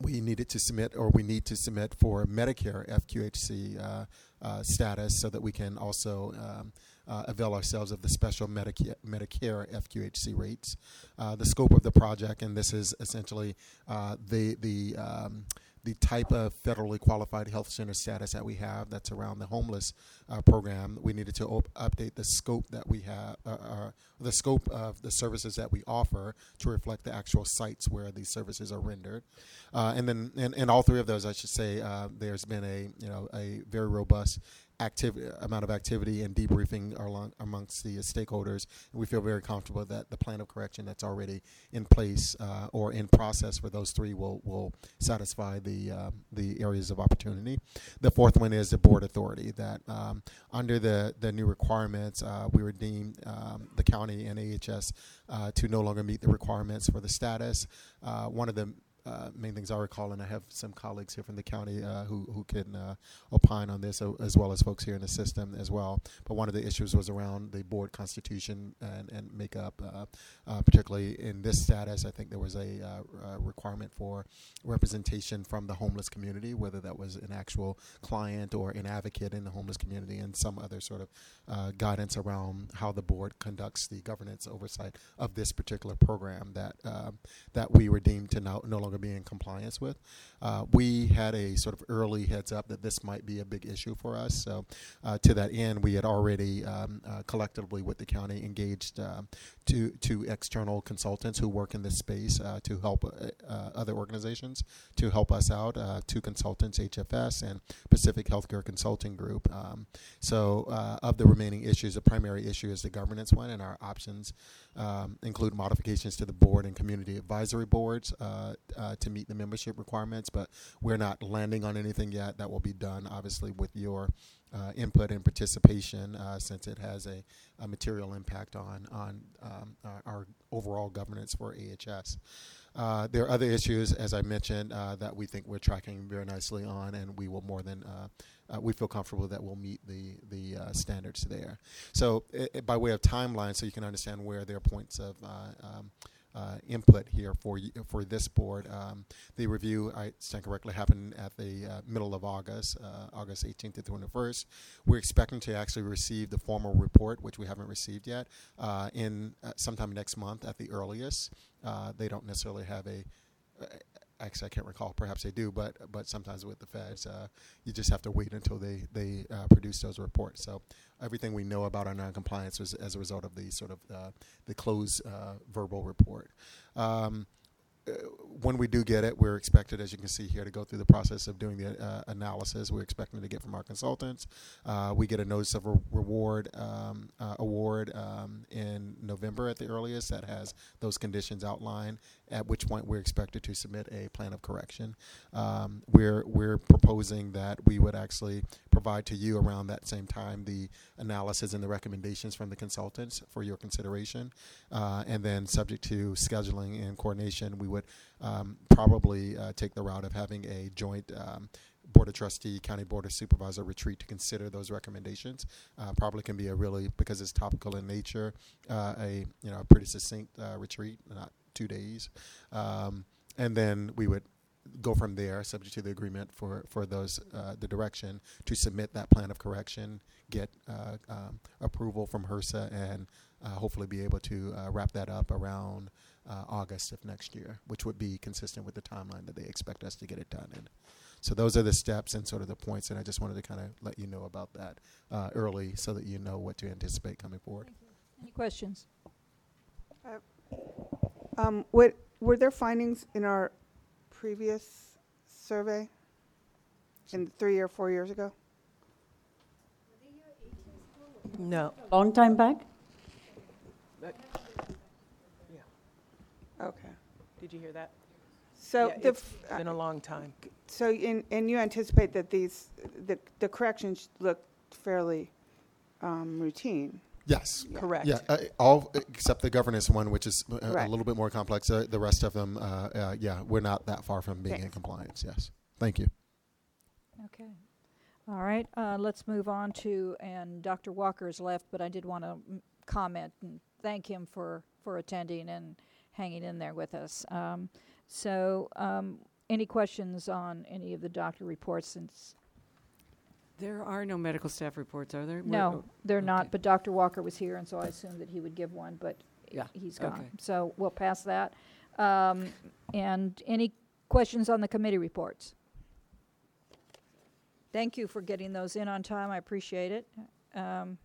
we needed to submit or we need to submit for Medicare FQHC uh, uh, status so that we can also um, uh, avail ourselves of the special Medicare, Medicare FQHC rates. Uh, the scope of the project, and this is essentially uh, the the um, the type of federally qualified health center status that we have that's around the homeless uh, program. We needed to op- update the scope that we have, uh, uh, the scope of the services that we offer to reflect the actual sites where these services are rendered. Uh, and then, in, in all three of those, I should say, uh, there's been a you know a very robust activity amount of activity and debriefing along, amongst the stakeholders. And we feel very comfortable that the plan of correction that's already in place uh, or in process for those three will will satisfy the um, the areas of opportunity. The fourth one is the board authority that um, under the the new requirements uh, we were deemed um, the county and AHS uh, to no longer meet the requirements for the status. Uh, one of the uh, main things I recall, and I have some colleagues here from the county uh, who who can uh, opine on this, as well as folks here in the system as well. But one of the issues was around the board constitution and and makeup, uh, uh, particularly in this status. I think there was a requirement for representation from the homeless community, whether that was an actual client or an advocate in the homeless community, and some other sort of guidance around how the board conducts the governance oversight of this particular program that that we were deemed to no, no longer be in compliance with. Uh, we had a sort of early heads up that this might be a big issue for us. So, uh, to that end, we had already um, uh, collectively with the county engaged uh, two, two external consultants who work in this space uh, to help other organizations to help us out. two consultants, HFS and Pacific Healthcare Consulting Group. Um, so, of the remaining issues, the primary issue is the governance one, and our options um, include modifications to the board and community advisory boards uh, uh, to meet the membership requirements, but we're not landing on anything yet. That will be done, obviously, with your uh, input and participation, uh, since it has a, a, material impact on on um, our, our, overall governance for AHS. Uh, there are other issues, as I mentioned, uh, that we think we're tracking very nicely on, and we will more than uh, we feel comfortable that we'll meet the the uh, standards there. So, it, by way of timeline, so you can understand where there are points of uh, um, uh, input here for for this board. Um, the review, I stand correctly, happened at the uh, middle of August, uh, August 18th to 21st. We're expecting to actually receive the formal report, which we haven't received yet, in sometime next month at the earliest. they don't necessarily have a actually I can't recall. Perhaps they do, but but sometimes with the feds, uh, you just have to wait until they they uh, produce those reports. So everything we know about our noncompliance was as a result of the sort of uh, the closed uh, verbal report. Um, uh, when we do get it, we're expected, as you can see here, to go through the process of doing the uh, analysis. We're expecting to get from our consultants. Uh, we get a notice of re- reward um, uh, award um, in November at the earliest that has those conditions outlined. At which point we're expected to submit a plan of correction. Um, we're we're proposing that we would actually provide to you around that same time the analysis and the recommendations from the consultants for your consideration, uh, and then subject to scheduling and coordination, we would um, probably uh, take the route of having a joint um, board of trustee, county board of supervisor retreat to consider those recommendations. Uh, probably can be a really because it's topical in nature, uh, a you know a pretty succinct uh, retreat, not two days, um, and then we would go from there, subject to the agreement for for those uh, the direction to submit that plan of correction, get uh, um, approval from HRSA, and uh, hopefully be able to wrap that up around uh, August of next year, which would be consistent with the timeline that they expect us to get it done in. So those are the steps and sort of the points, and I just wanted to kind of let you know about that uh, early so that you know what to anticipate coming forward. Any questions? Um, what, were there findings in our previous survey, in three or four years ago? No. Long time back? Okay. Did you hear that? So Yeah, the, it's f- uh, been a long time. so in, and you anticipate that these, the, the corrections look fairly um, routine. Yes. Correct. Yeah, uh, all except the governance one, which is a, a Correct. little bit more complex. Uh, the rest of them, uh, uh, yeah, we're not that far from being in Thanks. compliance. Yes. Thank you. Okay. All right, uh, let's move on to, and Dr. Walker's left, but I did want to comment and thank him for, for attending and hanging in there with us. Um, so, um, any questions on any of the doctor reports since? There are no medical staff reports, are there? No, We're- they're not, but Dr. Walker was here, and so I assumed that he would give one, but Yeah, he's gone. okay. So we'll pass that. Um, and any questions on the committee reports? Thank you for getting those in on time. I appreciate it. Um,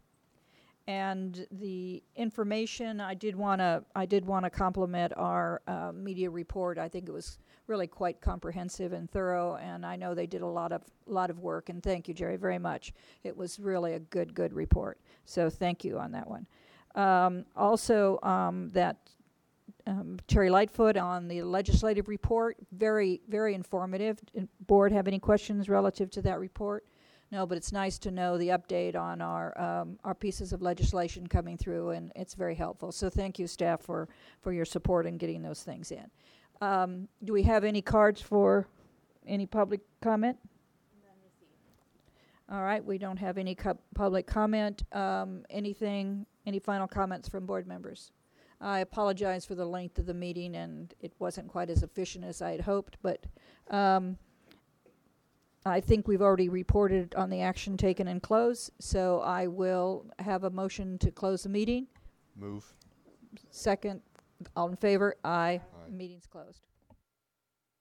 and the information, I did want to, I did want to compliment our uh, media report. I think it was really quite comprehensive and thorough, and I know they did a lot of, lot of work. And thank you, Jerry, very much. It was really a good, good report. So thank you on that one. Um, also, um, that um, Terry Lightfoot on the legislative report, very, very informative. Board have any questions relative to that report? No, but it's nice to know the update on our, um, our pieces of legislation coming through, and it's very helpful. So thank you, staff, for, for your support in getting those things in. Um, do we have any cards for any public comment? All right, we don't have any cu- public comment. Um, anything, any final comments from board members? I apologize for the length of the meeting, and it wasn't quite as efficient as I had hoped, but um, I think we've already reported on the action taken and close, so I will have a motion to close the meeting. Move. Second, all in favor? Aye. Meeting's closed.